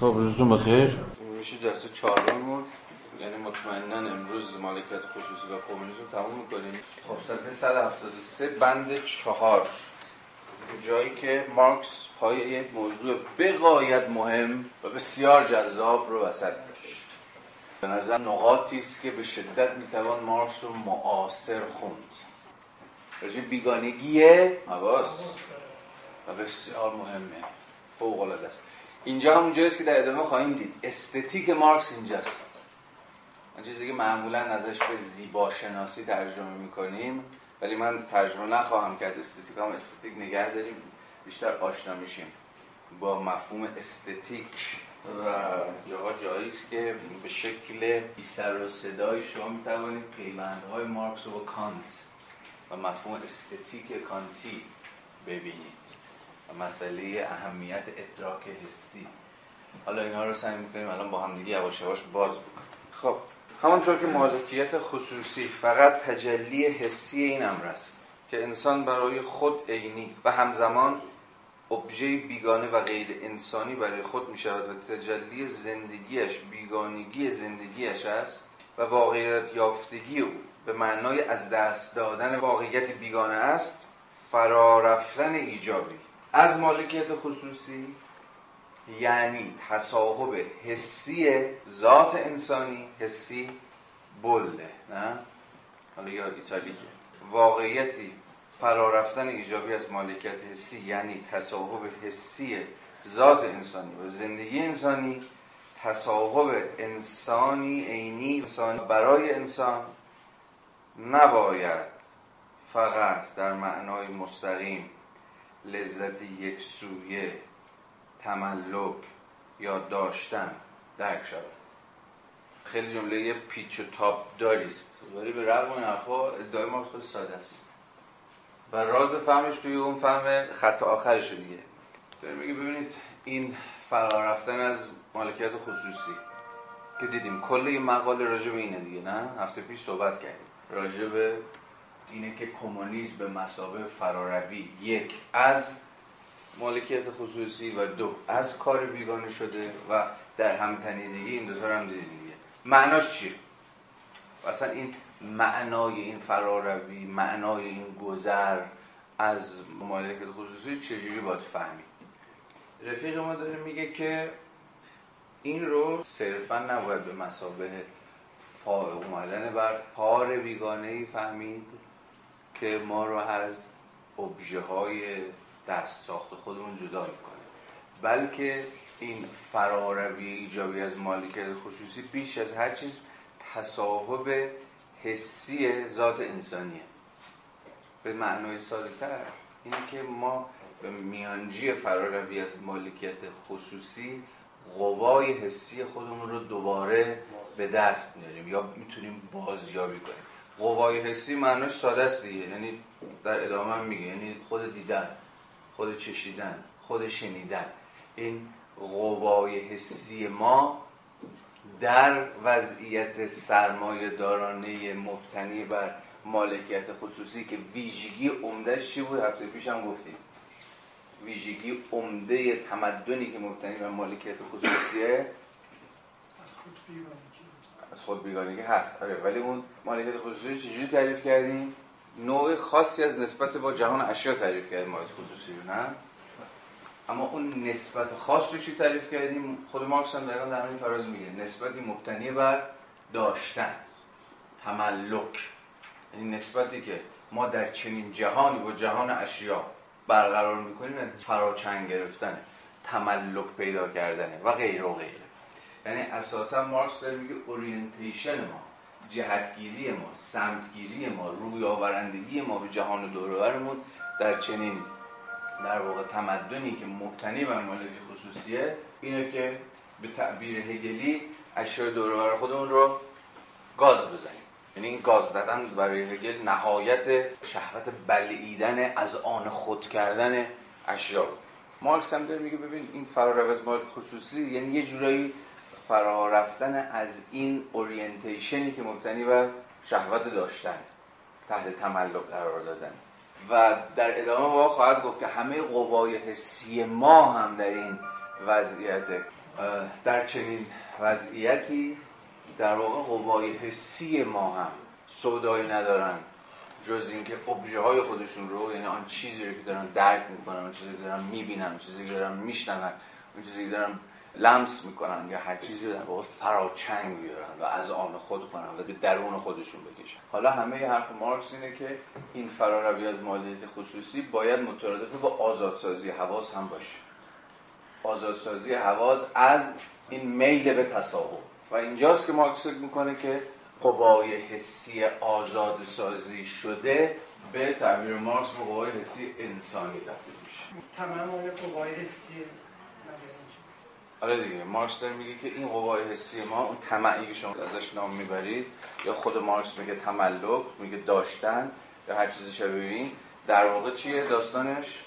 خب روزتون بخیر. میشه جلسه چهارمون یعنی مطمئنا امروز مالکیت خصوصی و کمونیسم تموم می‌کنیم. خب صفحه 173 بند چهار. جایی که مارکس پای یک موضوع بقایت مهم و بسیار جذاب رو وسط می‌کشه به نظر نقاطی است که به شدت می‌توان مارکس رو معاصر خوند. راجع بیگانگی حواس و بسیار مهمه. فوق العاده است. اینجا همون جاییست که در ادامه خواهیم دید. استتیک مارکس اینجاست. اون چیزی که معمولا ازش به زیبا شناسی ترجمه می‌کنیم ولی من ترجمه نخواهم کرد. استتیک هم استتیک نگه داریم. بیشتر آشنا میشیم. با مفهوم استتیک. و جاها جایی است که به شکل بی سر و صدای شما می‌توانید پیوندهای مارکس و کانت و مفهوم استتیک کانتی ببینید. مسئله اهمیت ادراک حسی. حالا اینا رو سعی می‌کنیم الان با هم دیگه یواش یواش باز بکنیم. خب همانطور که مالکیت خصوصی فقط تجلی حسی این امر است که انسان برای خود عینی و همزمان ابژه بیگانه و غیر انسانی برای خود می شود و تجلی زندگیش بیگانگی زندگیش است و واقعیت یافتگی او به معنای از دست دادن واقعیت بیگانه است فرارفتن ایجابی. از مالکیت خصوصی یعنی تصاحب حسی ذات انسانی حسی بله نه؟ حالا یا ایتالیکه. واقعیتی فرارفتن ایجابی از مالکیت حسی یعنی تصاحب حسی ذات انسانی و زندگی انسانی تصاحب انسانی عینی انسانی برای انسان نباید فقط در معنای مستقیم لذت یک سویه تملک یا داشتن درک شود. خیلی جمله یه پیچ و تاب داریست. ولی به رغم این حرفا ادعای ما خیلی ساده است. و راز فهمش توی اون فهم خط آخرش دیگه. داره میگه ببینید این فرار رفتن از مالکیت خصوصی که دیدیم کل این مقاله راجع به اینه دیگه نه؟ هفته پیش صحبت کردیم. راجع به اینه که کمونیسم به مسابه فراروی یک از مالکیت خصوصی و دو از کار بیگانه شده و در همتنیدگی این دو هم دیگه. معناش چیه؟ اصلا این معنای این فراروی معنای این گذر از مالکیت خصوصی چجوری باید فهمید؟ رفیق ما داره میگه که این رو صرفا نباید به مسابه فائق اومدن بر کار بیگانه ای فهمید. که ما رو از ابژه های دست ساخت خودمون جدا می‌کنه. بلکه این فراروی ایجابی از مالکیت خصوصی بیش از هر چیز تصاحب حسی ذات انسانیه. به معنای ساده تر اینه که ما به میانجی فراروی از مالکیت خصوصی قوای حسی خودمون رو دوباره به دست میاریم یا می‌تونیم بازیابی کنیم. قوای حسی معناش ساده است دیگه. یعنی در ادامه هم میگه. یعنی خود دیدن خود چشیدن خود شنیدن. این قوای حسی ما در وضعیت سرمایه دارانه مبتنی بر مالکیت خصوصی که ویژگی عمدهش چی بود؟ هفته پیش هم گفتیم. ویژگی عمده تمدنی که مبتنی بر مالکیت خصوصیه. از خود از خود بیگانگی هست. آره ولی اون مالکیت خصوصی چجوری تعریف کردیم؟ نوع خاصی از نسبت با جهان اشیا تعریف کردیم مالکیت خصوصی رو نه؟ اما اون نسبت خاص رو چی تعریف کردیم؟ خود مارکس هم دقیقا در همین فراز میگه نسبتی مبتنی بر داشتن تملک. یعنی نسبتی که ما در چنین جهانی با جهان اشیا برقرار می‌کنیم فراچنگ گرفتن تملک پیدا کردنه و غیر و غیره. یعنی اساسا مارکس داره میگه اورینتیشن ما جهتگیری ما سمتگیری ما روی آورندگی ما به جهان دورورمون در چنین در واقع تمدنی که مبتنی بر مالک خصوصیه اینه که به تعبیر هگلی اشیاء دورور خودمون رو گاز بزنیم. یعنی این گاز زدن برای هگل نهایت شهوت بلعیدن از آن خود کردن اشیا مارکس هم داره میگه ببین این فرار از مالک خصوصی یعنی یه جورایی فرا رفتن از این اورینتیشنی که مبتنی بر شهوت داشتن تحت تملک قرار دادن. و در ادامه ما خواهد گفت که همه قوای حسی ما هم در این وضعیت. در چنین وضعیتی در واقع قوای حسی ما هم سودایی ندارن جز اینکه ابژه های خودشون رو یعنی آن چیزی رو که دارن درک می‌کنن آن چیزی که دارن می‌بینن آن چیزی که دارن میشنون اون چیزی که دارن لمس می‌کنن یا هر چیزی رو در واقع فراچنگ بیارن و از آن خود کنن و به درون خودشون بکشن. حالا همه حرف مارکس اینه که این فراروی از مالیت خصوصی باید مترادف با آزادسازی حواس هم باشه. آزادسازی حواس از این میل به تصاحب. و اینجاست که مارکس فکر می‌کنه که قوای حسی آزاد سازی شده به تعبیر مارکس به قوای حسی انسانی تبدیل میشه. تمام قوای حسی آره دیگه مارکس داره میگه که این قوای حسی ما اون طمعی که شما ازش نام می‌برید یا خود مارکس میگه تملک میگه داشتن یا هر چیزی شبیه این در واقع چیه داستانش؟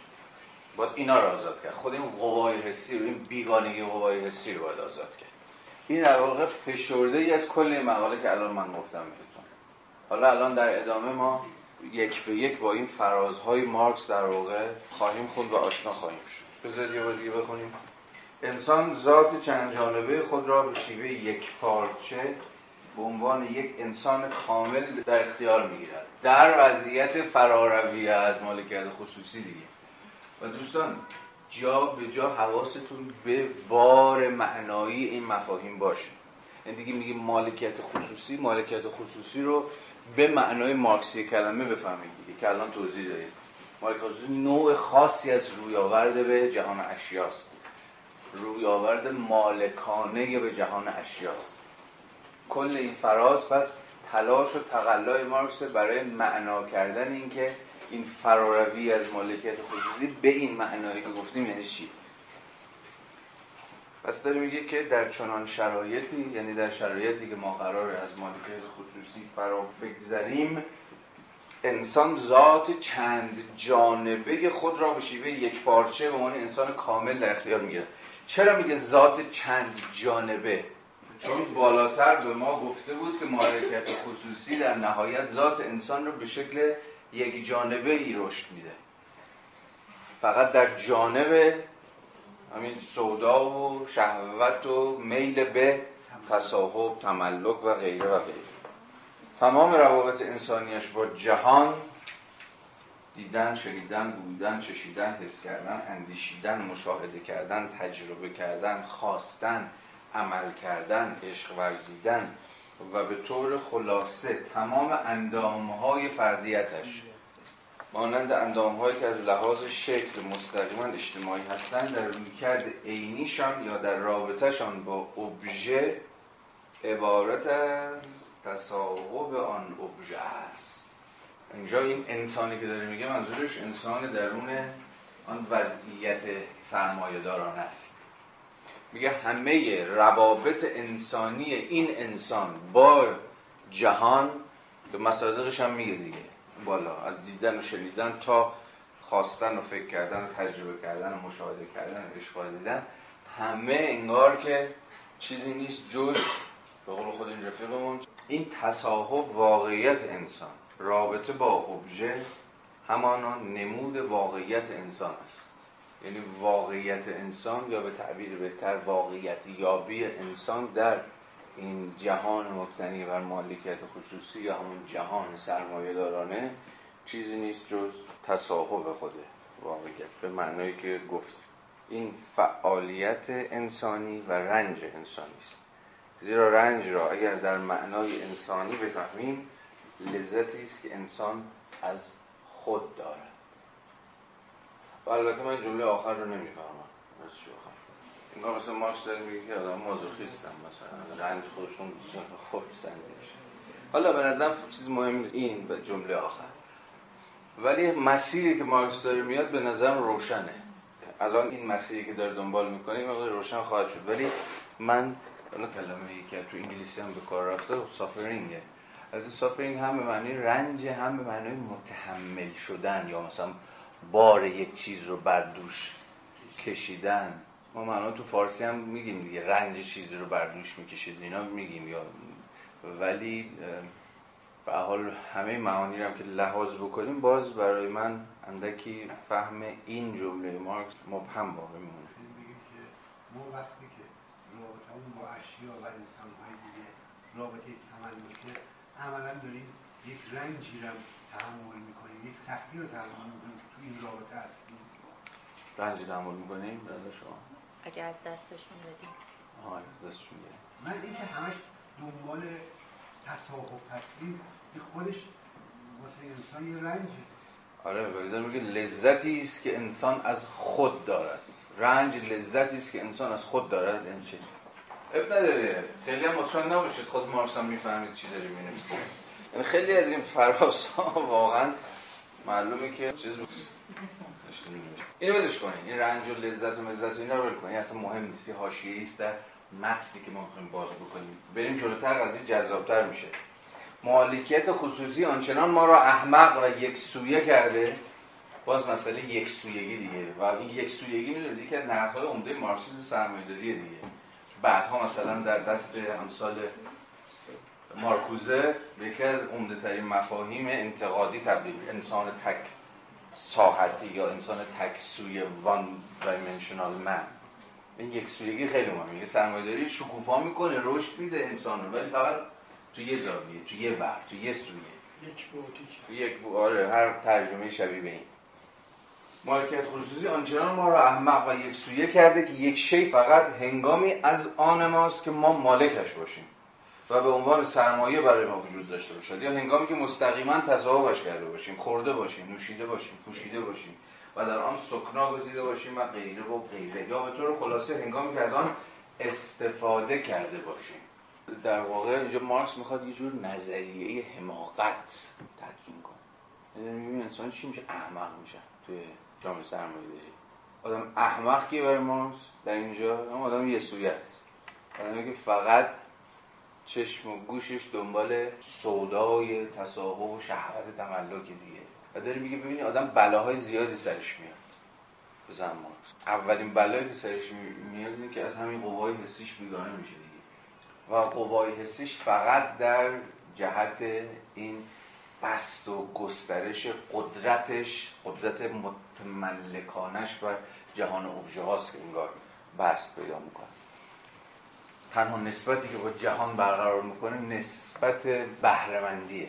باید اینا رو آزاد کرد. خود این قوای حسی رو این بیگانگی قوای حسی رو باید آزاد کرد. این در واقع فشرده ای از کل مقاله که الان من گفتم بهتون. حالا الان در ادامه ما یک به یک با این فرازهای مارکس در واقع خواهیم خوند و آشنا خواهیم شد. بذارید یه دیگه بخونیم. انسان ذات چند جانبه خود را به شیوه یک پارچه به عنوان یک انسان کامل در اختیار می‌گیرد. در وضعیت فراروی از مالکیت خصوصی دیگه. و دوستان جا به جا حواستون به بار معنایی این مفاهیم باشه. یعنی دیگه میگه مالکیت خصوصی مالکیت خصوصی رو به معنای مارکسی کلمه بفهمید دیگه که الان توضیح داریم مالکیت خصوصی نوع خاصی از روی به جهان اشیاست. روی آورد مالکانه به جهان اشیاست. کل این فراز پس تلاش و تقلای مارکس برای معنا کردن اینکه این فراروی از مالکیت خصوصی به این معنایی که گفتیم یعنی چی؟ پس داره میگه که در چنان شرایطی یعنی در شرایطی که ما قرار از مالکیت خصوصی فرا بگذریم انسان ذات چند جانبه خود را به شیوه یک پارچه به عنوان انسان کامل در اختیار می‌گیره. چرا میگه ذات چند جانبه؟ چون بالاتر به ما گفته بود که مالکیت خصوصی در نهایت ذات انسان رو به شکل یک جانبه ای رشد میده. فقط در جانب همین سودا و شهوت و میل به تصاحب تملک و غیره و غیره. تمام روابط انسانیش با جهان دیدن، شنیدن، بودن، چشیدن، حس کردن، اندیشیدن، مشاهده کردن، تجربه کردن، خواستن، عمل کردن، عشق ورزیدن و به طور خلاصه تمام اندامهای فردیتش. مانند اندامهایی که از لحاظ شکل مستقیما اجتماعی هستند در رویکرد عینیشان یا در رابطهشان با ابژه عبارت از تصاحب آن ابژه است. اینجا این انسانی که داره میگه منظورش انسان درون آن وضعیت سرمایه داران است. میگه همه روابط انسانی این انسان با جهان به مصادقش هم میگه دیگه. بالا از دیدن و شنیدن تا خواستن و فکر کردن و تجربه کردن و مشاهده کردن و عشق همه انگار که چیزی نیست جز به قول خود این رفیقمون این تصاحب واقعیت انسان. رابطه با ابژه همانا نمود واقعیت انسان است. یعنی واقعیت انسان یا به تعبیر بهتر واقعیت یابی انسان در این جهان مبتنی بر مالکیت خصوصی یا همون جهان سرمایه دارانه چیزی نیست جز تصاحب خوده واقعیت. به معنایی که گفت. این فعالیت انسانی و رنج انسانی است. زیرا رنج را اگر در معنای انسانی بفهمیم لذتی است که انسان از خود دارد. و البته من جمله آخر رو نمی‌فهمم. انگار مثلا ماش داره میگه که آدم مازوخیستم مثلا. رنج خودشون خوب سنجش حالا به نظرم چیز مهم این به جمله آخر. ولی مسیری که مارکس داره میاد به نظرم روشنه. الان این مسیری که داره دنبال می‌کنه این روشن خواهد شد. ولی من حالا کلمه ای که تو انگلیسی هم به کار رفته سافرینگه از سافرینگ هم به معنی رنج هم به معنی متحمل شدن یا مثلا بار یک چیز رو بر دوش کشیدن. ما معنا تو فارسی هم میگیم دیگه رنج چیزی رو بر دوش می‌کشید اینا میگیم یا ولی به حال همه معانی رو هم که لحاظ بکنیم باز برای من اندکی فهم این جمله مارکس مبهم باقی میمونه. ما وقتی که رابطه با اشیا و انسان های دیگه رابطه تملکه عملا داریم یک رنجی رو تحمل می‌کنیم یک سختی رو تحمل می‌کنیم تو این رابطه هستیم. رنجی تحمل می‌کنیم؟ برای شما. اگه از دستشون بدیم. آه از دستشون بدیم. من اینکه همش دنبال تصاحب هستیم این خودش واسه انسان یه رنجه. آره ولی داره میگه لذتی است که انسان از خود دارد. رنج لذتی است که انسان از خود دارد یعنی چی؟ اب نداره خیلی هم مطمئن نباشید خود مارکس هم می‌فهمید چی داری می‌نویسه یعنی خیلی از این فراس ها واقعا معلومه که چیز اینو بدش کنین. این رنج و لذت و مزت و اینا رو ول کنین. اصلا مهم نیست. یه حاشیه‌ای است در متنی که ما می‌خوایم باز بکنیم. بریم جلوتر قضیه جذابتر میشه. مالکیت خصوصی آنچنان ما را احمق و یک سویه کرده. باز مسئله یک سویگی دیگه. و این یک سویگی می‌دونید که نقدهای عمده مارکسیسم سرمایه‌داریه دیگه. بعدها مثلا در دست امثال مارکوزه به یکی از عمده ترین مفاهیم انتقادی تبدیل انسان تک ساحتی یا انسان تک سوی وان دایمنشنال من این یک سویگی خیلی مهمه. میگه سرمایه‌داری شکوفا می‌کنه رشد میده انسان رو ولی فقط تو یه زاویه تو یه ور تو یه سویه. یک بودی یک بو- آره هر ترجمه شبیه به این. مالکیت خصوصی آنچنان ما را احمق و یک سویه کرده که یک شی فقط هنگامی از آن ماست که ما مالکش باشیم و به عنوان سرمایه برای ما وجود داشته باشد. یا هنگامی که مستقیما تصاحبش کرده باشیم خورده باشیم نوشیده باشیم پوشیده باشیم و در آن سکنا گزیده باشیم و غیره و غیره. یا به طور خلاصه هنگامی که از آن استفاده کرده باشیم. در واقع اینجا مارکس می‌خواد یه جور نظریه حماقت تدوین کنه. یعنی می‌بینی انسان چی میشه؟ احمق میشه. توی جامعه سرمایه داری آدم احمق کیه برای مارکس در اینجا اون آدم یه سویه است. آدمی که فقط چشم و گوشش دنبال سودای تصاحب و شهوت تملک دیگه. و داره میگه ببینی آدم بلاهای زیادی سرش میاد. بزن مارکس اولین بلایی که سرش می- میاد اینه که از همین قوای حسیش بیگانه میشه دیگه. و قوای حسیش فقط در جهت این بست و گسترش قدرتش قدرت متملکانش بر جهان ابژه هاست که انگار بست پیدا می‌کنه. تنها نسبتی که با جهان برقرار می‌کنه نسبت بهرهمندیه.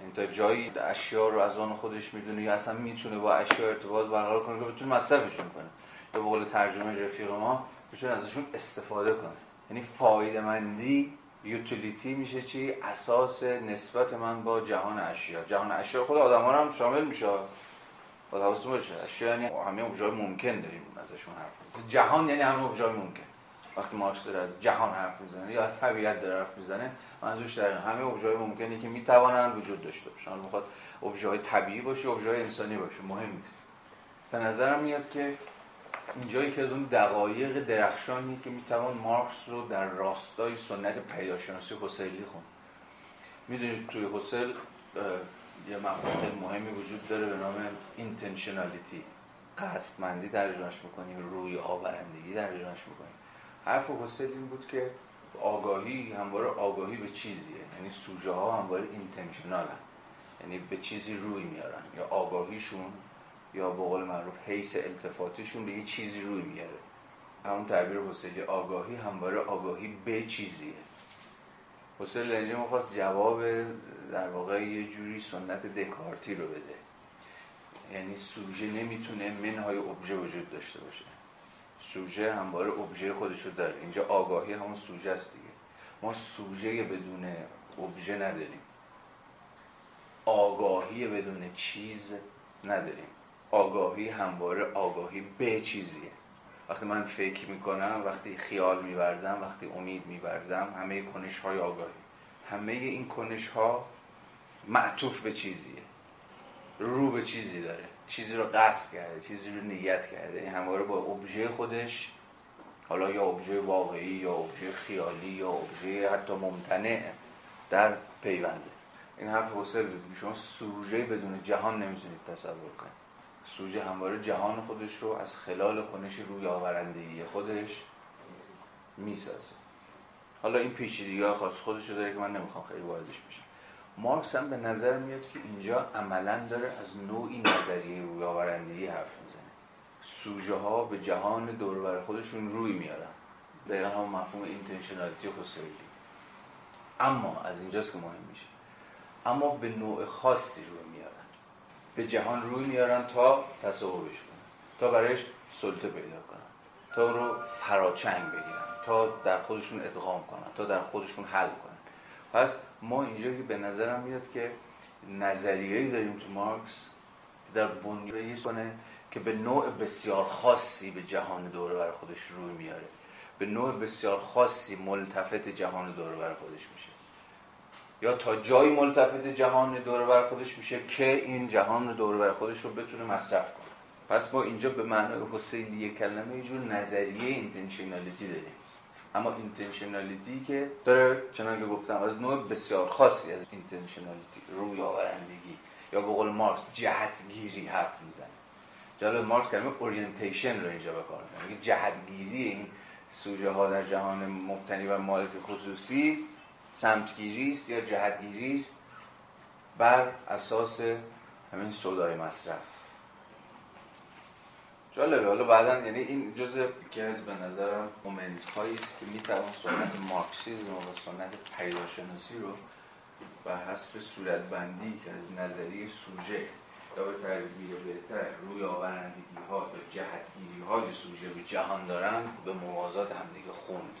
این تا جایی اشیا رو از آن خودش می‌دونه یا اصلا می‌تونه با اشیا ارتباط برقرار کنه که بتونه مصرفشون کنه. یا به قول ترجمه رفیق ما بتونه ازشون استفاده کنه. یعنی فایده مندی یوتیلیتی میشه چی؟ اساس نسبت من با جهان اشیا. جهان اشیا خود آدم ها هم شامل میشه. باید حواستون باشه اشیا یعنی همه ابژای ممکن داریم ازشون حرف می‌زنیم جهان یعنی همه ابژای ممکن. وقتی مارکس داره از جهان حرف می‌زنه یا از طبیعت داره حرف می‌زنه منظورش در همه ابژای ممکنی که می‌توانند وجود داشته باشن می‌خواد ابژای طبیعی باشه ابژای انسانی باشه مهم نیست. به نظرم میاد که اینجا یکی از اون دقایق درخشانی که می‌توان مارکس رو در راستای سنت پیداشناسی حسیلی خون می‌دونید توی حسل یه مفهوم مهمی وجود داره به نام اینتنشنالیتی قصدمندی ترجمهش می‌کنیم روی آورندگی ترجمهش می‌کنیم حرف حسل این بود که آگاهی همواره آگاهی به چیزیه. یعنی سوژه ها همواره اینتنشنال یعنی به چیزی روی میارن. یا آگاهیشون یا به قول معروف حیث التفاتشون به یه چیزی روی میاره. همون تعبیر حسلی آگاهی همواره آگاهی به چیزیه. حسل اینجا می‌خواست جواب در واقع یه جوری سنت دکارتی رو بده. یعنی سوژه نمی‌تونه منهای ابژه وجود داشته باشه. سوژه همواره ابژه خودش رو داره. اینجا آگاهی همون سوژه است دیگه. ما سوژه بدون ابژه نداریم. آگاهی بدون چیز نداریم. آگاهی همواره آگاهی به چیزیه. وقتی من فکر می‌کنم وقتی خیال میورزم وقتی امید میورزم همه کنش های آگاهی. همه این کنش ها معطوف به چیزیه. رو به چیزی داره. چیزی رو قصد کرده چیزی رو نیت کرده. این همواره با ابژه خودش حالا یا ابژه واقعی یا ابژه خیالی یا ابژه حتی ممتنع در پیونده. این حرف حسل شما سوژه بدون جهان نمی‌تونید تصور کنید. سوژه همواره جهان خودش رو از خلال کنش روی آورندگی خودش می‌سازه. حالا این پیچیدگی ها خاص خودش رو داره که من نمی‌خوام خیلی واردش بشم. مارکس هم به نظر میاد که اینجا عملا داره از نوعی نظریه روی آورندگی حرف می‌زنه. سوژه ها به جهان دور و بر خودشون روی میارن. دقیقا هم مفهوم اینتنشنالیتی حسینی اما از اینجاست که مهم میشه. اما به نوع خاصی رو میارن به جهان روی میارن تا تصورش کنن تا برایش سلطه پیدا کنن تا رو فراچنگ بگیرن تا در خودشون ادغام کنن تا در خودشون حل کنن. پس ما اینجا که به نظرم میاد که نظریه‌ای داریم تو مارکس در بنیانی کنه که به نوع بسیار خاصی به جهان دور و بر خودش روی میاره. به نوع بسیار خاصی ملتفت جهان دور و بر خودش میشه. یا تا جایی ملتفت جهان دور و بر خودش میشه که این جهان دور و بر خودش رو بتونه مصرف کنه. پس ما اینجا به معنای هوسرلی کلمه یه جور نظریه intentionality داریم. اما intentionality که داره چنانکه گفتم از نوع بسیار خاصی از intentionality روی آورندگی یا به قول مارکس جهتگیری حرف می‌زنه. جالب مارکس کلمه orientation رو اینجا بکار می‌گیره جهتگیری این سوژه ها در جهان مبتنی بر مالکیت خصوصی سمتگیری است یا جهتگیری است بر اساس همین سودای مصرف. جالبه. حالا بعدا یعنی این جزء که از به نظرم moment هایی است که می‌توان سنت مارکسیزم و سنت پدیدارشناسی رو به حسب صورتبندی که از نظریه سوژه یا به بهتر روی آورندگی ها یا جهتگیری های سوژه به جهان دارن به موازات همدیگه خوند.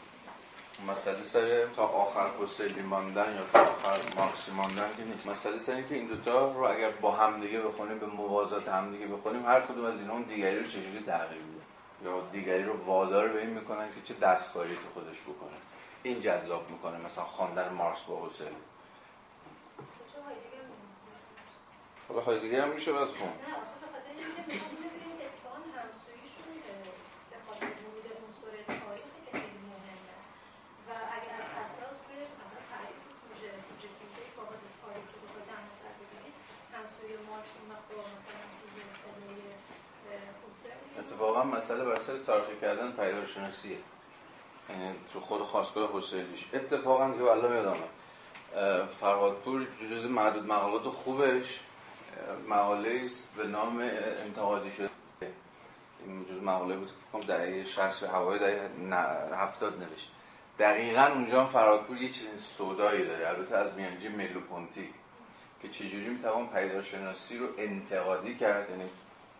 مسئله سر تا آخر حسینی ماندن یا تا آخر مارکسی ماندن که نیست. مسئله سر که این دوتا رو اگر با هم دیگه بخونیم به موازات هم دیگه بخونیم هر کدوم از اینا اون دیگری رو چجوری تغییر میده؟ یا دیگری رو وادار به این می‌کنن که چه دستکاری تو خودش بکنه؟ این جذاب می‌کنه مثلا خواندن مارکس با حسین حالا هایدگر هم میشه باید خون. اتفاقا مسئله بر سر تاریخی کردن پیداشناسیه یعنی تو خود خواستگاه حسینیش اتفاقا که والله میادم فرهادپور جز معدود مقالات خوبش مقاله است به نام انتقادی شده. این جز مقاله بود که دهه 60 و هوای دهه 70 نوشت. دقیقا اونجا فرهادپور یه چیز سودایی داره. البته از میانجی ملوپونتی که چجوری می‌توان پیداشناسی رو انتقادی کرد یعنی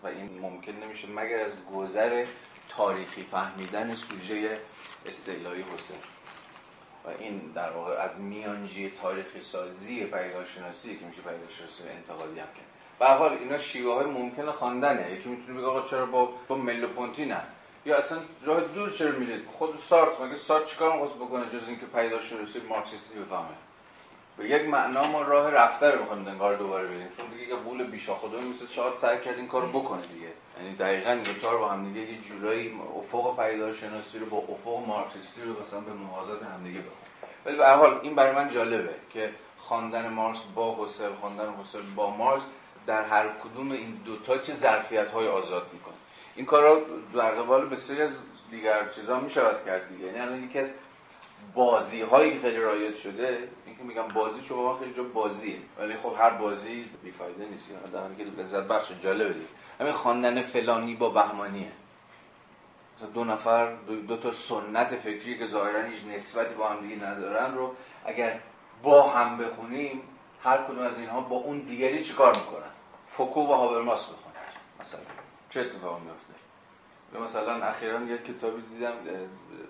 و این ممکن نمیشه مگر از گذر تاریخی فهمیدن سوژه استعلایی حسین. و این در واقع از میانجی تاریخی سازی پیداشناسی که میشه پیداشناسی انتقادی هم کرد. به حال اینا شیوه های ممکن خواندنه. یکی می‌تونه بگه آقا چرا با با ملوپونتی نه؟ یا اصلا راه دور چرا میرید؟ خود سارت مگه سارت چیکار می‌خواست بکنه جز اینکه پیداشناسی مارکسیستی بفهمه؟ به یک معنا ما راه رفته رو می‌خوایم انگار دوباره بریم چون دیگه یه قول بیشا خدا مثل شاید سر کرد این کارو بکنه دیگه. یعنی دقیقاً این دو رو با هم دیگه یه جورایی افق پیداشناسی رو با افق مارکسیستی رو مثلا به موازات هم دیگه بخون. ولی به حال این برای من جالبه که خواندن مارکس با حسل خواندن حسل با مارکس در هر کدوم این دوتا چه ظرفیت های آزاد می‌کنه. این کارا در قبال بسیاری از دیگر چیزا می‌شود کرد دیگه. یعنی یکی از بازی هایی خیلی رایج شده که میگم بازی شما خیلی جا بازیه. ولی خب هر بازی بیفایده نیست. حالی که لذت بخش جالبه دیگه. همین خواندن فلانی با بهمانیه. مثلا دو نفر دو, دو تا سنت فکری که ظاهرا هیچ نسبتی با هم دیگه ندارن رو اگر با هم بخونیم هر کدوم از اینها با اون دیگری چیکار می‌کنن؟ فوکو و هابرماس بخونن مثلا. چه اتفاقی میفته مثلا اخیرا یک کتابی دیدم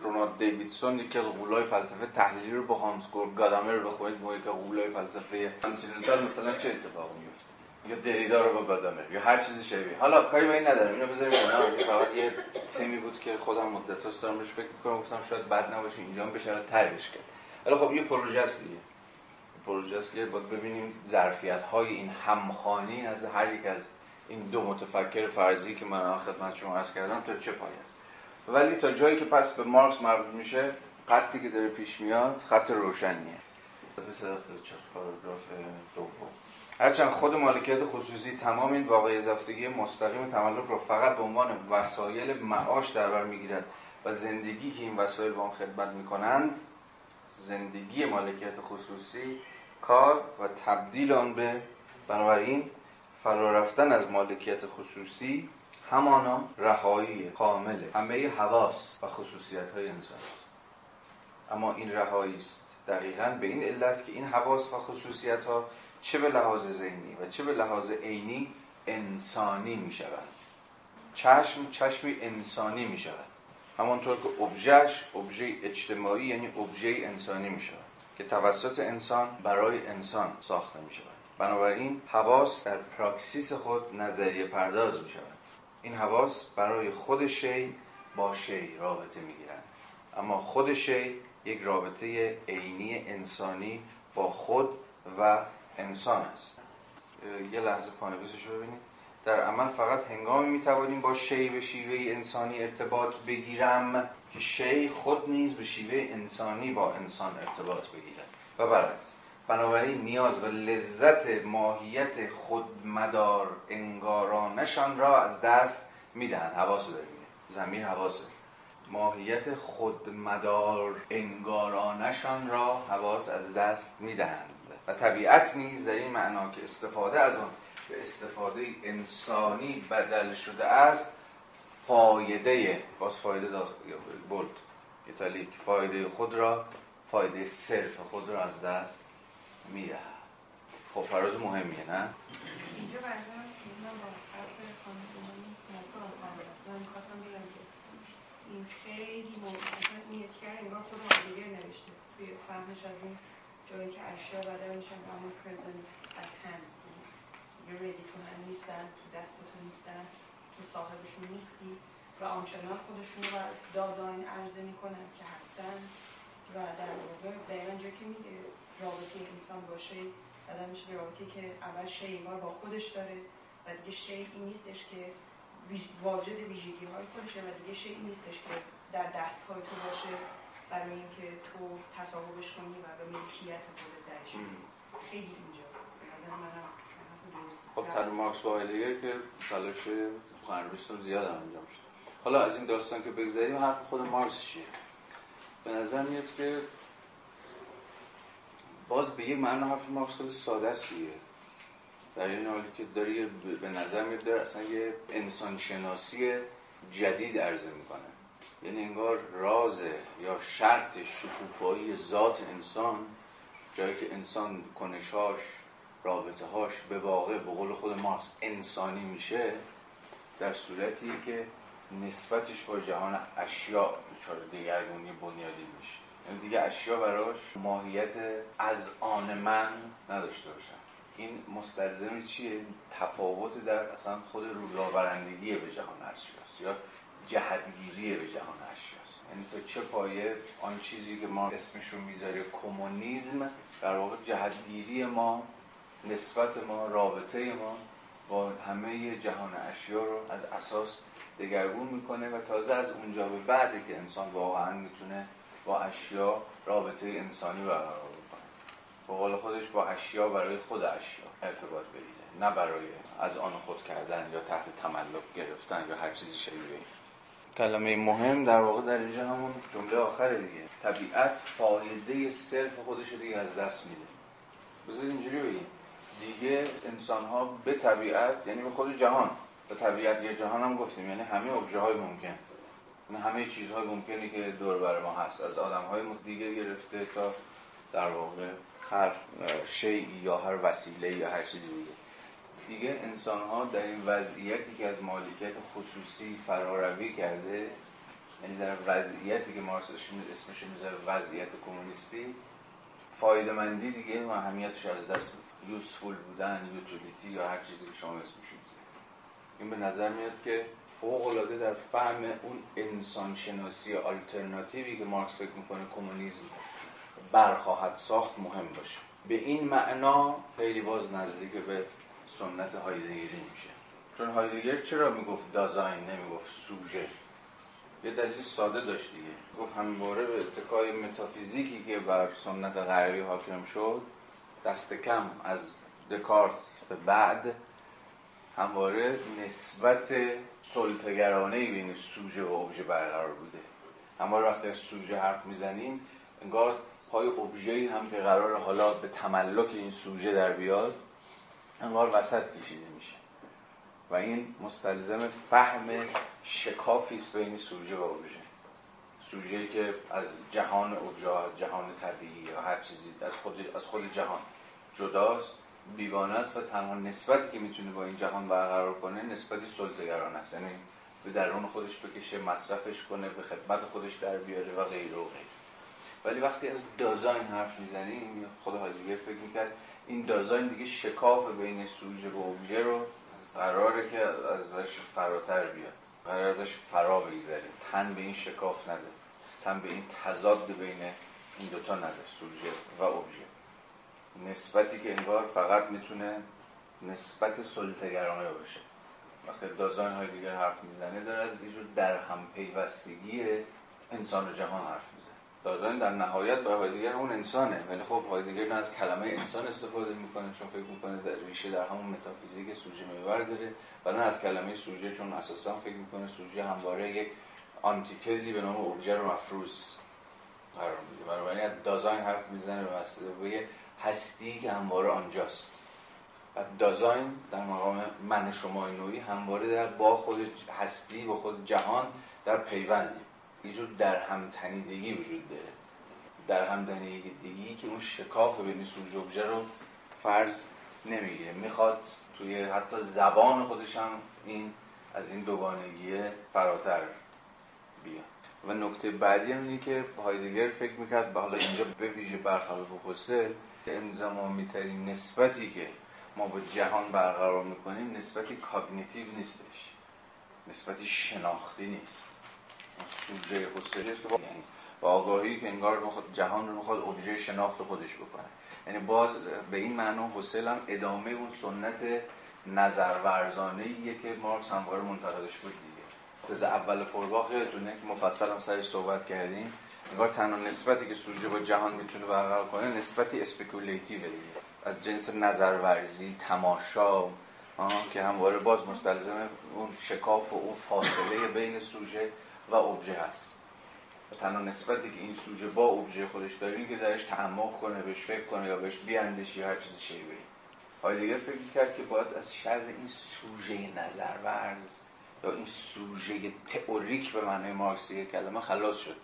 دونالد دیویدسون یکی از غولای فلسفه تحلیلی رو با هانس گئورگ گادامر بخونید با یک غولای فلسفه continental مثلا چه اتفاقی میفته یا دریدا رو با گادامر یا هر چیزی شبیه. حالا کاری به این ندارم اینو بذاریم کنار. فقط یه تمی بود که خودم مدت هاست دارم فکر می‌کنم گفتم شاید بد نباشه اینجا بشه ترش کرد. ولی خب یه پروژه است دیگه. پروژه است که باید ببینیم ظرفیت های این همخوانی از هر یک از این دو متفکر فرضی که من خدمت شما عرض کردم تا چه پای است. ولی تا جایی که پس به مارکس مربوط میشه خطی که داره پیش میاد خط روشنیه. هرچند خود مالکیت خصوصی تمام این واقعیت یافتگی مستقیم تملک رو فقط به عنوان وسایل معاش در بر می‌گیرد و زندگی که این وسایل با آن خدمت می‌کنند زندگی مالکیت خصوصی کار و تبدیل آن به بنابراین فرا رفتن از مالکیت خصوصی همانا رهایی کامل همه حواس و خصوصیت های انسان است. اما این رهایی است دقیقا به این علت که این حواس و خصوصیت ها چه به لحاظ ذهنی و چه به لحاظ عینی انسانی می شود چشم چشمی انسانی می شود همانطور که ابژهش ابژه اجتماعی یعنی ابژه انسانی می شود که توسط انسان برای انسان ساخته می شود بنابراین حواس در پراکسیس خود نظریه پرداز می شود. این حواس برای خود شی با شی رابطه می گیرند. اما خود شی یک رابطه عینی انسانی با خود و انسان است. یه لحظه پانویسش رو ببینید. در عمل فقط هنگامی می‌توانیم با شی به شیوه انسانی ارتباط بگیرم که شی خود نیز به شیوه انسانی با انسان ارتباط بگیرد. و برعکس بنابراین نیاز و لذت ماهیت خودمدار انگارانشان را از دست می‌دهند حواس رو زمین حواسه ماهیت خودمدار انگارانشان را حواس از دست می‌دهند. و طبیعت نیز در این معنا که استفاده از آن به استفاده انسانی بدل شده است فایده باز فایده داخل بولد ایتالیک فایده خود را فایده صرف خود را از دست میده خب فراز مهمیه نه؟ اینجا برزن من با حرف خانم من می‌خواستم بگم که این خیلی مهم اصلا این اتگر انگار خود هایدگر نوشته. توی فهمش از این جایی که اشیا بدل میشن به همون present at hand. یه ریدی تو هم نیستن تو دستتون نیستن تو صاحبشون نیستی و آنچنان خودشون رو دازاین عرضه می‌کنن که هستن و در واقع دقیقا جا که میگه رابطه انسان باشه. بعد میشه رابطه که اول شی با خودش داره و دیگه شی این نیستش که واجد ویژگی های خودشه و دیگه شی نیستش که در دست های تو باشه برای اینکه تو تصاحبش کنی و به ملکیت خودت درش. خیلی اینجا. به نظر منم خب تر مارکس با که تلاش خانرویستون زیاد هم انجام شد. حالا از این داستان که بگذاریم حرف خود مارکس چیه؟ به نظر میاد که باز به یک معنا حرف مارکس خیلی ساده است در این حالی که داری به نظر میاد داره اصلا یه انسان شناسی جدید عرضه می‌کنه. یعنی انگار راز یا شرط شکوفایی ذات انسان جایی که انسان کنشاش رابطه هاش به واقع به قول خود مارکس انسانی میشه در صورتی که نسبتش با جهان اشیا دچار دیگرگونی بنیادی میشه. دیگه اشیا براش ماهیت از آن من نداشته باشن. این مستلزم چیه؟ تفاوت در اصلا خود رویاورندگی به جهان اشیاست یا جهتگیری به جهان اشیاست یعنی تا چه پایه آن چیزی که ما اسمش رو می‌ذاره کمونیسم در واقع جهتگیری ما نسبت ما رابطه ما با همه جهان اشیا رو از اساس دگرگون می‌کنه و تازه از اونجا به بعدی که انسان واقعا می‌تونه با اشیا رابطه انسانی برقرار به قول خودش با اشیا برای خود اشیا ارتباط بگیره نه برای از آن خود کردن یا تحت تملک گرفتن یا هر چیزی شبیه این. کلمه مهم در واقع در اینجا همون جمله آخره دیگه. طبیعت فایده صرف خودش دیگه از دست میده. بذار اینجوری بگیم. دیگه انسان ها به طبیعت یعنی به خود جهان. به طبیعت یه جهان هم گفتیم. یعنی همه ابژه های ممکن. یعنی همه چیزهای ممکنی که دور بر ما هست. از آدم های دیگه گرفته تا در واقع هر شیعی یا هر وسیله یا هر چیزی دیگه. دیگه انسان ها در این وضعیتی که از مالکیت خصوصی فراروی کرده یعنی در وضعیتی که مارکس اسمش می‌ذاره وضعیت کمونیستی فایده مندی دیگه و اهمیتش از دست میده. یوسفول بودن یوتیلیتی یا هر چیزی که شما اسمش این به نظر میاد که فوق العاده در فهم اون انسان شناسی آلترناتیوی که مارکس فکر می‌کنه کمونیسم برخواهد ساخت مهم باشه. به این معنا خیلی باز نزدیک به سنت هایدگری میشه. چون هایدگر چرا می‌گفت دازاین نمی‌گفت سوژه؟ یه دلیل ساده داشت دیگه. گفت همواره به اتکای متافیزیکی که بر سنت غربی حاکم شد دست کم از دکارت به بعد همواره نسبت سلطگرانه بین سوژه و ابژه برقرار بوده. همواره وقتی از سوژه حرف می‌زنیم انگار پای ابژه هم که قرار حالا به تملک این سوژه در بیاد انگار وسط کشیده میشه. و این مستلزم فهم شکافی است بین سوژه و ابژه. سوژه‌ای که از جهان ابژه جهان طبیعی یا هر چیزی از خود از خود جهان جداست. بیگانه است و تنها نسبتی که می‌تونه با این جهان برقرار کنه نسبتی سلطگران است. یعنی به درون خودش بکشه مصرفش کنه به خدمت خودش در بیاره و غیره و غیره ولی وقتی از دازاین حرف می‌زنیم خود هایدگر فکر می‌کرد این دازاین دیگه شکاف بین سوژه و ابژه رو قراره که ازش فراتر بیاد. قرار ازش فرا بگذره. تن به این شکاف نده. تن به این تضاد بین این دوتا نده سوژه و ابژه نسبتی که انگار فقط می‌تونه نسبت سلطگرانه باشه. وقتی دازاین های دیگر حرف می‌زنه داره از اینجور در هم پیوستگی انسان و جهان حرف می‌زنه. دازاین در نهایت برای هایدگر اون انسانه. ولی خب هایدگر نه از کلمه انسان استفاده می‌کنه چون فکر می‌کنه در ریشه در همون متافیزیک سوژه محور داره و نه از کلمه سوژه چون اساسا فکر می‌کنه سوژه همواره یک آنتیتزی به نام ابژه رو مفروض قرار میده. بنابراین دازاین حرف می‌زنه به مسئله هستی که همواره آنجاست. و دازاین در مقام من شما نوعی همواره در با خود هستی با خود جهان در پیوندیم. یه جور در همتنیدگی وجود داره. در همتنیدگی که اون شکاف بین سوژه ابژه رو فرض نمی‌گیره. می‌خواد توی حتی زبان خودش هم این از این دوگانگی فراتر بیاد. و نکته بعدی هم اینه که هایدگر فکر می‌کرد حالا اینجا به ویژه برخلاف حسل انزمامی ترین نسبتی که ما با جهان برقرار می‌کنیم نسبتی cognitive نیستش. نسبتی شناختی نیست. سوژه هوسرلی است که با یعنی با آگاهی که انگار بخواد جهان رو می‌خواد ابژه شناخت خودش بکنه. یعنی باز به این معنا هوسرل هم ادامه اون سنت نظرورزانه ایه که مارکس همواره منتقدش بود دیگه. تز اول فوئرباخ یادتونه که مفصل هم سرش صحبت کردیم. انگار تنها نسبتی که سوژه با جهان می‌تونه برقرار کنه نسبتی speculative دیگه از جنس نظرورزی تماشا که همواره باز مستلزم اون شکاف و اون فاصله بین سوژه و ابژه هست. و تنها نسبتی که این سوژه با ابژه خودش داره که درش تعمق کنه بهش فکر کنه یا بهش بیاندیشه یا هر چیز شیوهی هایدگر فکر کرد که باید از شر این سوژه نظرورز یا این سوژه تئوریک به معنای مارکسی کلمه خلاص شد.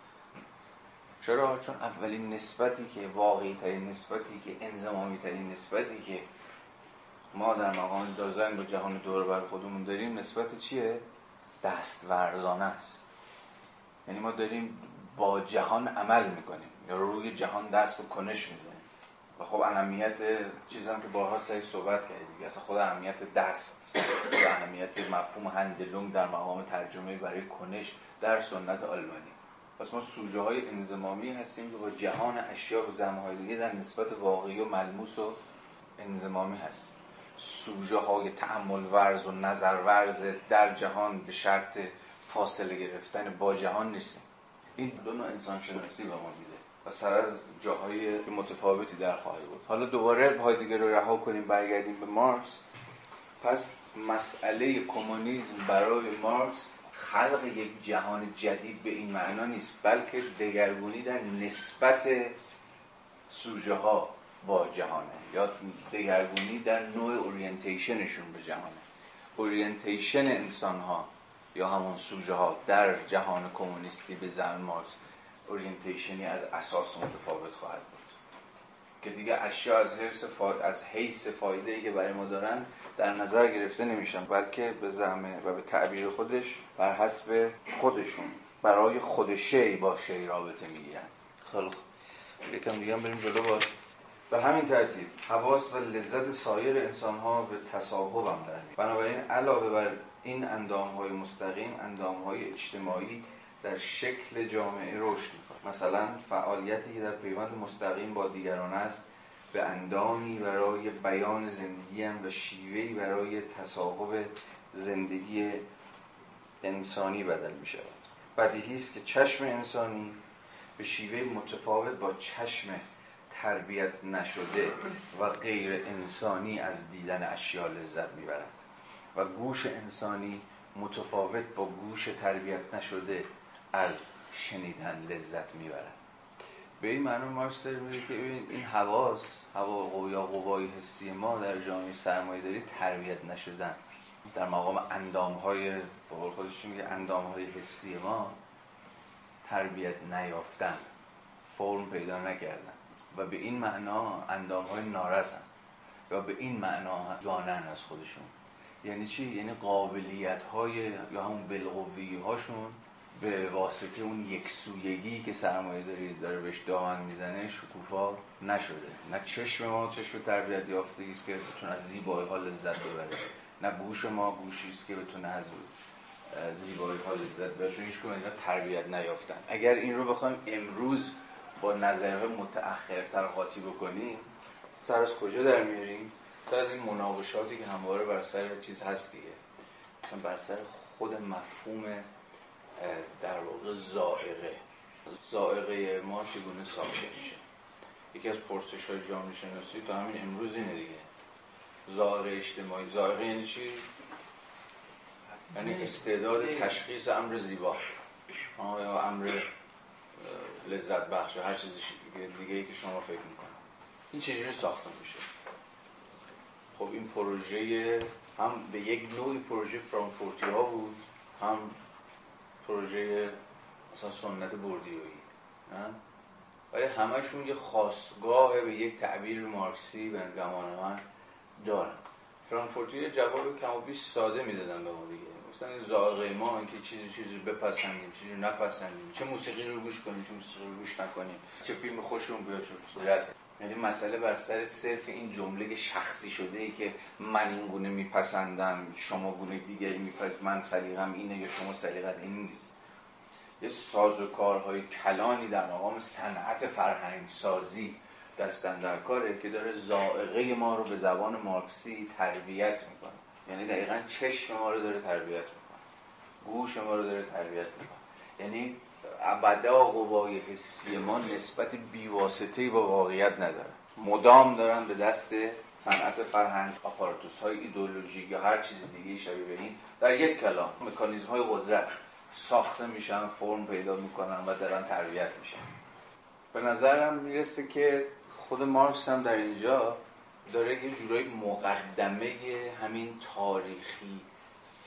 چرا؟ چون اولین نسبتی که واقعی ترین نسبتی که انزمامی ترین نسبتی که ما در مقام دازاین با جهان دور بر خودمون داریم نسبت چیه؟ دستورزانه است. یعنی ما داریم با جهان عمل می‌کنیم. یا روی جهان دست به کنش می‌زنیم. و خب اهمیت چیزی که بارها سعی صحبت کردیم. اصلا خود اهمیت دست و اهمیت مفهوم هندلونگ در مقام ترجمه برای کنش در سنت آلمانی. پس ما سوژه های انزمامی هستیم که با جهان اشیا و زمهای دیگه در نسبت واقعی و ملموس و انزمامی هستیم سوژه های تعمل ورز و نظر ورز در جهان به شرط فاصله گرفتن با جهان نیستیم. این دو نوع انسان شناسی به ما میده و سر از جاهای متفاوتی در خواهی بود. حالا دوباره هایدگر رو رها کنیم برگردیم به مارکس. پس مسئله کمونیسم برای مارکس خلق یک جهان جدید به این معنا نیست بلکه دگرگونی در نسبت سوژه ها با جهانه. یا دگرگونی در نوع orientation شون به جهانه. orientation انسان ها یا همون سوژه ها در جهان کمونیستی به زعم مارکس orientation ی از اساس متفاوت خواهد بود. که دیگه اشیا از حیث فا... از حیث فایده ای که برای ما دارن در نظر گرفته نمیشن بلکه به زعم و به تعبیر خودش بر حسب خودشون برای خود شی با شی رابطه می‌گیرن. خیلی یکم دیگه هم بریم جلو باز. به همین ترتیب حواس و لذت سایر انسان ها به تصاحب هم در بنابراین علاوه بر این اندام های مستقیم اندام های اجتماعی در شکل جامعه رشد مثلا فعالیتی که در پیوند مستقیم با دیگران است به اندامی برای بیان زندگی هم و شیوهی برای تصاحب زندگی انسانی بدل می شود بدیهی است که چشم انسانی به شیوه متفاوت با چشم تربیت نشده و غیر انسانی از دیدن اشیا لذت می‌برد و گوش انسانی متفاوت با گوش تربیت نشده از شنیدن لذت می‌برد به این معنی داره میگه که این حواس هوا یا قوای حسی ما در جامعه سرمایه داری تربیت نشدن. در مقام اندام های به خودش میگه اندام های حسی ما تربیت نیافتن فرم پیدا نکردن و به این معنا اندام های نارسن و به این معنا دانن از خودشون. یعنی چی؟ یعنی قابلیت های یا همون بلغوی هاشون به واسطه اون یک سویگی که سرمایه داری داره بهش دامن می‌زنه شکوفا نشده. نه چشم ما چشم تربیت یافتگی است که بتونه از زیبایی ها لذت ببره. نه گوش ما گوشی است که بتونه از زیبایی ها لذت ببره. چون هیچ اینا تربیت نیافتن. اگر این رو بخوایم امروز با نظرهای متأخرتر قاطی بکنیم سر از کجا در میاریم؟ سر از این مناقشاتی که همواره بر سر چیز هست دیگه. مثلا بر سر خود مفهوم در واقع زائقه. زائقه ما چگونه ساخته میشه؟ یکی از پرسش های جامعه شناسی تا همین امروز اینه دیگه. زائقه اجتماعی. زائقه یعنی چی؟ یعنی استعداد تشخیص امر زیبا. یا امر لذت بخش هر چیزی دیگه ای که شما فکر می‌کنید. این چجوری ساخته میشه؟ خب این پروژه هم به یک نوعی پروژه فرانکفورتی ها بود هم پروژه مثلا سنت بردیویی آیا همشون یه خاصگاه به یک تعبیر مارکسی به گمان من دارن؟ فرانکفورتی جواب کم و بیش ساده می‌دادن به ما دیگه. گفتن زائقه ما اینکه چیزی چیزی بپسندیم چیزی نپسندیم. چه موسیقی رو گوش کنیم چه موسیقی رو گوش نکنیم. چه فیلم خوشمون بیاد چه یعنی مسئله بر سر صرف این جمله شخصی شده ای که من این گونه میپسندم شما گونه دیگری میپسند من سلیقم اینه یا شما سلیقت این نیست. یه ساز و کارهای کلانی در مقام صنعت فرهنگ سازی دستن در کاره که داره زائقه ما رو به زبان مارکسی تربیت می‌کنه. یعنی دقیقا چشم ما رو داره تربیت می‌کنه. گوش ما رو داره تربیت می‌کنه. یعنی ابدا قوای حسی ما نسبت بیواسطه با واقعیت نداره مدام دارن به دست صنعت فرهنگ آپاراتوس های ایدولوژیک یا هر چیز دیگه شبیه به این در یک کلام مکانیزم های قدرت ساخته میشن فرم پیدا می‌کنن و دارن تربیت میشن. به نظرم می‌رسه که خود مارکس هم در اینجا داره یه جورایی مقدمه همین تاریخی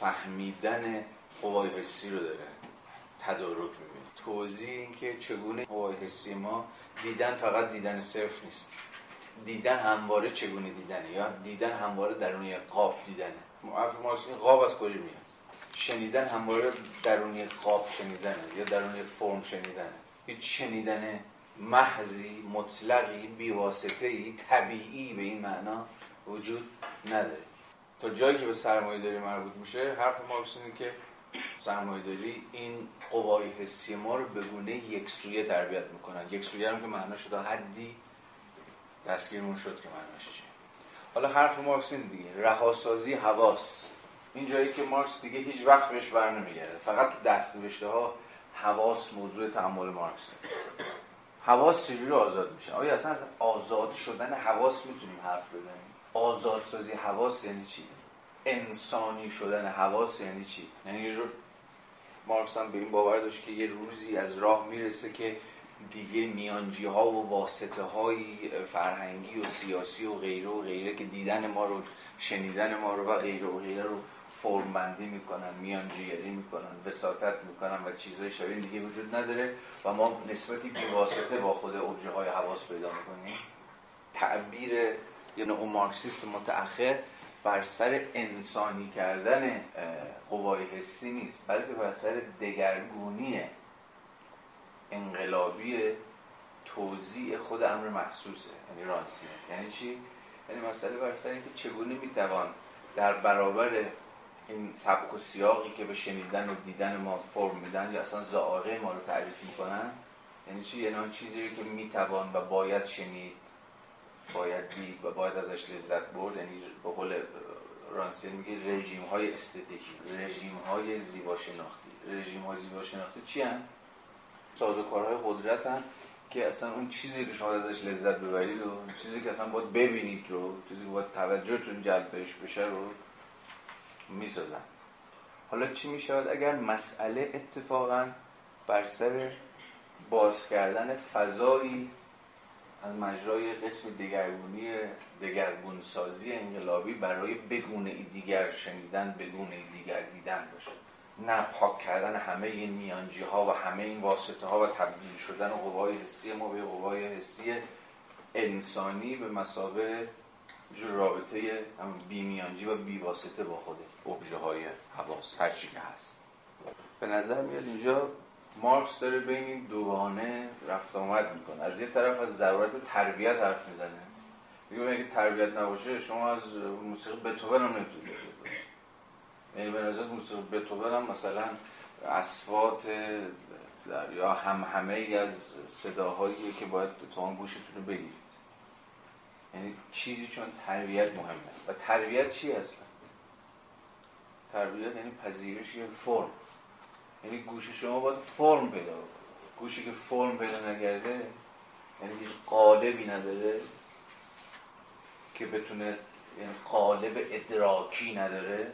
فهمیدن قوای حسی رو داره تدارک توضیح این که چگونه قوای حسی ما دیدن فقط دیدن صرف نیست. دیدن همواره چگونه دیدنه یا دیدن همواره درونی قاب دیدنه. مارکس این قاب از کجا میاد؟ شنیدن همواره درونی قاب شنیدنه یا درونی فرم شنیدنه. هیچ شنیدن محضی مطلقی بیواسطه ای طبیعی به این معنا وجود نداره. تا جایی که به سرمایه داری مربوط میشه حرف مارکس اینه که سرمایه داری این قوای حسی ما رو به گونه یک سویه تربیت می‌کنن. یک سویه هم که معنا شده حدی دستگیرمون شد که معناش چیه حالا حرف مارکس این دیگه. رهاسازی حواس. این جایی که مارکس دیگه هیچ وقت بهش بر نمیگرده. فقط تو دستنوشته ها حواس موضوع تعامل مارکس حواس چجوری آزاد میشه؟ آیا اصلا از آزاد شدن حواس می‌تونیم حرف بزنیم؟ آزادسازی حواس یعنی چی؟ انسانی شدن حواس یعنی چی؟ یعنی یه جور مارکس هم به این باور داشت که یه روزی از راه می‌رسه که دیگه میانجی ها و واسطه های فرهنگی و سیاسی و غیره و غیره که دیدن ما رو شنیدن ما رو و غیره و غیره رو فرمبندی می‌کنن میانجیگری می‌کنن وساطت می‌کنن و چیزهای شبیه دیگه وجود نداره و ما نسبتی بیواسطه با خود ابژه های حواس پیدا می‌کنیم. تعبیر یه نوع مارکسیست متأخر بر سر انسانی کردن قوای حسی نیست بلکه بر سر دگرگونی انقلابی توضیح خود امر محسوسه یعنی رانسیه یعنی چی؟ یعنی مسئله بر سر اینکه چگونه می‌توان در برابر این سبک و سیاقی که به شنیدن و دیدن ما فرم میدن یا اصلا زائقه ما رو تعریف می‌کنن؟ یعنی چی؟ یعنی آن چیزی که می‌توان و باید شنید باید دید و باید ازش لذت برد یعنی به قول رانسیل میگه رژیم های استتیکی رژیم های زیبا شناختی رژیم های زیبا شناختی چی هن؟ سازوکارهای قدرت هن که اصلا اون چیزی که شما ازش لذت ببرید و چیزی که اصلا باید ببینید رو چیزی که باید توجهتون جلب بهش بشه رو می‌سازن. حالا چی می‌شود؟ اگر مسئله اتفاقا بر سر باز کردن فضایی از مجرای قسم دگرگونی دگرگونسازی انقلابی برای بگونه دیگر شنیدن بگونه دیگر دیدن باشه. نه پاک کردن همه این میانجی ها و همه این واسطه ها و تبدیل شدن قوای حسی ما به قوای حسی انسانی به مسابه رابطه بی میانجی و بی واسطه با خود. ابژه های حواس هر چی که هست. به نظر میاد اینجا مارکس داره بین این دوگانه رفت آمد می‌کنه. از یه طرف از ضرورت تربیت حرف می‌زنه. میگه اگه تربیت نباشه شما از موسیقی بتوون هم نمی‌تونید یعنی به نظر موسیقی بتوون هم مثلا اصوات یا هم همه ای از صداهایی که باید اتفاقا گوشتون رو بگیرید. یعنی چیزی چون تربیت مهمه. و تربیت چی اصلا؟ تربیت یعنی پذیرش یه فرم. یعنی گوش شما باید فرم پیدا گوشی که فرم پیدا نگرده یعنی هیچ قالبی نداره که بتونه یعنی قالب ادراکی نداره.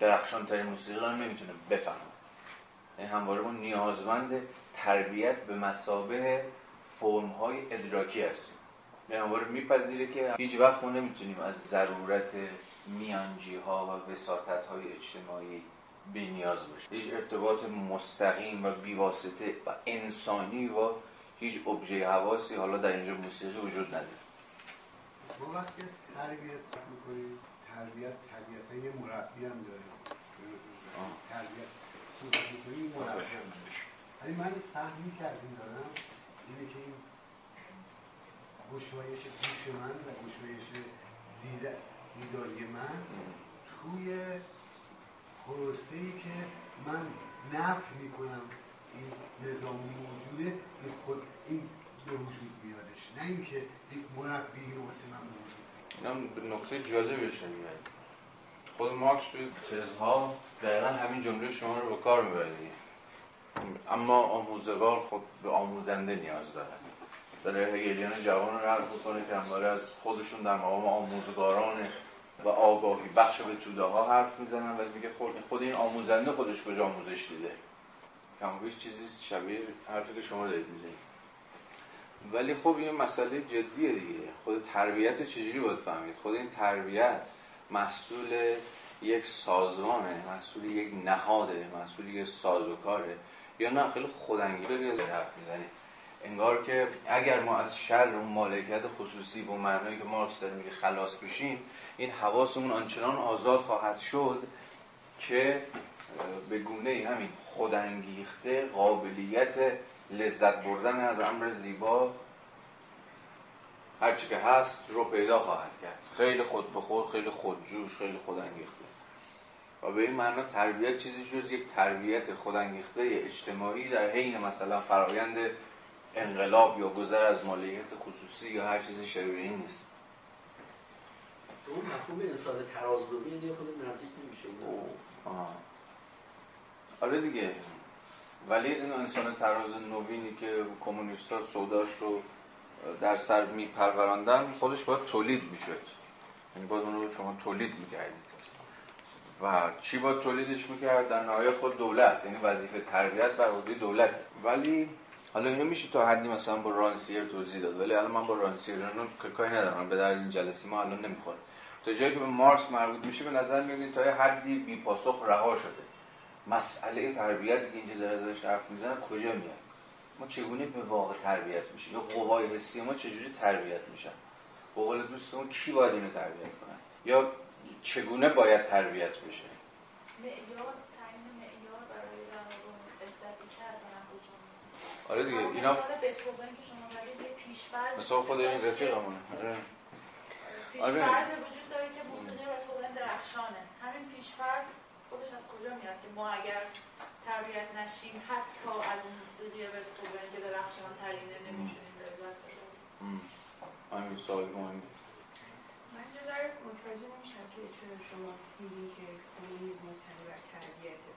درخشان ترین موسیقی رو نمی‌تونه بفهمه. یعنی همواره ما نیازمند تربیت به مسابه فرم های ادراکی هستیم. یعنی همواره میپذیره که هیچ وقت ما نمی‌تونیم از ضرورت میانجی ها و وساطت های اجتماعی بی نیاز باشه. هیچ ارتباط مستقیم و بیواسطه و انسانی و هیچ ابژه حواسی حالا در اینجا موسیقی وجود نداره. ما وقتی از تربیت می‌کنیم تربیت طبیعتا یه مربی هم داره. تربیت. صحبت می‌کنیم مربی. هم داره ولی من فهمی که از این دارم اینه که این گشایش گوش من و گشایش دیداری من توی پروسه ای که من نفت می‌کنم این نظام موجوده این خود این به وجود میادش. نه اینکه یک مربی واسه من موجود به نکته جالبش میاد خود مارکس توی تزها دقیقا همین جمله شما رو به کار میبردی اما آموزگار خود به آموزنده نیاز داره داره هگلیان جوان رو رد بکنه که از خودشون در مقام آموزگاران و آگاهی. بخش به توده ها حرف می‌زنن ولی میگه خود, خود این آموزنده خودش کجا آموزش دیده؟ کمابیش چیزی شبیه حرفی که شما دارید می‌زنید. ولی خب این مسئله جدیه دیگه. خود تربیت چجوری باید فهمید؟ خود این تربیت محصول یک سازمانه محصول یک نهاده محصول یک سازوکاره. یا نه خیلی خودانگیزه حرف می‌زنید. انگار که اگر ما از شر اون مالکیت خصوصی و معنایی که مارکس داره میگه خلاص بشیم این حواسمون آنچنان آزاد خواهد شد که به گونه همین خودانگیخته قابلیت لذت بردن از امر زیبا هرچی که هست رو پیدا خواهد کرد. خیلی خود به خود خیلی خودجوش خیلی خودانگیخته. و به این معنا تربیت چیزی جز یک تربیت خودانگیخته اجتماعی در حین مثلا فرایند انقلاب یا گذر از مالیت خصوصی یا هر چیزی شبیه این نیست. اون مفهوم انسان ترازدومی یه خود نزدیک نمیشه. آره دیگه. ولی این انسان تراز نوینی که کمونیست ها سوداش رو در سر میپروراندن خودش باید تولید می‌شد. یعنی باید اون رو شما تولید می‌کردید. و چی باید تولیدش می‌کرد؟ در نهایت خود دولت. یعنی وظیفه تربیت بر عهده دولت. ولی حالا اینو میشه تا حدی مثلا با رانسیر توضیح داد. ولی الان من با رانسیر رو کاری ندارم. به در این جلسه ما الان نمی‌خوره. تا جایی که به مارکس مربوط میشه به نظر میاد تا یه حدی بی پاسخ رها شده. مسئله تربیتی که اینجا در ازش حرف می‌زنن کجا میاد؟ ما چگونه به واقع تربیت میشه؟ یا قوای حسی ما چجوری تربیت میشن؟ به قول دوستمون کی باید اینو تربیت کنن یا چگونه باید تربیت بشه؟ آره دیگه اینا یه پیشفرض مثلا خود این رفیقمونه. آره. پیشفرض وجود داره که موسیقی بتوون درخشانه. همین پیشفرض خودش از کجا میاد که ما اگر تربیت نشیم حتی از موسیقی بتوون که درخشان ترینه نمی‌تونیم لذت ببریم. همین سوال من من یه ذره متوجه نمیشم که چرا شما میگین که کمونیسم مبتنی بر تربیته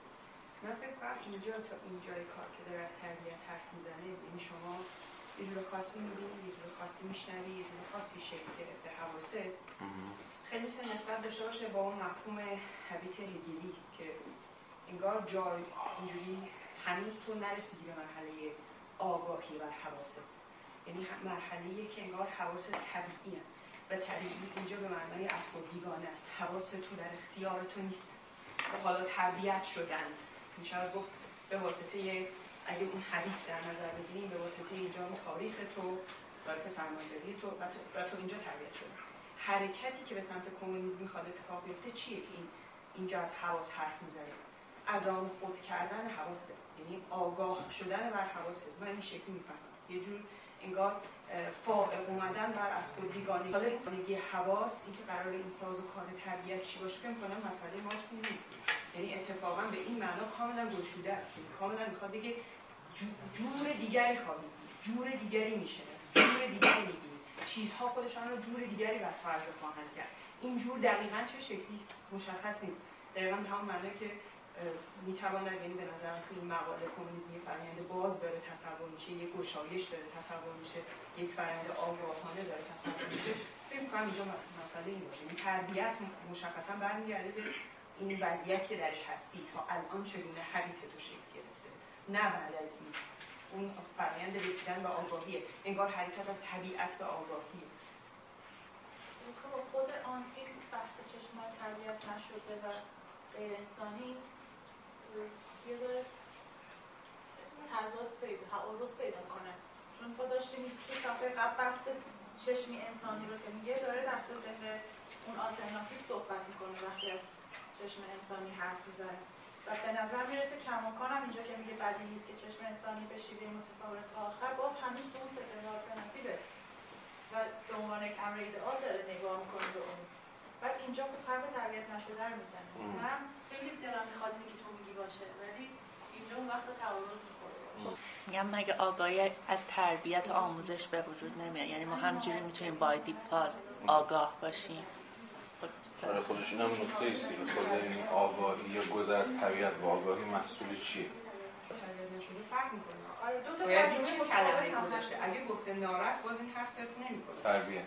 من فکر کنم اینجا تا اینجای کار که داره از تربیت حرف می‌زنه یعنی شما یه جور خاصی می‌بینی یه جور خاصی میشنوی یه جور خاصی شکل گرفته حواست. خیلی می‌تونه نسبت داشته باشه با اون مفهوم حبیت هگلی که انگار جای اینجوری هنوز تو نرسیدی به مرحله آگاهی بر حواست. یعنی مرحله که انگار حواس طبیعی و طبیعی اینجا به معنای از خود بیگانه است. حواس تو در اختیار تو نیست. و حالا تربیت شدن. میشه گفت به واسطه اگه اون حبیت در نظر بگیریم به واسطه اینجا تاریخ تو و سرمایه‌داری تو و تو اینجا تربیت شده. حرکتی که به سمت کمونیسم می‌خواد اتفاق بیفته چیه که این اینجا از حواس حرف می‌زنه؟ از آن خود کردن حواسه. یعنی آگاه شدن بر حواسه. من این شکلی می‌فهمم. یه جور انگار فائق اومدن بر از خود بیگانگی. حالا این حواس این که قرار این ساز و کار تربیت چی باشه فکر کنم مسئله مارکسی نیست. یعنی اتفاقا به این معنا کاملا گشوده است. یعنی کاملا می‌خواد بگه جور دیگری خواهی جور دیگری میشه. جور دیگری می‌بینی چیزها خودشان رو جور دیگری بر فرض خواهند کرد. این جور دقیقا چه شکلی است؟ مشخص نیست. دقیقا همون معنی که می‌تواند یعنی به نظرم تو این مقاله کمونیسم یک فرآیند باز داره تصور میشه یک گشایش داره تصور میشه یک فرآیند آگاهانه داره تصور میشه. فکر می‌کنم اینجا مسئله این باشه. این تربیت مشخصا برمیگرده به این وضعیت که درش هستی تا الان چگونه حبیت تو شکل گرفته. نه بعد از این. اون فرآیند رسیدن به آگاهیه انگار حرکت از طبیعت به آگاهیه خب، خود آن فیلم بحث چشمان تربیت نشده و غیر انسانی یه ذره تضاد پیدا تعارض پیدا کنه. چون ما داشتیم تو صفحه قبل بحث چشمی انسانی رو که میگه داره در صدق اون آلترناتیو صحبت می‌کنه وقتی از چشم انسانی حرف می‌زنه. و به نظر می‌رسه کماکان هم اینجا که میگه بدیهی است که چشم انسانی به شیوه متفاوت تا آخر باز هنوز تو اون صدق آلترناتیوه. و به عنوان یک امر ایدئال داره نگاه می‌کنه به اون. بعد اینجا خب حرف تربیت نشده رو می‌زنه. من خیلی دلم می‌خواد که تو میگی باشه ولی اینجا اون وقت تعارض می‌خوره. میگم مگه آگاهی از تربیت و آموزش به وجود نمیاد؟ یعنی ما همجوری می‌تونیم بای دیپال آگاه باشیم. آره خودشون هم نکته ایستی خود این آگاهی یا گذر از طبیعت و آگاهی محصول چیه؟ دو تا چه کلمه گذاشته اگه گفته نارس باز این حرف صرف نمی‌کنه تربیت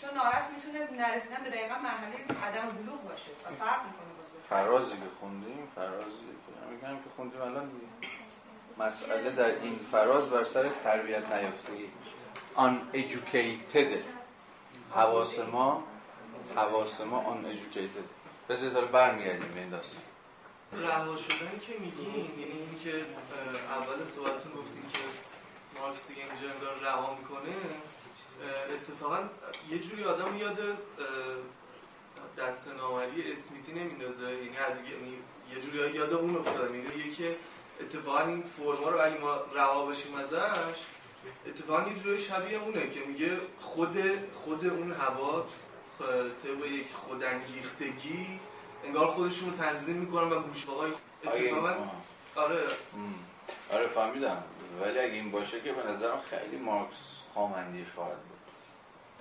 چون نارس می‌تونه نرسیدن به دقیقا مرحله عدم بلوغ باشه. فرق می‌کنه فرازی که خوندیم فرازی که میگم که خوندیم الان دیگه. مسئله در این فراز بر سر تربیت نیافتگی آن educated. حواس ما حواس ما آن educated. بذارید حالا برمیگردیم به این داستان. رها شدن که میگین یعنی اینکه اول صحبتتون گفتین که مارکس دیگه اینجا انگار رها می‌کنه اتفاقا یه جوری آدم یاد دست نامری اسمیتی نمیندازه. یعنی از یعنی یه جوری یاد اون افتاده. یعنی که اتفاقا این فرما رو اگه ما رها بشیم ازش اتفاقا یه جوری شبیه اونه که میگه خود خود اون حواس طبق یک خودانگیختگی انگار خودشون رو تنظیم می‌کنن و گوشه های اتفاقا آره. آره فهمیدم. ولی اگه این باشه که به نظرم خیلی مارکس خامندیش خواهد بود.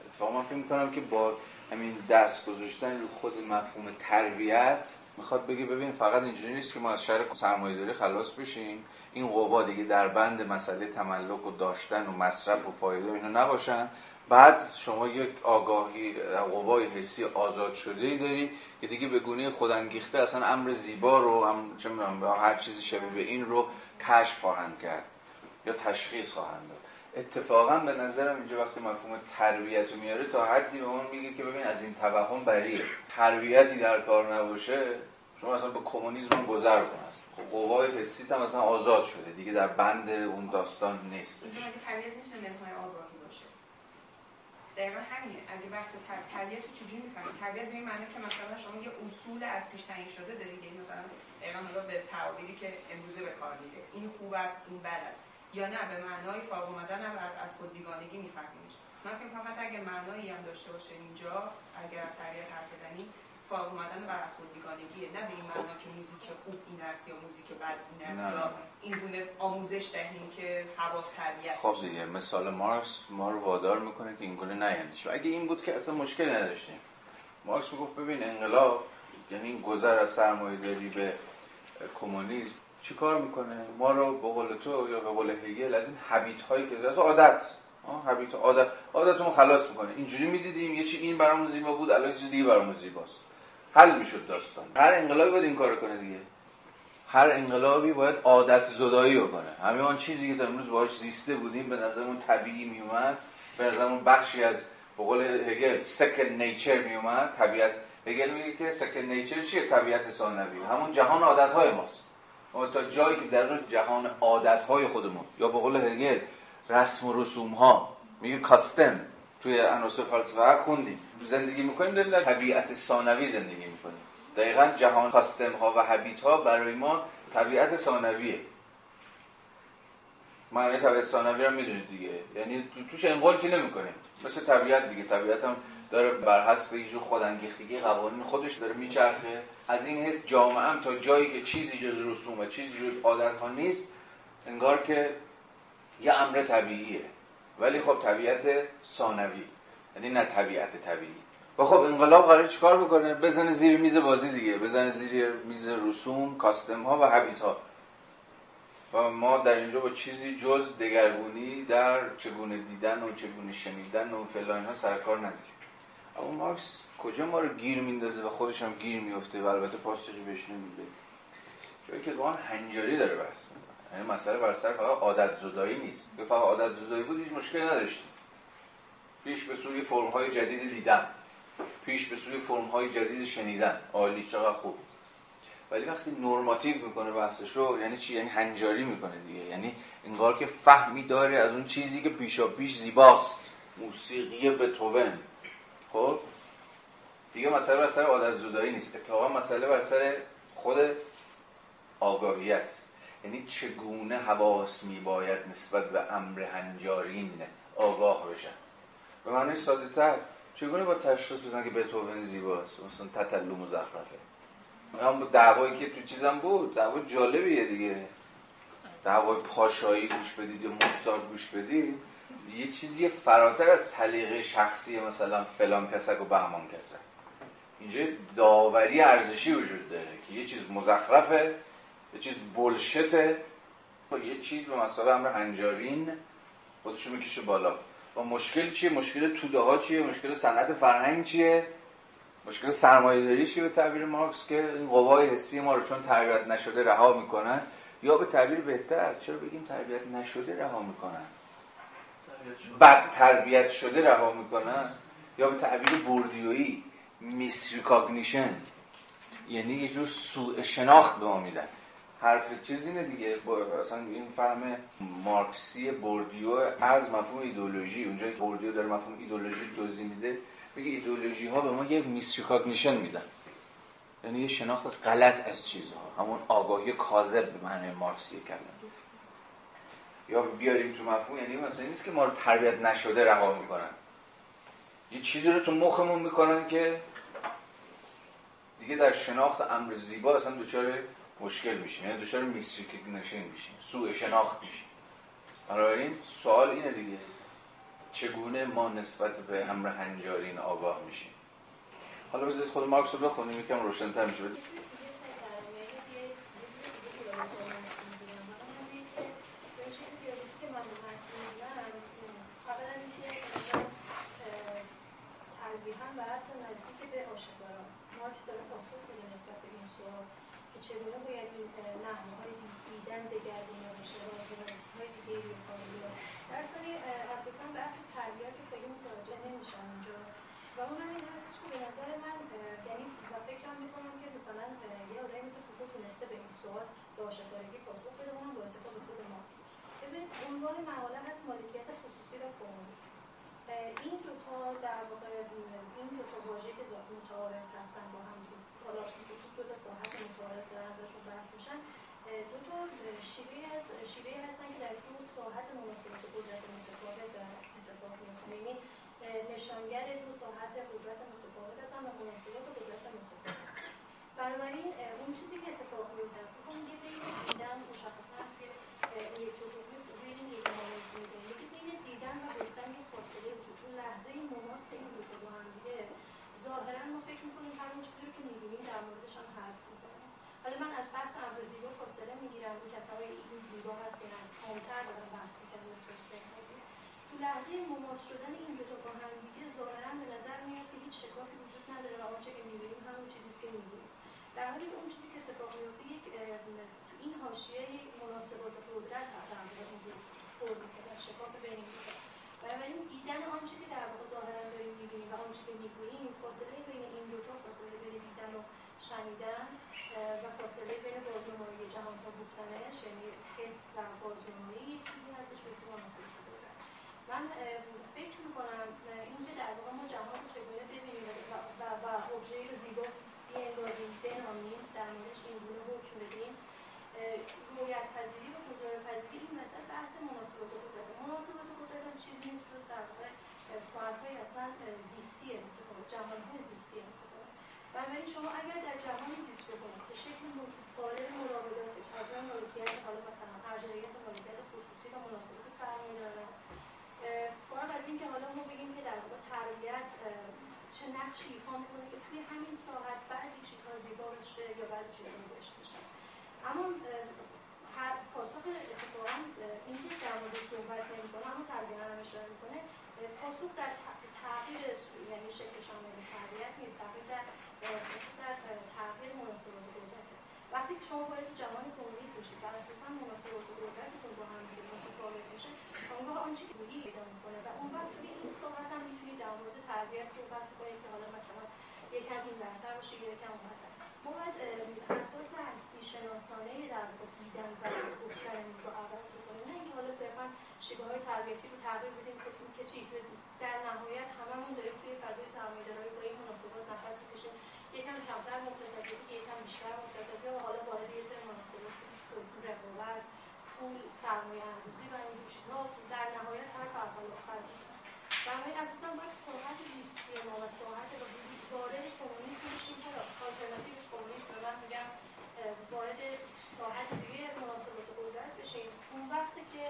اتفاقا من فکر می‌کنم که با همین دست گذاشتن رو خود مفهوم تربیت می‌خواد بگه ببین فقط اینجوری نیست که ما از شر سرمایه‌داری خلاص بشیم. این قوا دیگه در بند مسئله تملک و داشتن و مصرف و فایده و اینا نباشن. بعد شما یک آگاهی قوای حسی آزاد شده ای داری که دیگه به گونه خودانگیخته اصلا امر زیبا رو هم چه هر چیزی شبیه به این رو کشف خواهند کرد یا تشخیص خواهند داد. اتفاقا به نظرم اینجا وقتی مفهوم تربیت رو میاره تا حدی به اون میگه که ببین از این توهم بریه. تربیتی در کار نباشه شما اصلا به کمونیسم هم گذر کن. خب قوای حسی هم اصلا آزاد شده. دیگه در بند اون داستان نیست. تربیت می‌تونه آگاهی باشه. دقیقا همینه. اگه بحث تربیت رو چجوری می‌فهمید تربیت به این معنی که مثلا شما یه اصول از پیش تعیین شده دارید یعنی مثلا دقیقا به تعابیری که امروزه به کار میره. این خوب است این بد است. یا نه به معنای فاق اومدن از خود بیگانگی من فکر کنم اگه معنایی هم داشته باشه اینجا اگر از تربیت حرف بزنیم فارغ اومدن بر از بیگانگیه نه به این. معنا که موزیک خوب این است یا موزیک بد این است. یا این گونه آموزش دهیم که حواس تربیت خب. دیگه مثال مارکس ما رو وادار می‌کنه که این گونه نیندیشیم اگه این بود که اصلا مشکلی نداشتیم مارکس می‌گفت ببین انقلاب یعنی این گذر از سرمایه داری به کمونیسم چیکار می‌کنه ما رو به قول تو یا به قول هگل از این هابیت هایی که از عادت هابیت عادت عادتمون خلاص می‌کنه اینجوری می‌دیدیم یه چی این برامون زیبا بود الان چیز دیگه برامون زیباست حل می‌شد داستان. هر انقلابی باید این کارو کنه دیگه. هر انقلابی باید عادت زدایی بکنه همه آن چیزی که تا امروز باهاش زیسته بودیم به نظرمون طبیعی میومد. به نظرمون بخشی از به قول هگل سکن نیچر میومد. طبیعت هگل میگه که سکن نیچر چیه؟ طبیعت ثانوی. همون جهان عادت های ماست. ما تا جایی که در اون جهان عادت های خودمون یا به قول هگل رسم و رسوم ها میگه کاستم توی عناصر فلسفه خوندیم. زندگی می‌کنیم داریم در طبیعت ثانوی زندگی می‌کنیم. دقیقا جهان کاستم ها و حبیت ها برای ما طبیعت ثانویه. معنی طبیعت ثانوی رو می‌دونید دیگه. یعنی تو توش انقل که نمی‌کنیم. مثل طبیعت دیگه. طبیعت هم داره بر حسب یه جور خودانگیختگی قوانین خودش داره میچرخه. از این حس جامعه هم تا جایی که چیزی جز رسوم و چیزی جز عادت ها نیست انگار که یه امر طبیعیه. ولی خب طبیعت ثانوی. یعنی نه طبیعت طبیعی. و خب انقلاب قرار چیکار بکنه؟ بزنه زیر میز بازی دیگه بزنه زیر میز رسوم کاستم ها و حبیت ها و ما در اینجا با چیزی جز دگرگونی در چگونه دیدن و چگونه شنیدن و فلان ها سرکار نداریم. اما مارکس کجا ما رو گیر میندازه و خودش هم گیر میفته و البته پاسخی بهش نمیده. جایی که با هنجاری داره بحث می‌کنه. یعنی مسئله بر سر فقط عادت زدایی نیست. که فقط عادت زدایی بود هیچ مشکلی نداشتیم. پیش به سوی فرم های جدید دیدن پیش به سوی فرم های جدید شنیدن عالی چقدر خوب. ولی وقتی نرماتیو می‌کنه بحثش رو یعنی چی؟ یعنی هنجاری می‌کنه دیگه. یعنی انگار که فهمی داره از اون چیزی که پیشا پیش زیباست. موسیقی بتوون خب؟ دیگه مسئله بر سر عادت زدایی نیست. اتفاقا مسئله بر سر خود آگاهی است. یعنی چگونه حواس میباید نسبت به امر هنجارین آگاه بشن. به معنی ساده تر چگونه با تشخیص بزن که بتوون زیباست؟ مثلا تتلو مزخرفه هم دعوایی که تو چیزم بود دعوا جالبیه دیگه. دعوای پاشایی گوش بدید یا موزارت گوش بدید. یه چیزی فراتر از سلیقه شخصی مثلا فلان کسک و بهمان کسک. اینجا داوری ارزشی وجود داره که یه چیز مزخرفه یه چیز بلشته یه چیز به مثابه امر هنجارین خودشو می‌کشه بالا. مشکل چیه؟ مشکل توده ها چیه؟ مشکل صنعت فرهنگ چیه؟ مشکل سرمایه داری چیه به تعبیر مارکس که این قوای حسی ما رو چون تربیت نشده رها می‌کنن یا به تعبیر بهتر چرا بگیم تربیت نشده رها می‌کنن؟ بد تربیت شده رها می‌کنن؟ یا به تعبیر بوردیویی misrecognition یعنی یه جور سوء شناخت به ما میدن. حرف چیز اینه دیگه. اصلا این فهم مارکسی بوردیو از مفهوم ایدولوژی اونجا که بوردیو داره مفهوم ایدولوژی توضیح میده میگه ایدولوژی ها به ما یه misrecognition میدن. یعنی یه شناخت غلط از چیزها. همون آگاهی کاذب به معنی مارکسی کلمه. یا بیاریم تو مفهوم یعنی مثلا نیست که ما رو تربیت نشده رها می‌کنن. یه چیزی رو تو مخمون می‌کنن که دیگه در شناخت امر زیبا اصلا دچار مشکل میشیم. یعنی دچار misrecognition میشیم. سوء شناخت میشیم. بنابراین سوال اینه دیگه. چگونه ما نسبت به امر هنجارین آگاه میشیم؟ حالا بذارید خود مارکس رو بخونیم. یکم روشن‌تر میشه مارکس داره پاسخ میده نسبت به این سوال که چگونه باید این نحوه های دیدن دگرگونه باشه و های دیگه در اساسا بحث تربیت خیلی متوجه نمیشم اینجا. و اون این که به نظر من یعنی و فکرم می‌کنم که مثلا یه آدمی مثل فوکو تونسته به این سوال پاسخ بده اونم با اتفاق خود مارکس ببینید عنوان مقاله هست مالکیت خصوصی و کمونیسم این دوتا در واقع این دوتا واژه که متعارض هستن با هم حالا دو تا ساحت متعارض دارن ازشون بحث میشن. دو تا شیوه از شیوه هستن که در اون ساحت مناسبت قدرت متفاوت دارن اتفاق میفته یعنی نشانگر دو ساحت قدرت متفاوت هستن و مناسبت قدرت متفاوت. بنابراین اون چیزی که اتفاق میفته فکر یه بین دیدن مشخصا توی یک جمهوری این یک یکی بین دیدن و گفتن که فاصله وجود. لحظه مناسب این دو با هم دیگه ظاهرا من از بحث ابرزیبا فاصله می‌گیرم. اون کسایی این زیبا هست یا یعنی کمتر دارم بحث می‌کنم نسبت به تو لحظه مماس شدن این دو تا با هم دیگه ظاهرا به نظر میاد که هیچ شکافی وجود نداره و آنچه که می‌بینیم همون چیزی که می‌بینیم. در حالی اون چیزی که اتفاق میفته یک تو این حاشیه یک مناسبات قدرت هم پر می‌کنه شکاف بین این بنابراین دیدن آنچه که در واقع ظاهرا داریم می‌بینیم و آنچه که می‌گوییم فاصله بین این دوتا فاصله بین دیدن و شنیدن و فاصله بین بازنمایی جهان تا گفتنش یعنی حس و بازنمایی یک چیزی هستش به اسم مناسبات قدرت من فکر می‌کنم اینکه در واقع ما جهان رو چگونه ببینیم و, و, و رو زیبا بیانگاریم بنامیم در موردش اینگونه حکم بدیم. رویت پذیری و گزاره پذیری این مثل بحث مناسبات قدرت. مناسبات قدرت هم چیزی نیست جز در واقع ساعتهای اصلا زیستی متفاوت جهانهای زیستی متفاوت بنابراین شما اگر در جهان زیست بکنید به شکل قالب مراوداتش. از من مالکیت حالا مثلا ارجعیت مالکیت خصوصی و مناسبات سرمایه‌داری است. فارغ از اینکه حالا ما بگیم که در واقع تربیت چه نقشی ایفا می‌کنه که توی همین ساعت بعضی چیزها زیبا بشه یا بعضی چیزها زشت بشه. اما هر پاسخ اتفاقا اینکه در مورد صحبت نمی‌کنه اما ترجمه هم اشاره می‌کنه پاسخ در تغییر یعنی شکل شامل تربیت نیست. تغییر در در تغییر مناسبات قدرته وقتی که شما وارد جهان کمونیست بشید و اساسا مناسبات قدرتتون با هم متفاوت میشه آنگاه آنچه که بودی پیدا می‌کنه و اون وقت توی این صحبت هم می‌تونید در مورد که حالا مثلا یکم این برتر باشه یکم اونورتر ما باید اساس هستی شناسانه در دیدن و گفتن رو عوض بکنیم نه اینکه حالا صرفا شیوه های تربیتی رو تغییر بدیم که چی در نهایت هممون داریم توی فضای سرمایه‌داری با این مناسبات نفس می‌کشیم یکم کمتر متصدی یکم بیشتر متصدی و حالا وارد یه سری مناسبات رقابت پول سرمایه اندوزی و این چیزها. در نهایت هر فرقای آخر بنابراین اساسا باید ساحت زیستی ما و ساحت وارد کمونیسم بشیم. که آلترناتیوش کمونیسم من میگم وارد ساحت دیگه از مناسبات قدرت بشیم. اون وقتی که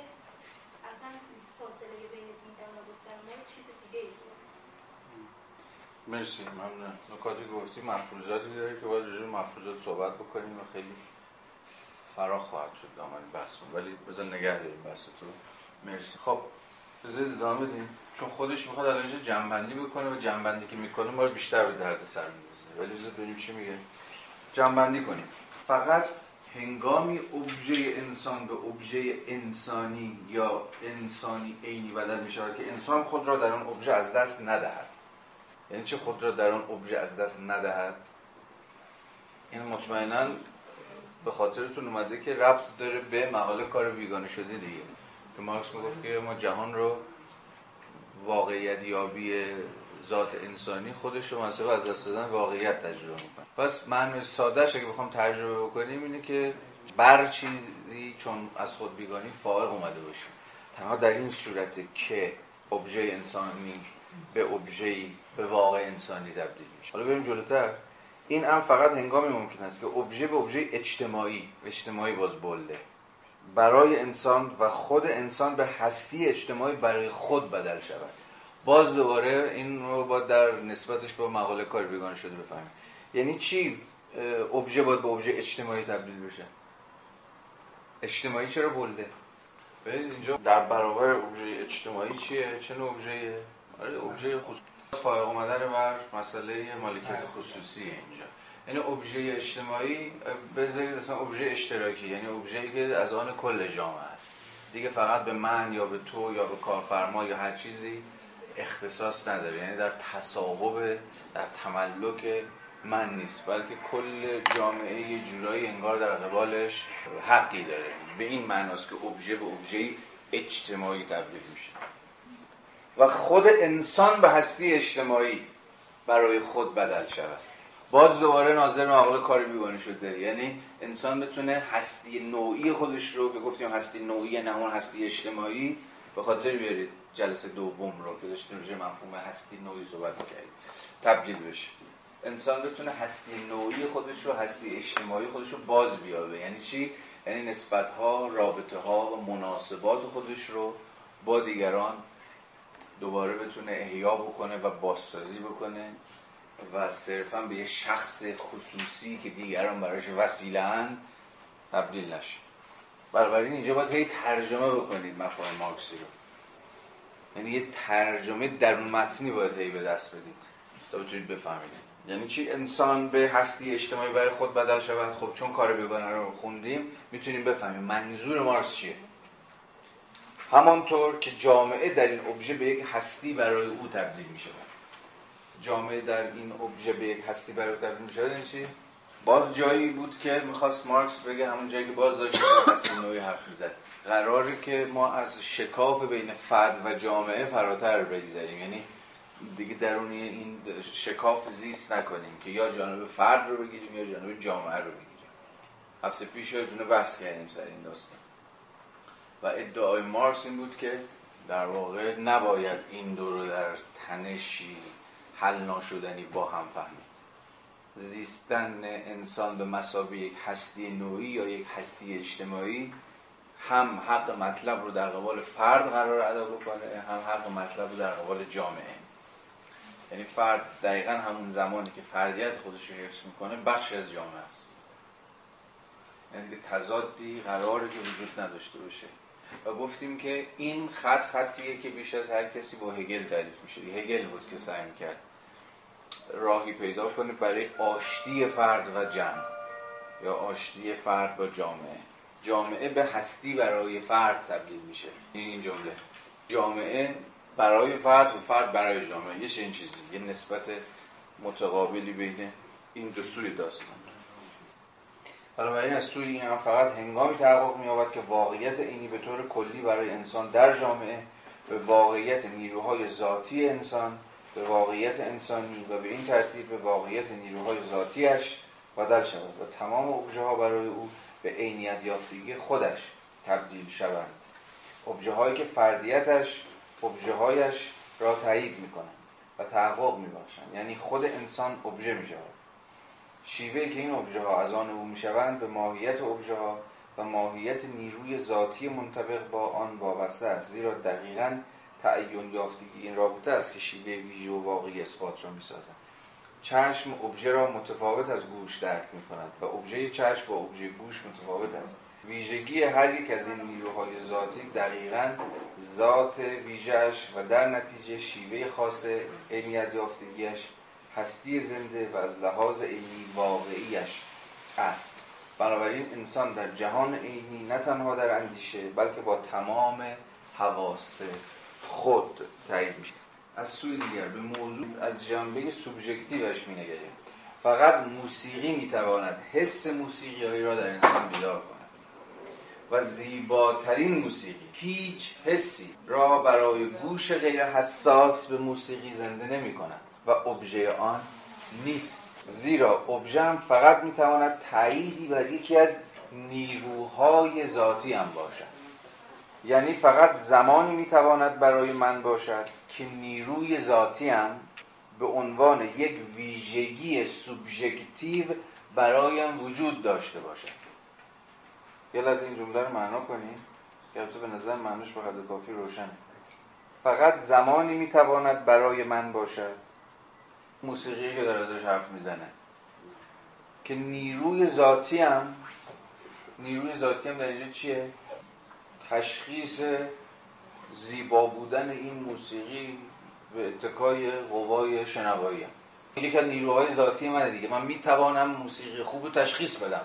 اصلا فاصله بین دیدن و گفتن ما چیز دیگه ای مرسی ممنون. نکاتی گفتی مفروضاتی داره که باید رجوع مفروضات صحبت بکنیم و خیلی فراخ خواهد شد دامن بحثون ولی بذار نگه داریم بحث تو مرسی. خب بذار ادامه بدیم. چون خودش می‌خواد الان اینجا جنبندی بکنه و جنبندی که می‌کنه ما بیشتر به درد سر می‌رسه ولی بذار ببینیم چی میگه. جنبندی کنیم. فقط هنگامی ابژه انسان به ابژه انسانی یا انسانی عینی بدل میشه که انسان خود را در آن ابژه از دست ندهد. یعنی چه خود را در آن ابژه از دست ندهد؟ این مطمئنا به خاطرتون اومده که ربط داره به مقاله کار بیگانه شده دیگه. که مارکس می‌گفت که ما جهان رو واقعیت یابی ذات انسانی خودش رو از دست دادن واقعیت تجربه می‌کنه. پس من سادهش اگه بخوام تجربه بکنیم اینه که بر چیزی چون از خود بیگانی فائق اومده باشه تنها در این صورت که ابژه انسانی به ابژه به واقع انسانی تبدیل میشه. حالا بریم جلوتر. این هم فقط هنگامی ممکن است که ابژه به ابژه اجتماعی اجتماعی باز بلده برای انسان و خود انسان به هستی اجتماعی برای خود بدل شود. باز دوباره این رو باید در نسبتش با مقاله کار بیگانه شده بفهمیم. یعنی چی؟ ابژه باید به ابژه اجتماعی تبدیل بشه. اجتماعی چرا بلده؟ ببینید اینجا در برابر ابژه اجتماعی چیه؟ چه نوع ابژه آره ابژه خصوصی. فائق اومدن بر مسئله مالکیت خصوصی اینجا. یعنی ابژه اجتماعی بذارید اصلا ابژه اشتراکی یعنی ابژه‌ای که از آن کل جامعه است. دیگه فقط به من یا به تو یا به کارفرما یا هر چیزی اختصاص نداره. یعنی در تصاحب در تملک من نیست بلکه کل جامعه یه جورایی انگار در قبالش حقی داره. به این معناست که ابژه به ابژه اجتماعی تبدیل میشه. و خود انسان به هستی اجتماعی برای خود بدل شود. باز دوباره ناظر مقاله کاری بیگانه شده. یعنی انسان بتونه هستی نوعی خودش رو که گفتیم هستی نوعی نه اون هستی اجتماعی به خاطر بیارید جلسه دوم رو که داشتیم راجع مفهوم هستی نوعی صحبت کردیم تبدیل بشه. انسان بتونه هستی نوعی خودش رو هستی اجتماعی خودش رو باز بیابه. یعنی چی؟ یعنی نسبت ها رابطه ها و مناسبات خودش رو با دیگران دوباره بتونه احیا بکنه و بازسازی بکنه و صرفا به یه شخص خصوصی که دیگران براش وسیله تبدیل نشه. بنابراین اینجا باید هی ترجمه بکنید مفاهیم مارکسی رو. یعنی یه ترجمه درون متنی باید هی به دست بدید تا بتونید بفهمید. یعنی چی؟ انسان به هستی اجتماعی برای خود بدل شود. خب چون کار بیگانه رو خوندیم می‌تونیم بفهمیم منظور مارکس چیه. همانطور که جامعه در این ابژه به یک هستی برای او تبدیل می شود جامعه در این ابژه به یک هستی برای او تبدیل می شود یعنی چی؟ باز جایی بود که می‌خواست مارکس بگه همون جایی که باز داشت هستی نوعی حرف می‌زد. قراره که ما از شکاف بین فرد و جامعه فراتر بگذاریم یعنی دیگه درونی این شکاف زیست نکنیم که یا جانب فرد رو بگیریم یا جانب جامعه رو بگیریم. هفته پیش دونه بحث کردیم سر این داستان. و ادعای مارکس این بود که در واقع نباید این دو رو در تنشی حل ناشدنی با هم فهمید. زیستن انسان به مسابقه یک هستی نوعی یا یک هستی اجتماعی هم حق مطلب رو در قبال فرد قرار ادا بکنه هم حق مطلب رو در قبال جامعه. یعنی فرد دقیقا همون زمانی که فردیت خودش رو حفظ می‌کنه بخش از جامعه است. یعنی تضادی قراره که وجود نداشته باشه. و گفتیم که این خط خطیه که بیش از هر کسی با هگل تعریف میشه. هگل بود که سعی می‌کرد راهی پیدا کنه برای آشتی فرد و جمع. یا آشتی فرد با جامعه. جامعه به هستی برای فرد تبدیل میشه. این این جمله. جامعه برای فرد و فرد برای جامعه. یه این چیزی. یه نسبت متقابلی بین این دو سوی داستان. بنابراین از سوی این هم فقط هنگامی تحقق می‌یابد که واقعیت اینی به طور کلی برای انسان در جامعه به واقعیت نیروهای ذاتی انسان به واقعیت انسانی و به این ترتیب به واقعیت نیروهای ذاتیش بدل شود و تمام ابژه ها برای او به عینیت یافتگی خودش تبدیل شوند. ابژه هایی که فردیتش ابژه هایش را تایید می کنند و تحقق می باشند یعنی خود انسان ابژه می شود شیوهی که این ابژه ها از آن او می شوند به ماهیت ابژه ها و ماهیت نیروی ذاتی منطبق با آن وابسته است. زیرا دقیقا تعین یافتگی این رابطه است که شیوه ویژه و واقعی اثبات را می سازند چشم ابژه را متفاوت از گوش درک می کند و ابژه چشم با ابژه گوش متفاوت است. ویژگی هر یک از این نیروهای ذاتی دقیقا ذات ویژهش و در نتیجه شیوه خاص علمیت یافتگیش هستی زنده و از لحاظ عینی واقعیش است. بنابراین انسان در جهان عینی نه تنها در اندیشه بلکه با تمام حواس خود تایید میشه. از سوی دیگر به موضوع از جنبه سوبژکتیوش مینگریم. فقط موسیقی می‌تواند حس موسیقی را در انسان بیدار کند. و زیباترین موسیقی هیچ حسی را برای گوش غیر حساس به موسیقی زنده نمی کند و ابژه آن نیست. زیرا ابژه هم فقط می‌تواند تاییدی بر یکی از نیروهای ذاتی هم باشد. یعنی فقط زمانی می‌تواند برای من باشد که نیروی ذاتی هم به عنوان یک ویژگی سوبژکتیو برایم وجود داشته باشد. یه از این جمله رو معنا کنیم که به نظر معنیش به کافی روشنه. فقط زمانی می‌تواند برای من باشد موسیقی که داره ازش حرف می‌زنه. که نیروی ذاتی هم نیروی ذاتی هم در اینجا چیه؟ تشخیص زیبا بودن این موسیقی به اتکای قوای شنوایی هم. یکی از نیروهای ذاتی منه دیگه. من می‌توانم موسیقی خوب رو تشخیص بدم.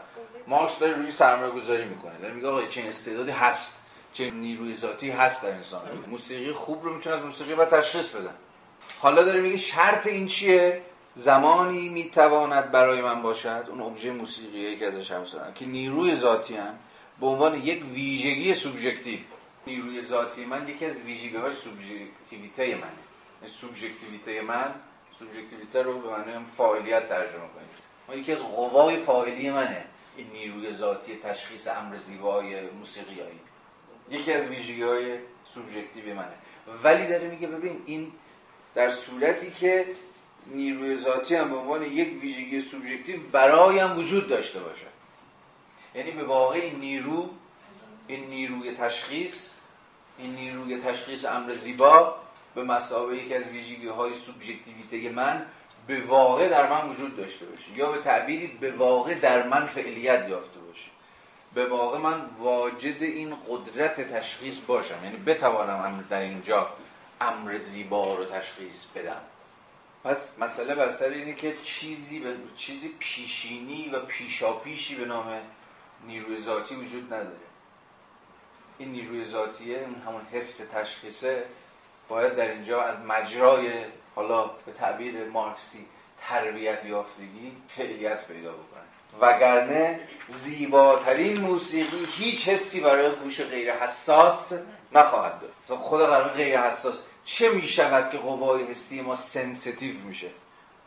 مارکس داره روی سرمایه گذاری می‌کنه. داره میگه آقا چه استعدادی هست. چه نیروی ذاتی هست در انسان. موسیقی خوب رو می‌تونه از موسیقی و تشخیص بدم حالا داره میگه شرط این چیه؟ زمانی می‌تواند برای من باشد. اون ابژه موسیقی که ازش هم که نیروی ذاتی هم به عنوان یک ویژگی سوبژکتیو. نیروی ذاتی من یکی از ویژگی های سوبژکتیویته منه. یعنی سوبژکتیویته من سوبژکتیویته رو به معنی فاعلیت ترجمه کنید ما یکی از قوای فاعلی منه. این نیروی ذاتی تشخیص امر زیبای موسیقیایی. یکی از ویژگی های سوبژکتیو منه. ولی داره میگه ببین این در صورتی که نیروی ذاتی هم به عنوان یک ویژگی سوبژکتیو برایم وجود داشته باشه یعنی به واقع نیرو این نیروی تشخیص این نیروی تشخیص امر زیبا به مسابقه یکی از ویژگی های سوبژکتیویته من به واقع در من وجود داشته باشه. یا به تعبیری به واقع در من فعلیت یافته باشه. به واقع من واجد این قدرت تشخیص باشم. یعنی بتوانم در اینجا امر زیبا رو تشخیص بدم. پس مسئله بر سر اینه که چیزی به چیزی پیشینی و پیشاپیشی به نام نیروی ذاتی وجود نداره. این نیروی ذاتیه اون همون حس تشخیصه باید در اینجا از مجرای حالا به تعبیر مارکسی تربیت یافتگی فعلیت پیدا بکنه. وگرنه زیباترین موسیقی هیچ حسی برای گوش غیر حساس نخواهد داشت. خود قرار غیر حساس. چه می‌شود که قوای حسی ما sensitive میشه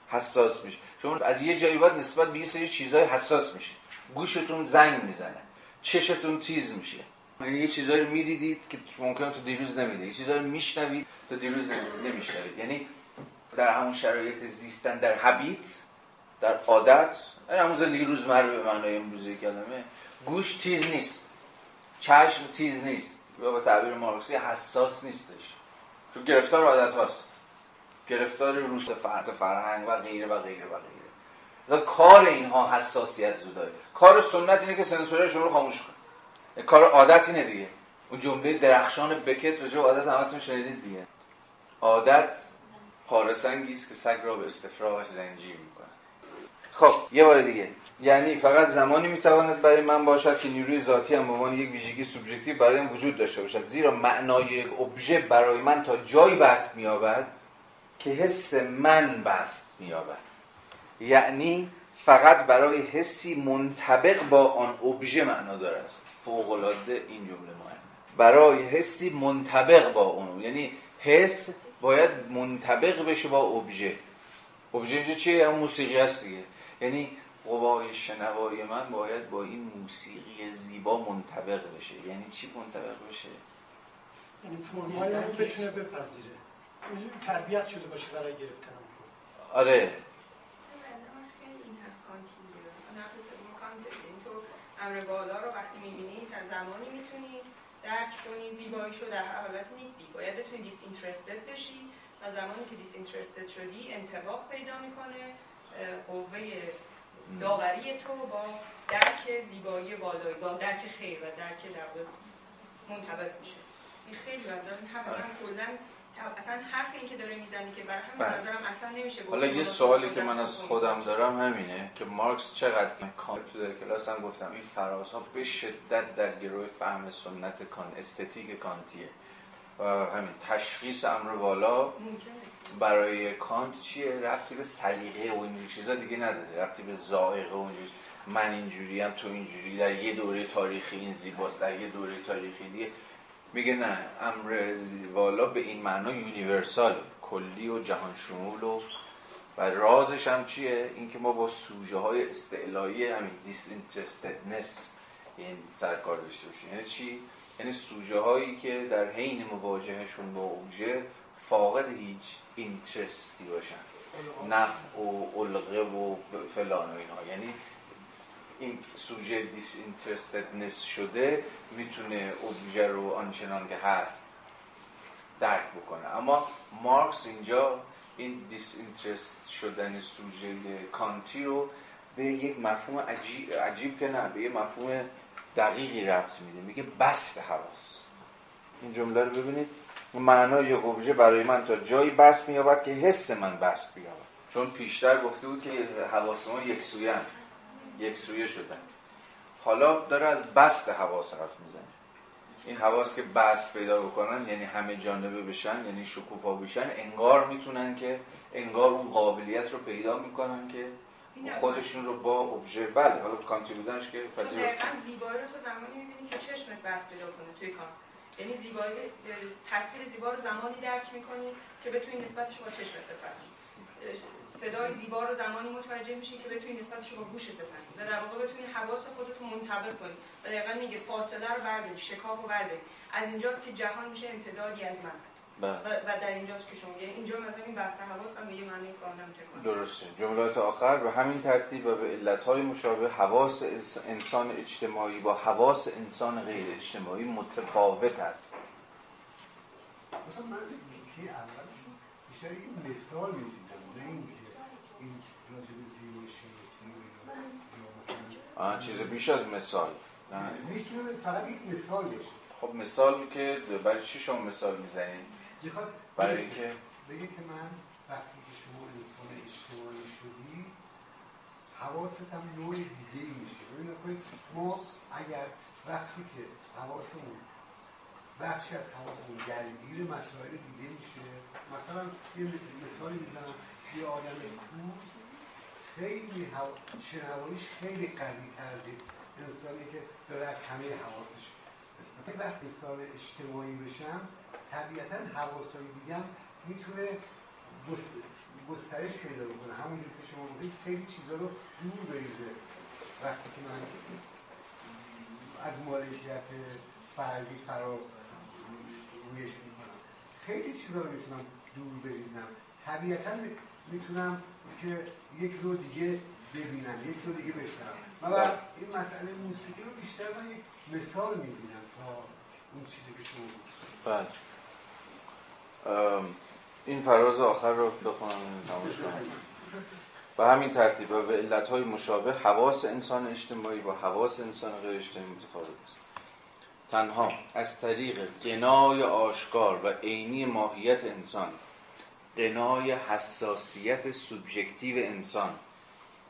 حساس میشه؟ شما از یه جایی باید نسبت به یه سری چیزهای حساس میشه گوشتون زنگ می‌زنه چشتون تیز میشه. یعنی یه چیزایی رو می‌دیدید که ممکنه تو دیروز نمی‌دید. یه چیزایی میشنوید تو دیروز نمیشنوید. یعنی در همون شرایط زیستن در حبیت در عادت. در همون زندگی روزمره به معنای امروزی کلمه گوش تیز نیست. چشم تیز نیست. یا به تعبیر مارکسی حساس نیستش. چون گرفتار عادت هاست. گرفتار روس فرط فرهنگ و غیره و غیره و غیره. مثلا کار اینها حساسیت زودایی کار سنت اینه که سنسورشون رو خاموش کن کار عادت اینه دیگه. اون جمله درخشان بکت رجوع عادت همتون شنیدید دیگه. عادت پارسنگی است که سگ را به استفراغش زنجیر خب یه بار دیگه. یعنی فقط زمانی می‌تواند برای من باشد که نیروی ذاتی هم به عنوان یک ویژگی سوبژکتیو برای من وجود داشته باشد. زیرا معنای یک ابژه برای من تا جایی بست مییابد که حس من بست مییابد. یعنی فقط برای حسی منطبق با آن ابژه معنا داره. است فوق العاده این جمله مهمه. برای حسی منطبق با اون. یعنی حس باید منطبق بشه با ابژه ابژه چیه؟ یعنی موسیقی هست دیگه. یعنی قوای شنوایی من باید با این موسیقی زیبا منطبق بشه. یعنی چی منطبق بشه؟ یعنی فرمای رو بتونه بپذیره. تربیت شده باشه برای گرفتن آره. امر بالا رو وقتی می‌بینی تا زمانی می‌تونی درک کنی زیباییشو در حالت نیستی باید بتونی دیس اینترستد بشی و زمانی که دیس اینترستد شدی انتباق پیدا می‌کنه. قوه داوری تو با درک زیبایی بالایی با درک خیر و درک در منطبق میشه. این خیلی این هم اصلا کلا اصلا حرف این که داره می‌زنی که برای همین بله. نظرم اصلا نمیشه حالا یه سوالی که من از خودم دارم همینه که مارکس چقدر کانت در کلاس هم گفتم این فراز ها به شدت در گروه فهم سنت کان استتیک کانتیه. و همین تشخیص امر بالا برای کانت چیه؟ رفتی به سلیقه و اینجور چیزا دیگه نداره. رفتی به ذائقه و اینجور من اینجوری هم تو اینجوری. در یه دوره تاریخی این زیباست در یه دوره تاریخی دیگه. میگه نه امر زیبا به این معنا universal. کلی و جهان شمول و و رازش هم چیه؟ اینکه ما با سوژه های استعلایی همین disinterestedness این سرکار داشته باشیم. یعنی چی؟ یعنی سوژه هایی که در حین مواجهشون با ابژه فاقد هیچ interest ی باشن. نفع و علقه و فلان و اینها یعنی این سوژه disinterestedness شده می‌تونه اوبژه رو آنچنان که هست درک بکنه. اما مارکس اینجا این disinterest شدن سوژه کانتی رو به یک مفهوم عجیب, عجیب که نه به یک مفهوم دقیقی ربط میده. میگه بسط حواس. این جمله رو ببینید. معنا یک ابژه برای من تا جایی بست مییابد که حس من بست بیابد. چون پیشتر گفته بود که حواس ما یک سویه یک سویه شدن حالا داره از بست حواس حرف می‌زنه. این حواس که بست پیدا بکنن یعنی همه جانبه بشن یعنی شکوفا بشن انگار می‌تونن که انگار اون قابلیت رو پیدا می‌کنن که خودشون رو با ابژه. بله حالا کانتی بودنش که پذیرفت. زیبایی رو تو زمانی می‌بینی که چشمت بست پیدا کنه توی کان یعنی زیبایی تصویر زیبا رو زمانی درک می‌کنی که بتونی نسبتش با چشمت بفهمی. صدای زیبا رو زمانی متوجه میشی که بتونی نسبتش با گوشت بفهمی. و در واقع بتونی حواس خودت رو منطبق کنی. و دقیقا میگه فاصله رو برداری شکاف رو برداری. از اینجاست که جهان میشه امتدادی از من. و در اینجاست که شما یعنی اینجا مثلا این بسته حواس هم به یه معنی کاملا درسته. جملات آخر به همین ترتیب و به علتهای مشابه حواس انسان اجتماعی با حواس انسان غیر اجتماعی متفاوت است. مثلا من که اولش بیشتر این مثال میزیدم. نه اینکه این راجب زیبایی شناسی یا مثلا چیز بیش از مثال. می‌تونه فقط یک مثال باشه. خب مثال که برای چی شما مثال می‌زنید؟ می‌خواد برای اینکه بگه که من وقتی که شما انسان اجتماعی شدی حواست هم نوع دیگه ای میشه. ببین کنید ما اگر وقتی که حواسمون بخشی از حواسمون درگیر مسائل دیگه میشه مثلا یه مثالی می‌زنم یه آدم کور خیلی شنواییش خیلی قوی تر از انسانی که داره از همه حواسش استفاده وقتی انسان اجتماعی بشم طبیعتا حواسای دیگم می‌تونه گسترش پیدا بکنه. همونجور که شما بودید خیلی چیزا رو دور بریزه. وقتی که من از مالکیت فردی فرا رویش می‌کنم. خیلی چیزا رو می‌تونم دور بریزم. طبیعتا می‌تونم که یک رو دیگه ببینم یک رو دیگه بشنم بله. این مسئله موسیقی رو بیشتر من یک مثال می‌بینم تا اون چیزی که شما بله. این فراز آخر رو بخونم کنم. به همین ترتیب و به علتهای مشابه حواس انسان اجتماعی با حواس انسان غیر اجتماعی متفاوت است. تنها از طریق قنای آشکار و عینی ماهیت انسان قنای حساسیت سوبژکتیو انسان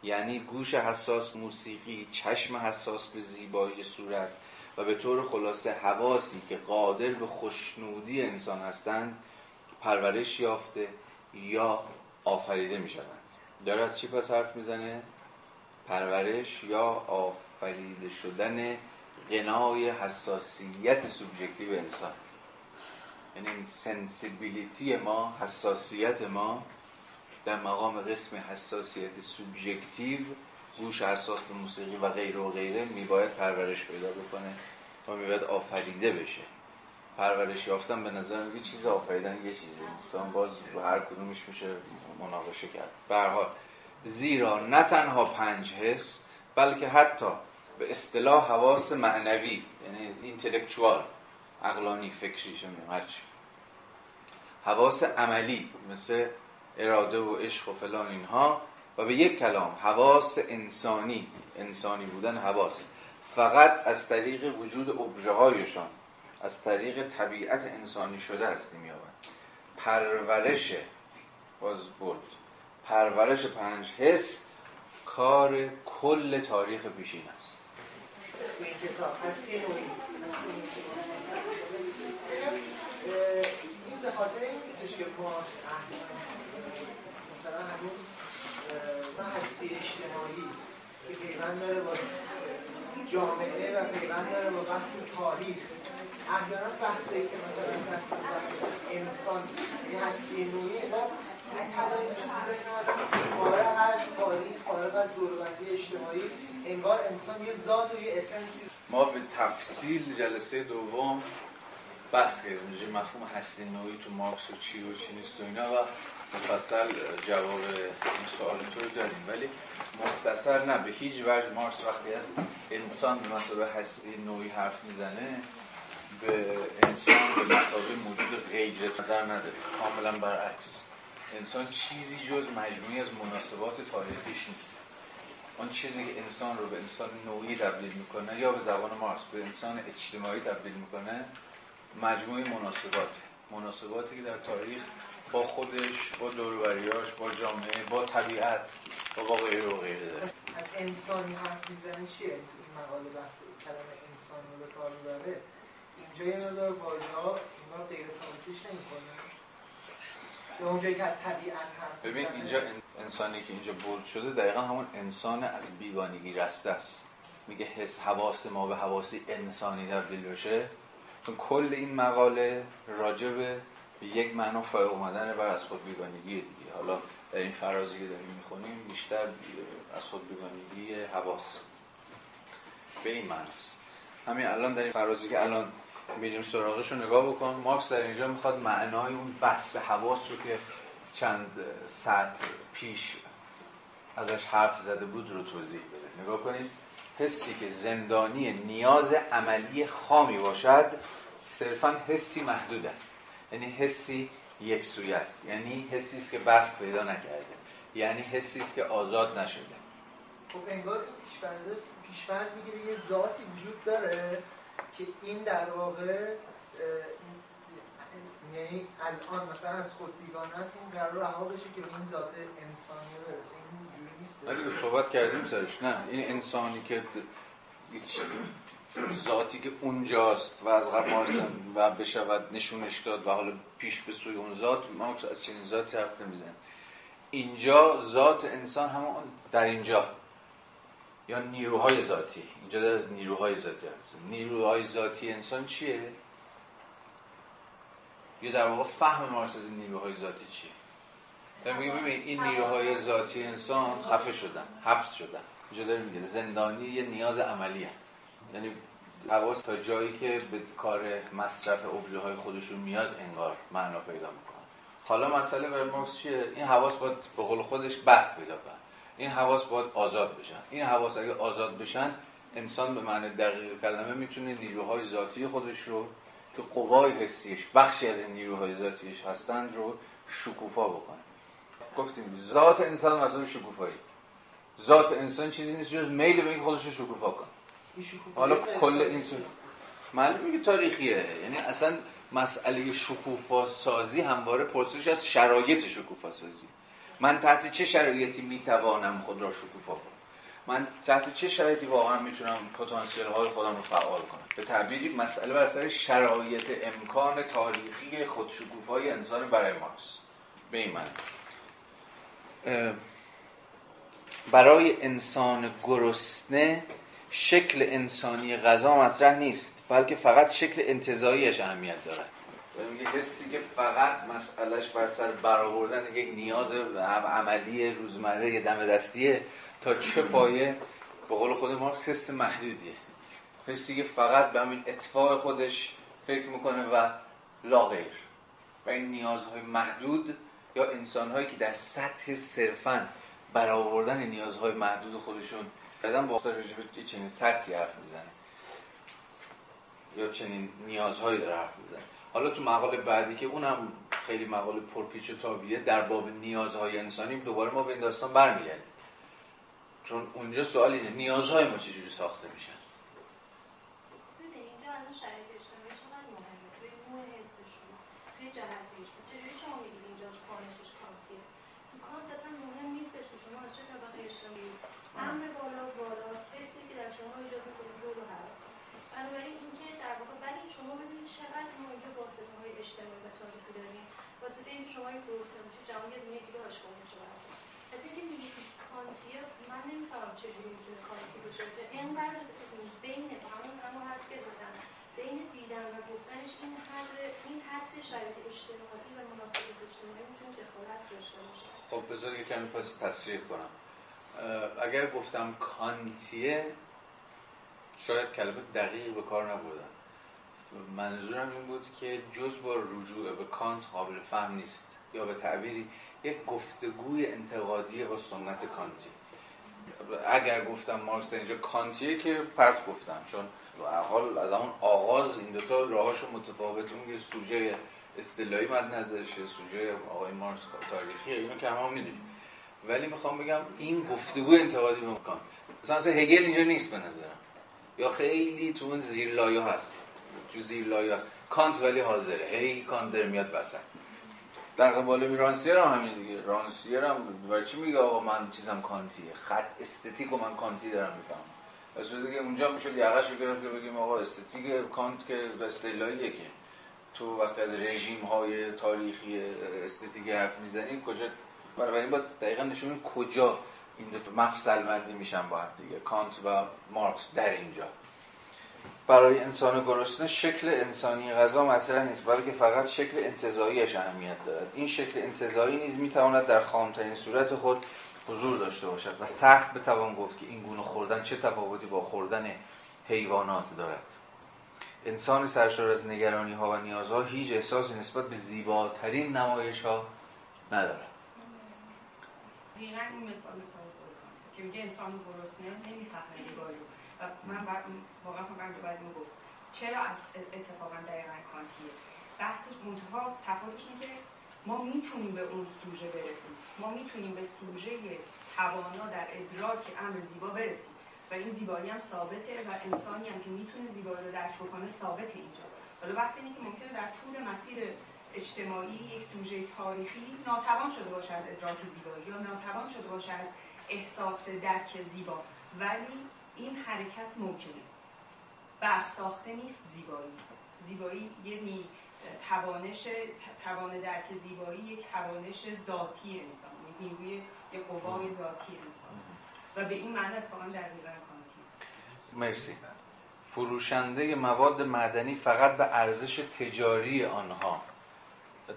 یعنی گوش حساس موسیقی چشم حساس به زیبایی صورت و به طور خلاصه حواسی که قادر به خوشنودی انسان هستند پرورش یافته یا آفریده می شوند داره از چی پس حرف می‌زنه؟ پرورش یا آفریده شدن غنای حساسیت سوبژکتیو انسان. یعنی sensibility ما حساسیت ما در مقام قسم حساسیت سوبژکتیو گوش حساس به موسیقی و غیره و غیره میباید پرورش پیدا بکنه و میباید آفریده بشه. پرورش یافتن به نظر میگه چیز آفریدن یه چیزی تا باز هر کدومش میشه مناقشه کرد. به زیرا نه تنها پنج حس بلکه حتی به اصطلاح حواس معنوی یعنی اینتלקچوال عقلانی فکری هرچی حواس عملی مثل اراده و عشق و فلان اینها و به یک کلام حواس انسانی انسانی بودن حواس. فقط از طریق وجود ابژه هایشان از طریق طبیعت انسانی شده هستی میابند پرورش باز بود پرورش پنج حس کار کل تاریخ پیشین است. این به خاطر این نیستش که مارکس مثلا همون هستی اجتماعی که پیوند داره با جامعه و پیوند داره با بحث تاریخ. احیانا بحثی که مثلا بحث انسان هستی نوعی ما فارغ از تاریخ فارغ از دوربندی اجتماعی انگار انسان یه ذات و یه اسنسی. ما به تفصیل جلسه دوم بحث کردیم مفهوم هستی نوعی تو مارکس و چی و چی نیست و اینا و مفصل جواب این سوال تو رو ولی مختصر نه به هیچ وجه مارکس وقتی از انسان به مسابقه هستی نوعی حرف می‌زنه به انسان به مسابقه موجود غیر نظر نداره کاملا برعکس. انسان چیزی جز مجموعی از مناسبات تاریخیش نیست. اون چیزی که انسان رو به انسان نوعی تبدیل می‌کنه یا به زبان مارکس به انسان اجتماعی تبدیل می‌کنه مجموعه مناسبات مناسباتی که در تاریخ با خودش با دوروبریاش با جامعه با طبیعت با با غیره و غیره داره. از انسانی حرف می‌زنه چیه؟ این مقاله بحث کلمه انسان رو به کار اینجا یه مقدار واژه ها اینا غیر تاریخیش نمی‌کنه. یا اونجایی که طبیعت هم ببین اینجا انسانی که اینجا برد شده دقیقا همون انسان از بیگانگی رسته است. میگه حس حواس ما به حواسی انسانی تبدیل بشه. چون کل این مقاله راجع به یک معنا فایق اومدن بر از خود بیگانگی دیگه. حالا در این فرازی که داریم می‌خونیم بیشتر از خود بیگانگی حواس. به این معناست. همین الان در این فرازی که الان میریم سراغش رو نگاه بکن. مارکس در اینجا می‌خواد معنای اون بست حواس رو که چند ساعت پیش ازش حرف زده بود رو توضیح بده. نگاه کنید. حسی که زندانی نیاز عملی خامی باشد صرفا حسی محدود است. یعنی حسی یک سوی است. یعنی حسی است که بست پیدا نکرده. یعنی حسی است که آزاد نشده. خب انگار پیشفرض پیشفرض می‌گیره یه ذاتی وجود داره. که این در واقع یعنی الان مثلا از خود بیگانه است اون قرار رها بشه که این ذات انسانی برسه. این اینجوری نیست. ولی صحبت کردیم سرش. نه این انسانی که ذاتی که اونجاست و از قبل و بشود نشونش داد و حالا پیش به سوی اون ذات ما از چنین ذاتی حرف نمی‌زنیم. اینجا ذات انسان همون در اینجا. یا نیروهای ذاتی اینجا در از نیروهای ذاتی حرف نیروهای ذاتی انسان چیه؟ یا در واقع فهم مارکس از این نیروهای ذاتی چیه؟ در میگه ببین این نیروهای ذاتی انسان خفه شدن حبس شدن اینجا داره میگه زندانی یه نیاز عملی هم. یعنی حواس تا جایی که به کار مصرف ابژه های خودشون میاد انگار معنا پیدا می‌کنه حالا مسئله بر مارکس چیه این حواس باید به قول خودش بس پیدا کنه این حواس باید آزاد بشن. این حواس اگه آزاد بشن انسان به معنی دقیق کلمه می‌تونه نیروهای ذاتی خودش رو که قوای حسیش بخشی از این نیروهای ذاتیش هستند رو شکوفا بکنه. گفتیم ذات انسان مثلا شکوفایی. ذات انسان چیزی نیست جز میل به این خودش رو شکوفا کنه. حالا کل این سو معلومه که تاریخیه. یعنی اصلا مسئله شکوفا سازی همواره پرسش از شرایط شکوفا سازی. من تحت چه شرایطی می‌توانم خود را شکوفا کنم؟ من تحت چه شرایطی واقعا می‌تونم پتانسیل های خودم رو فعال کنم؟ به تعبیری مسئله بر سر شرایط امکان تاریخی خودشکوفای انسان برای ماست. به این معنی. برای انسان گرسنه شکل انسانی غذا مطرح نیست بلکه فقط شکل انتظاییش اهمیت دارد. میگه حسی که فقط مسئلهش بر سر برآوردن یک نیاز عملی روزمره دم دستیه تا چه پایه؟ به قول خود مارکس حس محدودیه. حسی که فقط به همین اتفاق خودش فکر می‌کنه و لا غیر. و این نیازهای محدود یا انسانهایی که در سطح صرفا برآوردن نیازهای محدود خودشون بعدم با به چنین سطحی حرف می‌زنه. یا چنین نیازهایی داره حرف می‌زنه. حالا تو مقاله بعدی که اونم خیلی مقاله پرپیچ و تابیه در باب نیازهای انسانی دوباره ما به این داستان برمیگردیم. چون اونجا سوال اینه نیازهای ما چجوری ساخته میشن شما این پروسه میشه جهان یه دونه دیگه آشکار میشه براتون پس اینکه میگید کانتیه من نمی‌فهمم چجوری می‌تونه کانتی باشه. که اینقدر بین همون همون حرف که دادن بین دیدن و گفتنش این حد این حد شرایط اجتماعی و مناسبت اجتماعی می‌تونه دخالت داشته باشه. خب بذار یکم پس تصریح کنم. اگر گفتم کانتیه شاید کلمه دقیق به کار نبردم منظورم این بود که جز با رجوع به کانت قابل فهم نیست یا به تعبیری یک گفتگوی انتقادی با سنت کانتی. اگر گفتم مارکس اینجا کانتیه که پرت گفتم چون حال از همون آغاز این دوتا راهاشو متفاوت. اون یه سوژه اصطلاحی مد نظرشه سوژه آقای مارکس تاریخیه اینو که همه می‌دونیم. ولی می‌خوام بگم این گفتگو انتقادی به کانت. مثلا هگل اینجا نیست به نظرم. یا خیلی تو اون زیر لایه هست. تو زیر لایه کانت ولی حاضره. هی کانت در میاد وسط. در قبال رانسیر هم همین دیگه. رانسیر هم برای چی میگه آقا من چیزم کانتیه؟ خط استتیک و من کانتی دارم می‌فهمم. از دیگه اونجا می‌شد یقه‌ش گرفت که بگیم آقا استتیک کانت که اصطلاحیه که تو وقتی از رژیم های تاریخی استتیک حرف می‌زنیم کجا برای این با دقیقا نشون کجا این دو مفصل بندی میشن با هم دیگه. کانت و مارکس در اینجا. برای انسان گرسنه شکل انسانی غذا مطرح نیست بلکه فقط شکل انتظاییش اهمیت دارد. این شکل انتظایی نیز می‌تواند در خامترین صورت خود حضور داشته باشد و سخت بتوان گفت که این گونه خوردن چه تفاوتی با خوردن حیوانات دارد. انسان سرشار از نگرانی ها و نیازها هیچ احساسی نسبت به زیباترین نمایش ها ندارد. این مثال مثال که میگه انسان گرسنه نمی‌فهمه زیبایی. من واقعا فکرم که باید گفت. چرا از اتفاقا دقیقا کانتیه؟ بحثش منتها تفاوتش اینه که ما می‌تونیم به اون سوژه برسیم. ما می‌تونیم به سوژه توانا در ادراک امر زیبا برسیم. و این زیبایی هم ثابته و انسانی هم که می‌تونه زیبایی رو درک بکنه ثابت اینجا. حالا بحث اینه که ممکنه در طول مسیر اجتماعی یک سوژه تاریخی ناتوان شده باشه از ادراک زیبایی یا ناتوان شده باشه از احساس درک زیبا. ولی این حرکت ممکنه. برساخته نیست زیبایی. زیبایی یه نی توانش توان درک زیبایی یک توانش ذاتی انسان. یک نیروی یک قوای ذاتی انسان. و به این معنی اتفاقا در کانتی مرسی. فروشنده مواد معدنی فقط به ارزش تجاری آنها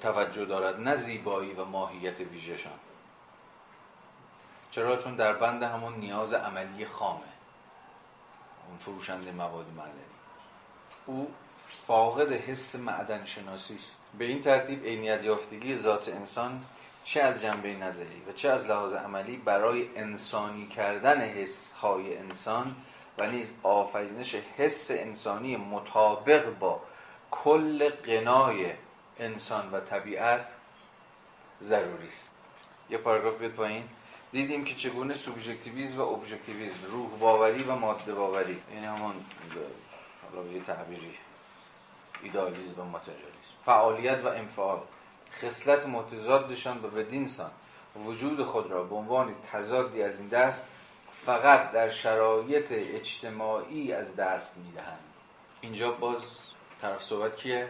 توجه دارد نه زیبایی و ماهیت ویژهشان. چرا؟ چون در بند همون نیاز عملی خامه. اون فروشنده مواد معدنی. او فاقد حس معدن شناسی است. به این ترتیب عینیت یافتگی ذات انسان چه از جنبه نظری و چه از لحاظ عملی برای انسانی کردن حس های انسان و نیز آفرینش حس انسانی مطابق با کل قنای انسان و طبیعت ضروری است. یه پاراگراف بیاد پایین. دیدیم که چگونه سوبژکتیویسم و ابژکتیویسم روح باوری و ماده باوری یعنی همون حالا یه تعبیری ایدالیزم و ماتریالیسم. فعالیت و انفعال. خصلت متضادشان و بدین سان وجود خود را به عنوان تضادی از این دست فقط در شرایط اجتماعی از دست می‌دهند. اینجا باز طرف صحبت کیه؟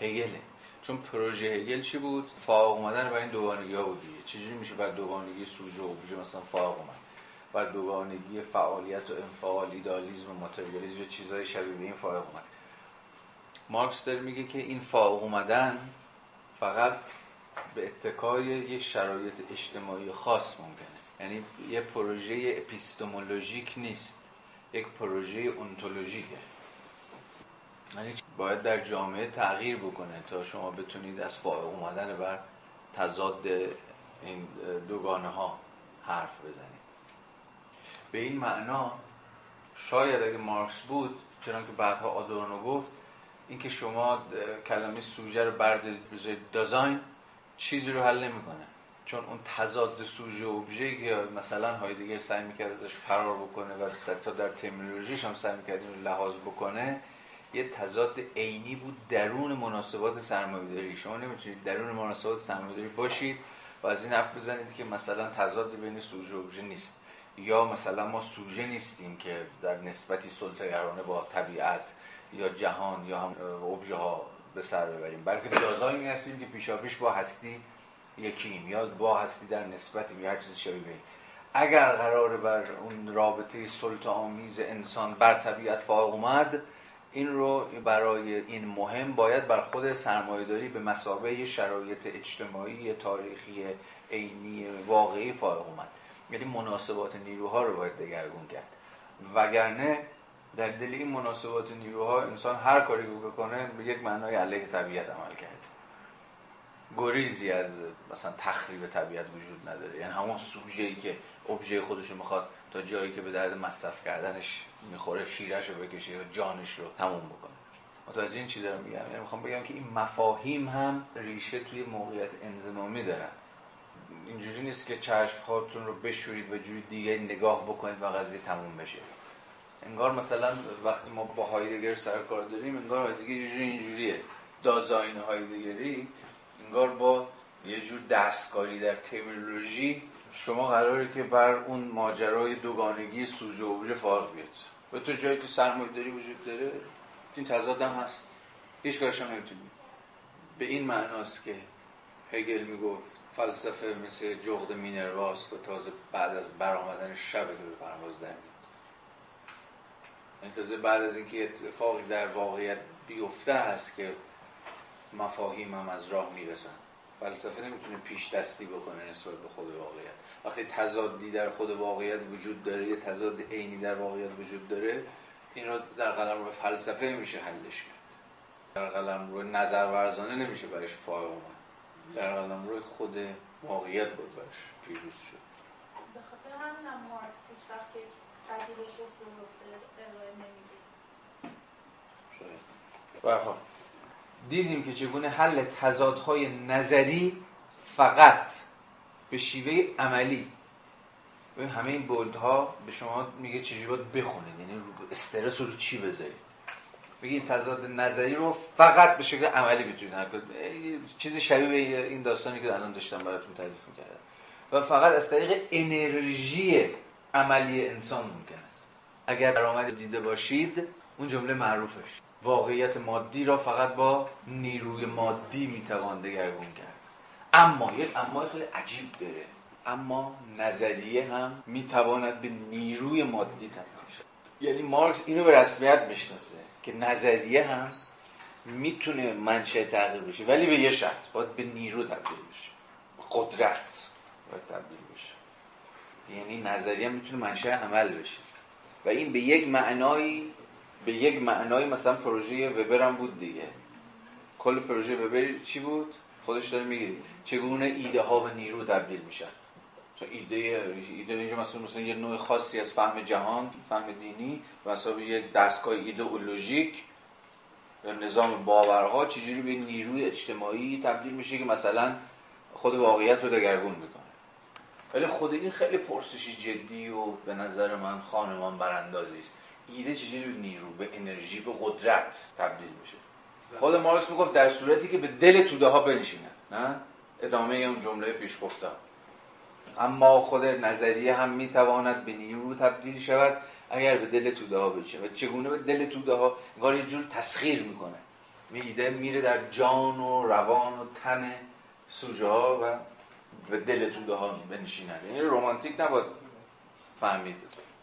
هگله چون پروژه هگل چی بود؟ فاق اومدن برای این دوگانگی ها بود چجوری میشه بر دوگانگی سوژه و اوبژه مثلا فاق اومد؟ بر دوگانگی فعالیت و انفعال ایدالیزم و ماتریالیسم و چیزهای شبیه به این فاق اومد. مارکس داره میگه که این فاق اومدن فقط به اتکای یک شرایط اجتماعی خاص ممکنه. یعنی یه پروژه اپیستمولوژیک نیست یک پروژه اونتولوژیکه. یعنی باید در جامعه تغییر بکنه تا شما بتونید از فائق اومدن بر تضاد این دوگانه ها حرف بزنید به این معنا شاید اگه مارکس بود چنانکه که بعدها آدورنو گفت اینکه شما کلمه سوژه رو بردارید بذارید دازاین چیزی رو حل نمی‌کنه. چون اون تضاد سوژه و ابژه که مثلا هایدگر سعی می‌کرد ازش فرار بکنه و تا در ترمینولوژیش هم سعی می‌کرد این لحاظ بکنه یه تضاد عینی بود درون مناسبات سرمایه‌داری. شما نمی‌تونید درون مناسبات سرمایه‌داری باشید. و از این حرف بزنید که مثلا تضاد بین سوژه و ابژه نیست. یا مثلا ما سوژه نیستیم که در نسبتی سلطه‌گرانه با طبیعت یا جهان یا هم ابژه ها به سر ببریم. بلکه جازایی هستیم که پیشاپیش با هستی یکیم یا با هستی در نسبتی یا هر چیز شبیه اگر قرار بر اون رابطه سلطه آمیز انسان بر طبیعت فائق اومد این رو برای این مهم باید بر خود سرمایهداری به مسابقه شرایط اجتماعی تاریخی عینی واقعی فائق اومد. یعنی مناسبات نیروها رو باید دگرگون کرد. وگرنه در دل این مناسبات نیروها انسان هر کاری که بکنه به یک معنای علیه طبیعت عمل کرد. گریزی از مثلا تخریب طبیعت وجود نداره. یعنی همون سوژه‌ای که ابژه خودش رو می‌خواد تا جایی که به درد مصرف کردنش می‌خوره شیرش رو بکشه و جانش رو تموم بکنه. متوجه این چی دارم میگم؟ یعنی می‌خوام بگم که این مفاهیم هم ریشه توی موقعیت انزمامی دارن. اینجوری نیست که چشم خودتون رو بشورید و جوری دیگه نگاه بکنید و قضیه تموم بشه. انگار مثلا وقتی ما با هایدگر سر کار داریم انگار هایدگر یه جوری اینجوریه. دازاین هایدگری انگار با یه جور دستکاری در ترمینولوژی شما قراره که بر اون ماجرای دوگانگی سوژه و اوبژه فارغ بیاد و تو جایی که سرمایه‌داری وجود داره این تضاد هم هست. هیچ کارش هم نمی‌تونی. به این معناست که هگل می‌گفت فلسفه مثل جغد مینرواست و تازه بعد از برآمدن شب به پرواز در تازه بعد از اینکه اتفاقی در واقعیت بیفته هست که مفاهیم هم از راه می‌رسن. فلسفه نمی‌تونه پیش دستی بکنه نسبت به خود واقعیت. وقتی تضادی در خود واقعیت وجود داره یه تضاد عینی در واقعیت وجود داره این رو در قلم رو فلسفه نمیشه حلش کرد. در قلم رو نظر ورزانه نمیشه برش فایق اومد. در قلم رو خود واقعیت بود برش پیروز شد. به خاطر همین هم مارکس هیچ وقت یک بدیل شست ارائه نمیده. دیدیم که چگونه حل تضادهای نظری فقط به شیوه عملی. همه این بولدها به شما میگه چجوری باید بخونید. یعنی استرس رو چی بذارید؟ میگه این تضاد نظری رو فقط به شکل عملی می‌تونید حل چیزی شبیه این داستانی که الان داشتم براتون تعریف می‌کردم. و فقط از طریق انرژی عملی انسان ممکن است. اگر درآمد دیده باشید اون جمله معروفش. واقعیت مادی را فقط با نیروی مادی می‌توان دگرگون کرد. اما یک اما خیلی عجیب داره. اما نظریه هم می‌تواند به نیروی مادی تبدیل شد یعنی مارکس اینو به رسمیت می‌شناسه که نظریه هم می‌تونه منشه تغییر بشه ولی به یه شرط باید به نیرو تبدیل بشه. قدرت باید تبدیل بشه. یعنی نظریه می‌تونه منشه عمل بشه. و این به یک معنایی به یک معنایی مثلا پروژه وبر هم بود دیگه. کل پروژه وبر چی بود؟ خودش داره میگه. چگونه ایده ها به نیرو تبدیل میشن. چون ایده ایده اینجا مثلا مثلا یه نوع خاصی از فهم جهان فهم دینی مثلا یه دستگاه ایدئولوژیک یا نظام باورها چجوری به نیروی اجتماعی تبدیل میشه که مثلا خود واقعیت رو دگرگون می‌کنه. ولی خود این خیلی پرسشی جدی و به نظر من خانمان براندازی است. ایده چجوری به نیرو به انرژی به قدرت تبدیل میشه؟ خود مارکس می‌گفت در صورتی که به دل توده ها بنشیند نه؟ ادامه اون جمله پیش گفتم اما خود نظریه هم می‌تواند به نیرو تبدیل شود اگر به دل توده ها بشه و چگونه به دل توده ها انگار یه جور تسخیر می‌کنه. میده میره در جان و روان و تن سوژه ها و به دل توده ها بنشیند. یعنی رومانتیک نباید فهمید.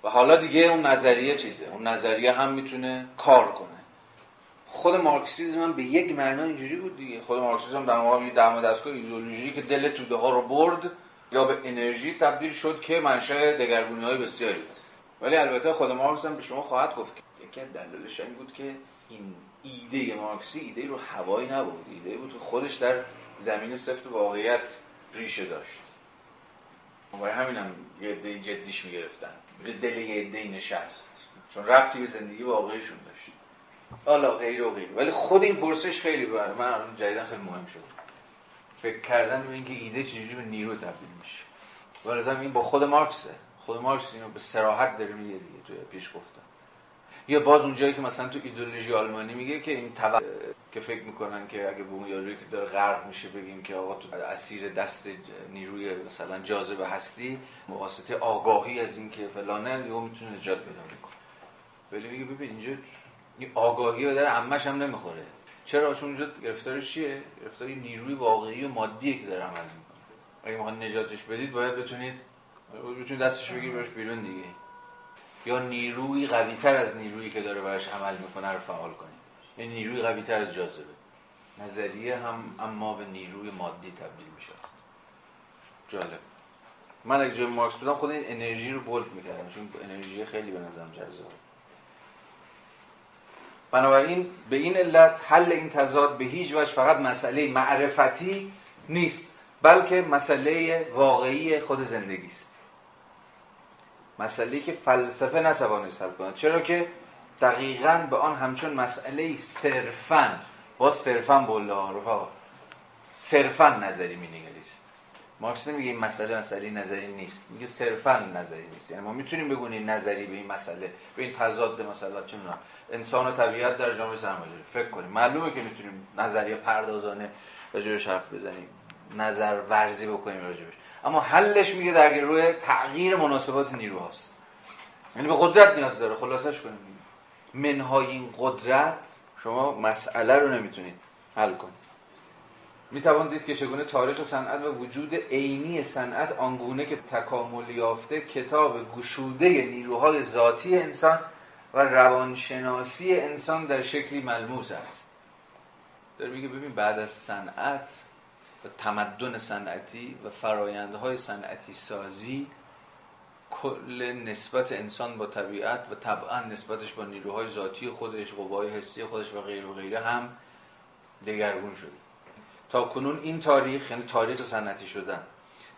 و حالا دیگه اون نظریه چیزه؟ اون نظریه هم می‌تونه کار کنه. خود مارکسیزم هم به یک معنا اینجوری بود دیگه. خود مارکسیزم در واقع در دستگاه ایدئولوژی که دل توده ها رو برد یا به انرژی تبدیل شد که منشأ دگرگونی های بسیاری بود. ولی البته خود مارکس هم به شما خواهد گفت که یکی از دلایلش این بود که این ایده مارکسی ایده رو هوایی نبود. ایده بود که خودش در زمین سفت واقعیت ریشه داشت. برای همین هم یه جدیش می‌گرفتن. به دل یه عده نشست. چون ربطی به زندگی واقعیشون حالا غیر و غیر. ولی خود این پرسش خیلی برای من الان جدیدا خیلی مهم شد. فکر کردن به اینکه ایده چجوری به نیرو تبدیل میشه. ولی این با خود مارکسه. خود مارکس اینو به سراحت داره میگه دیگه توی پیش گفتم یا باز اونجایی که مثلا تو ایدئولوژی آلمانی میگه که این تو... که فکر می‌کنن که اگه اون یارویی که داره غرق میشه بگیم که آقا تو اسیر دست نیروی مثلا جاذبه هستی واسطه آگاهی از این که فلانه یهو می‌تونه نجات پیدا کنه. ولی میگه ببین اینجا این آگاهی رو داره عمش هم نمی‌خوره. چرا؟ چون اونجا گرفتارش چیه؟ گرفتاری نیروی واقعی و مادیه که داره عمل می‌کنه. اگه می‌خواد نجاتش بدید باید بتونید بتونید دستش بگیر برش بیرون دیگه. یا نیروی قوی تر از نیرویی که داره برش عمل می‌کنه رو فعال کنید. یعنی نیروی قوی تر از جاذبه. نظریه هم اما به نیروی مادی تبدیل میشه. جالب. من اگه جای مارکس بودم خود این انرژی رو بولد می‌کردم. چون انرژی خیلی به نظرم جذابه. بنابراین به این علت حل این تضاد به هیچ وجه فقط مسئله معرفتی نیست بلکه مسئله واقعی خود زندگی است. مسئله که فلسفه نتوانست حل کند. چرا که دقیقا به آن همچون مسئله صرفا با صرفا بوله ها رفا صرفا نظری می نگریست مارکس نمیگه این مسئله مسئله نظری نیست میگه صرفا نظری نیست. یعنی ما می‌تونیم بگونیم نظری به این مسئله به این تضاد مسئله چه انسان و طبیعت در جامعه سرمایه‌داری فکر کنیم. معلومه که می‌تونیم نظریه پردازانه راجبش حرف بزنیم. نظر ورزی بکنیم راجبش. اما حلش میگه در روی تغییر مناسبات نیروهاست. یعنی به قدرت نیاز داره. خلاصش کنیم. منهای این قدرت شما مسئله رو نمی‌تونید حل کنید. می‌توان دید که چگونه تاریخ صنعت و وجود عینی صنعت آنگونه که تکامل یافته کتاب گشوده نیروهای ذاتی انسان و روانشناسی انسان در شکلی ملموس است. داره میگه ببین بعد از صنعت و تمدن صنعتی و فرایندهای صنعتی سازی کل نسبت انسان با طبیعت و طبعا نسبتش با نیروهای ذاتی خودش قوای حسی خودش و غیر و غیره هم دگرگون شده. تا کنون این تاریخ یعنی تاریخ صنعتی شدن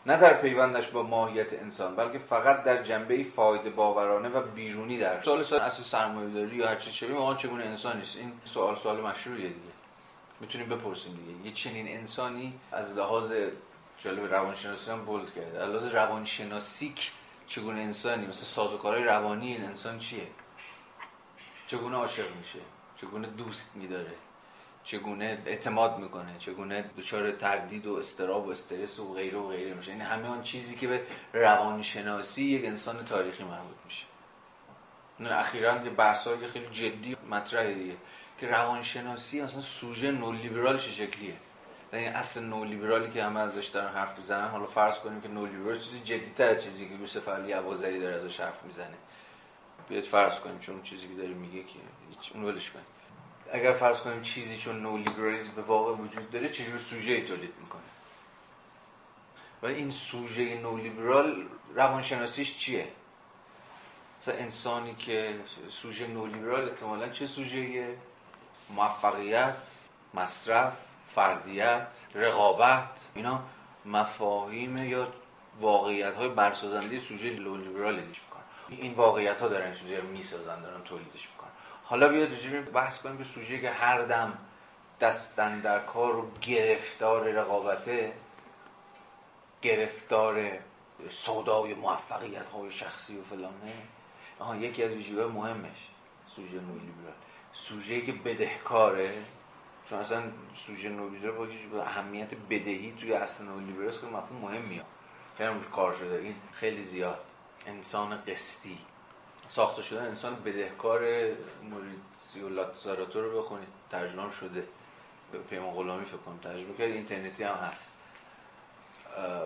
نه در پیوندش با ماهیت انسان بلکه فقط در جنبه فایده باورانه و بیرونی در سوال سال اصل سرمایه‌داری یا هر چیز شبیه ما چگونه انسان نیست؟ این سوال سوال مشروعیه دیگه. می‌تونیم بپرسیم دیگه. یه چنین انسانی از لحاظ جلو روانشناسی هم بولد کرده. از لحاظ روانشناسیک چگونه انسانی؟ مثل سازوکارهای روانی این انسان چیه؟ چگونه عاشق میشه؟ چگونه دوست میداره؟ چگونه اعتماد می‌کنه چگونه دچار تردید و استراب و استرس و غیره و غیره میشه. این همه آن چیزی که به روانشناسی یک انسان تاریخی مربوط میشه. اخیرا که بحثا خیلی جدی مطرحه دیگه. که روانشناسی اصلا سوژه نولیبرال چه شکلیه؟ این اصل نولیبرالی که همه ازش دارن حرف می‌زنن. حالا فرض کنیم که نولیبرال چیزی جدی‌تر از چیزی که یوسف علی ابوذری داره ازش حرف می‌زنه. بیاید فرض کنیم چون چیزی که داره میگه که اون ولش کنیم. اگر فرض کنیم چیزی چون نولیبرالیسم به واقع وجود داره چجور سوژه تولید می‌کنه؟ و این سوژه نولیبرال روانشناسیش چیه؟ مثلا انسانی که سوژه نولیبرال احتمالا چه سوژه موفقیت مصرف فردیت رقابت اینا مفاهیم یا واقعیت های برسازنده سوژه نولیبرال می‌کنن. این واقعیت ها دارن سوژه می‌سازن دارن تولیدش می‌کنن. حالا بیاد رجیم بحث کنیم که سوژه که هر دم دستن در کار و گرفتار رقابته گرفتار سودای موفقیت های شخصی و فلانه. آها یکی از ویژگی‌های مهمش سوژه نولیبرال. سوژه که بدهکاره چون اصلا سوژه نولیبرال با اهمیت بدهی توی اصل نولیبرال که مفهوم مهم میاد. خیلی کار شده. این خیلی زیاد. انسان قسطی. ساخته شدن انسان بدهکار موریتسیو لاتزاراتو رو بخونید. ترجمه شده. به پیمان غلامی فکر کنم ترجمه کرد. اینترنتی هم هست.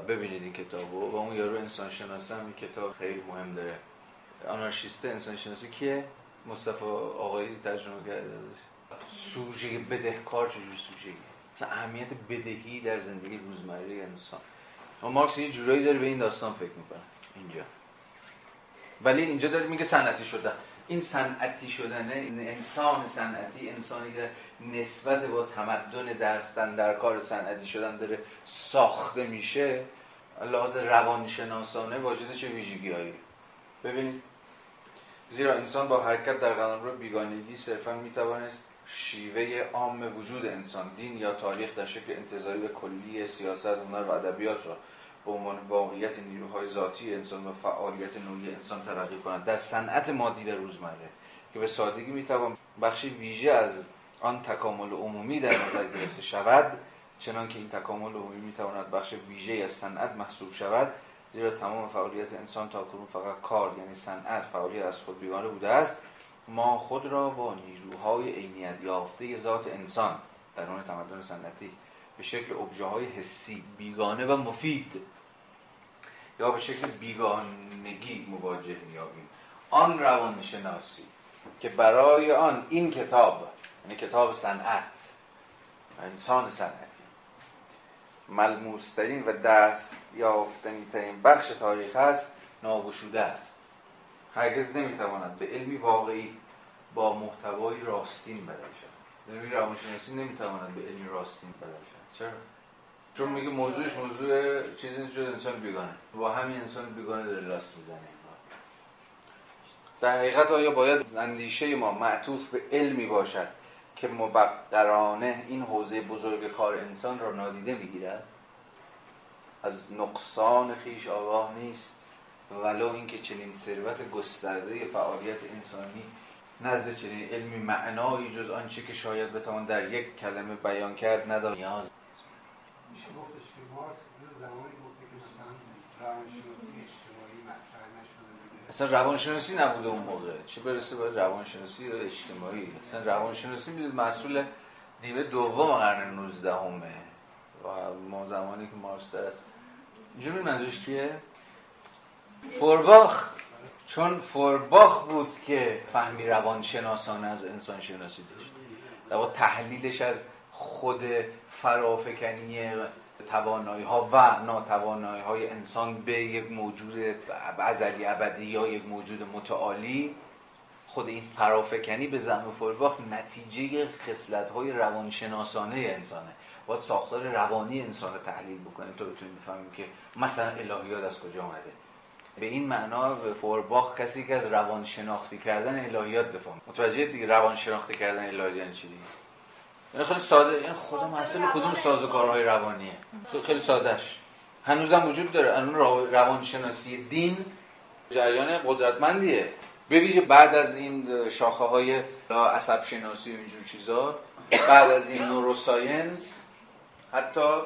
ببینید این کتابو و اون یارو انسان شناسی هم این کتاب خیلی مهم داره. آنارشیست انسان شناسی که مصطفی آقایی ترجمه کرده سوژه بدهکار چجور سوژه مثلا اهمیت بدهی در زندگی روزمره انسان. و مارکس یه جورایی داره به این داستان فکر می‌کنه. اینجا. ولی اینجا داره میگه صنعتی شدن. این صنعتی شدن این انسان صنعتی انسانی که نسبت با تمدن درستن در کار صنعتی شدن داره ساخته میشه لحاظ روانشناسانه واجد چه ویژگی هایی ببینید زیرا انسان با حرکت در رو بیگانگی صرفا می‌توانست شیوه عام وجود انسان دین یا تاریخ در شکل انتظاری و کلی سیاست هنر و ادبیات را به عنوان واقعیت نیروهای ذاتی انسان و فعالیت نوعی انسان ترقی کنند. در صنعت مادی و روزمره که به سادگی می‌توان بخشی ویژه از آن تکامل عمومی در نظر گرفته شود چنان که این تکامل عمومی می‌تواند بخش ویژه از صنعت محسوب شود زیرا تمام فعالیت انسان تا کنون فقط کار یعنی صنعت فعالیت از خود بیگانه بوده است. ما خود را با نیروهای عینیت یافته ذات انسان در درون تمدن صنعتی به شکل ابژه های حسی بیگانه و مفید یا به شکل بیگانگی مواجه میابیم آن روانشناسی که برای آن این کتاب یعنی کتاب صنعت انسان صنعتی ملموسترین و دست یافتنی ترین بخش تاریخ است ناگشوده است. هرگز نمی‌تواند به علمی واقعی با محتوای راستین بدل علمی روانشناسی نمی‌تواند به علمی راستین بدل شد چرا؟ چون میگه موضوعش موضوع چیزی شده انسان بیگانه. با همین انسان بیگانه داره لاست می‌زنه. در حقیقت آیا باید اندیشه ما معطوف به علمی باشد که مبقرانه این حوزه بزرگ کار انسان را نادیده می‌گیرد؟ از نقصان خیش آگاه نیست ولو اینکه چنین ثروت گسترده فعالیت انسانی نزد چنین علمی معنایی جز آنچه که شاید بتوان در یک کلمه بیان کرد ندارد. نیاز میشه گفتش که مارکس زمانی گفته که مثلا روانشناسی اجتماعی مطرح نشده اصلا روانشناسی نبوده اون موقع. چه برسه به روانشناسی اجتماعی؟ اصلا روانشناسی می‌دید مسئول نیمه دوم قرن 19 همه و ما زمانی که مارکس در است. اینجا می منظورش کیه؟ فورباخ. چون فورباخ بود که فهمی روانشناسانه از انسان شناسی داشت و تحلیلش از خود فرافکنی توانایی ها و ناتوانایی های انسان به یک موجود ازلی ابدی یا یک موجود متعالی خود این فرافکنی به زم فورباخ نتیجه خصلت های روانشناسانه انسانه. باید ساختار روانی انسان رو تحلیل بکنیم تا بتونیم بفهمیم که مثلا الهیات از کجا آمده به این معنا فورباخ کسی که از روان شناختی کردن الهیات دفاع متوجه دیگه روان شناختی کردن الهیات یعنی چی دیگه؟ یعنی خیلی ساده این یعنی خود مسئله کدوم سازوکارهای روانیه؟ خیلی سادهش. هنوزم وجود داره. الان روانشناسی دین جریان قدرتمندیه. بویژه بعد از این شاخه های عصب شناسی و اینجور چیزا بعد از این نوروساینس حتی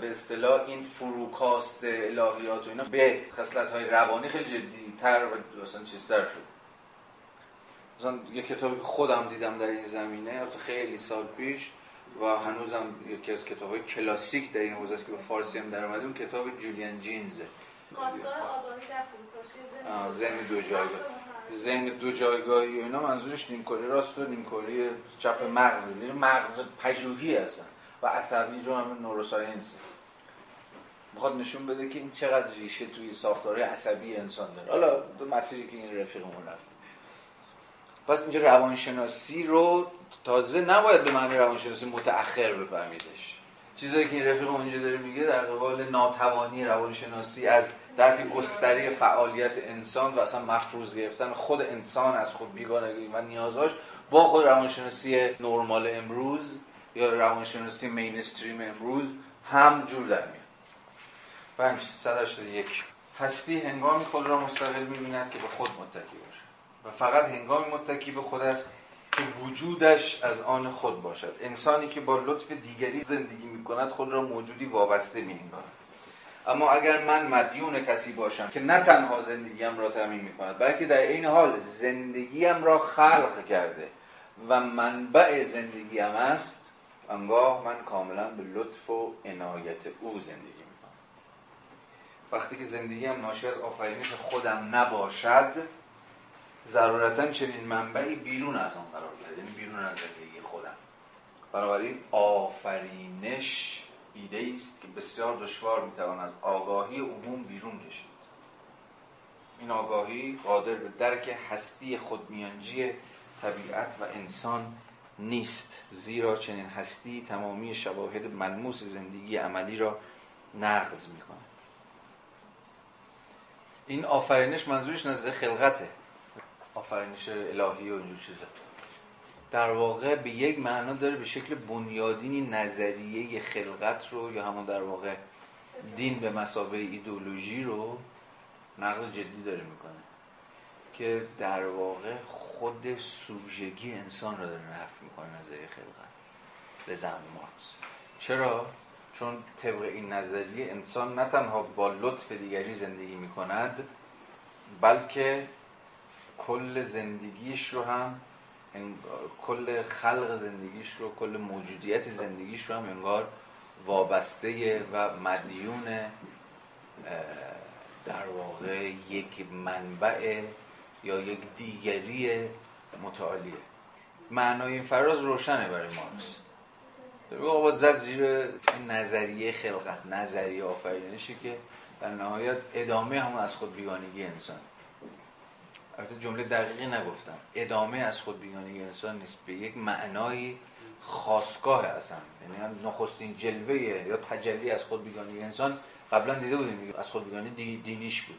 به اصطلاح این فروکاست الهیات و اینا به خصلت های روانی خیلی جدی تر و مثلا چیزتر شد. مثلا یه کتابی خودم دیدم در این زمینه خیلی سال پیش و هنوزم یکی از کتاب های کلاسیک در این حوزه است که به فارسی هم در اومده اون کتاب جولیان جینزه. ذهن دو جایگاه. ذهن دو جایگاهی و اینا منظورش نیمکره راست و نیمکره چپ مغز. مغز پژوهی هستن و عصبی رو هم نوروساینس. می‌خواد نشون بده که این چقدر ریشه توی ساختار عصبی انسان داره. حالا دو مسیری که این رفیقمون رفت. پس اینجا روانشناسی رو تازه نباید به معنی روانشناسی متأخر بفهمیدش. چیزایی که این رفیق اونجا داره میگه در قبال ناتوانی روانشناسی از درک گستری فعالیت انسان و اصلا مفروض گرفتن خود انسان از خود بیگانگی و نیازاش با خود روانشناسی نرمال امروز یا روانشناسی مینستریم امروز هم جور در میاد. پنج یک. هستی هنگامی خود را مستقل می‌بیند که به خود متکی فقط هنگامی متکی به خود است که وجودش از آن خود باشد. انسانی که با لطف دیگری زندگی می کند خود را موجودی وابسته می اما اگر من مدیون کسی باشم که نه تنها زندگیم را تعمین می کند بلکه در این حال زندگیم را خلق کرده و منبع زندگیم است انگاه من کاملا به لطف و عنایت او زندگی می کنم وقتی که زندگیم ناشی از آفرینش خودم نباشد ضرورتا چنین منبعی بیرون از آن قرار گرفت. یعنی بیرون از زندگی خودم. بنابراین آفرینش ایده است که بسیار دشوار می‌توان از آگاهی عموم بیرون کشید. این آگاهی قادر به درک هستی خودمیانجی طبیعت و انسان نیست زیرا چنین هستی تمامی شواهد ملموس زندگی عملی را نقض می کند این آفرینش منظورش نزد خلقته. آفرینش الهی و اینجور چیزا در واقع به یک معنا داره به شکل بنیادینی نظریه خلقت رو یا همون در واقع دین به مسابه ایدولوژی رو نقل جدی داره می‌کنه که در واقع خود سوژگی انسان رو داره نفت می‌کنه نظریه خلقت به زم مارکس چرا؟ چون طبق این نظریه انسان نه تنها با لطف دیگری زندگی می‌کند بلکه کل زندگیش رو هم کل خلق زندگیش رو کل موجودیت زندگیش رو هم انگار وابسته و مدیون در واقع یک منبع یا یک دیگری متعالیه. معنای این فراز روشنه برای مارکس. باید زد زیر نظریه خلقت نظریه آفرینشی که در نهایت ادامه هم از خود بیگانگی انسان. البته جمله دقیقی نگفتم. ادامه از خود بیگانگی انسان نیست. به یک معنای خاصگاه اصلا. یعنی نخستین جلوه یا تجلی از خود بیگانگی انسان قبلا دیده بودیم از خود بیگانی دینیش بود.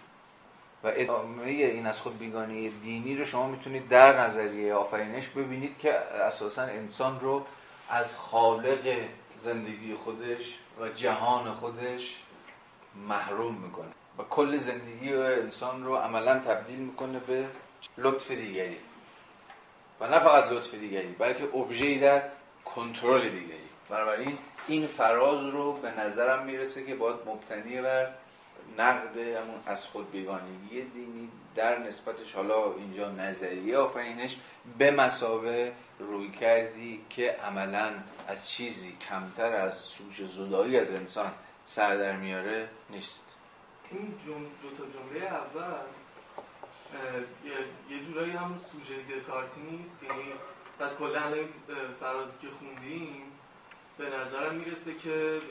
و ادامه این از خود بیگانی دینی رو شما می‌تونید در نظریه آفرینش ببینید که اساسا انسان رو از خالق زندگی خودش و جهان خودش محروم می‌کنه. و کل زندگی و انسان رو عملا تبدیل می‌کنه به لطف دیگری. و نه فقط لطف دیگری بلکه ابژه‌ای در کنترل دیگری. بنابراین این فراز رو به نظرم می‌رسه که باید مبتنی بر نقد همون از خود بیگانگی دینی در نسبتش حالا اینجا نظریه آفرینش به مسابه روی کردی که عملا از چیزی کمتر از سوژه زدایی از انسان سر در میاره نیست. این جم... دو تا جمله اول یه, یه جورایی هم سوژه دکارتی نیست یعنی بعد کلا فرازی که خوندیم به نظرم می‌رسه که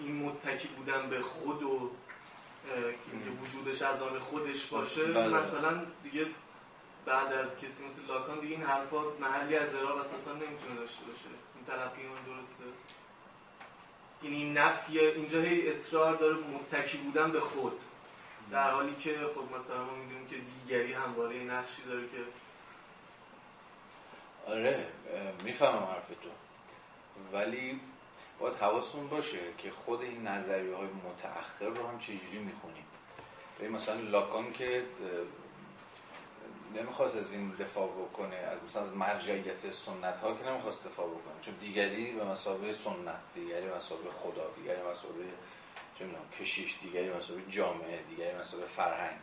این متکی بودن به خود و که وجودش از آن خودش باشه بله. مثلا دیگه بعد از کسی مثل لاکان دیگه این حرفا محلی از اعراب اساسا نمی‌تونه داشته باشه. این تلقی اون درسته. این نفی اینجا هی اصرار داره متکی بودن به خود. در حالی که خب مثلا ما می‌دونیم که دیگری همواره نقشی داره که آره می‌فهمم حرف تو ولی باید حواستون باشه که خود این نظریه های متأخر رو هم چجوری می‌خونیم مثلا لاکان که نمی‌خواست از این دفاع بکنه از مثلا از مرجعیت سنت ها که نمی‌خواست دفاع بکنه. چون دیگری به مسابقه سنت دیگری به مسابقه خدا دیگری به مسابقه کشیش دیگری مسابقه جامعه دیگری مسابقه فرهنگ.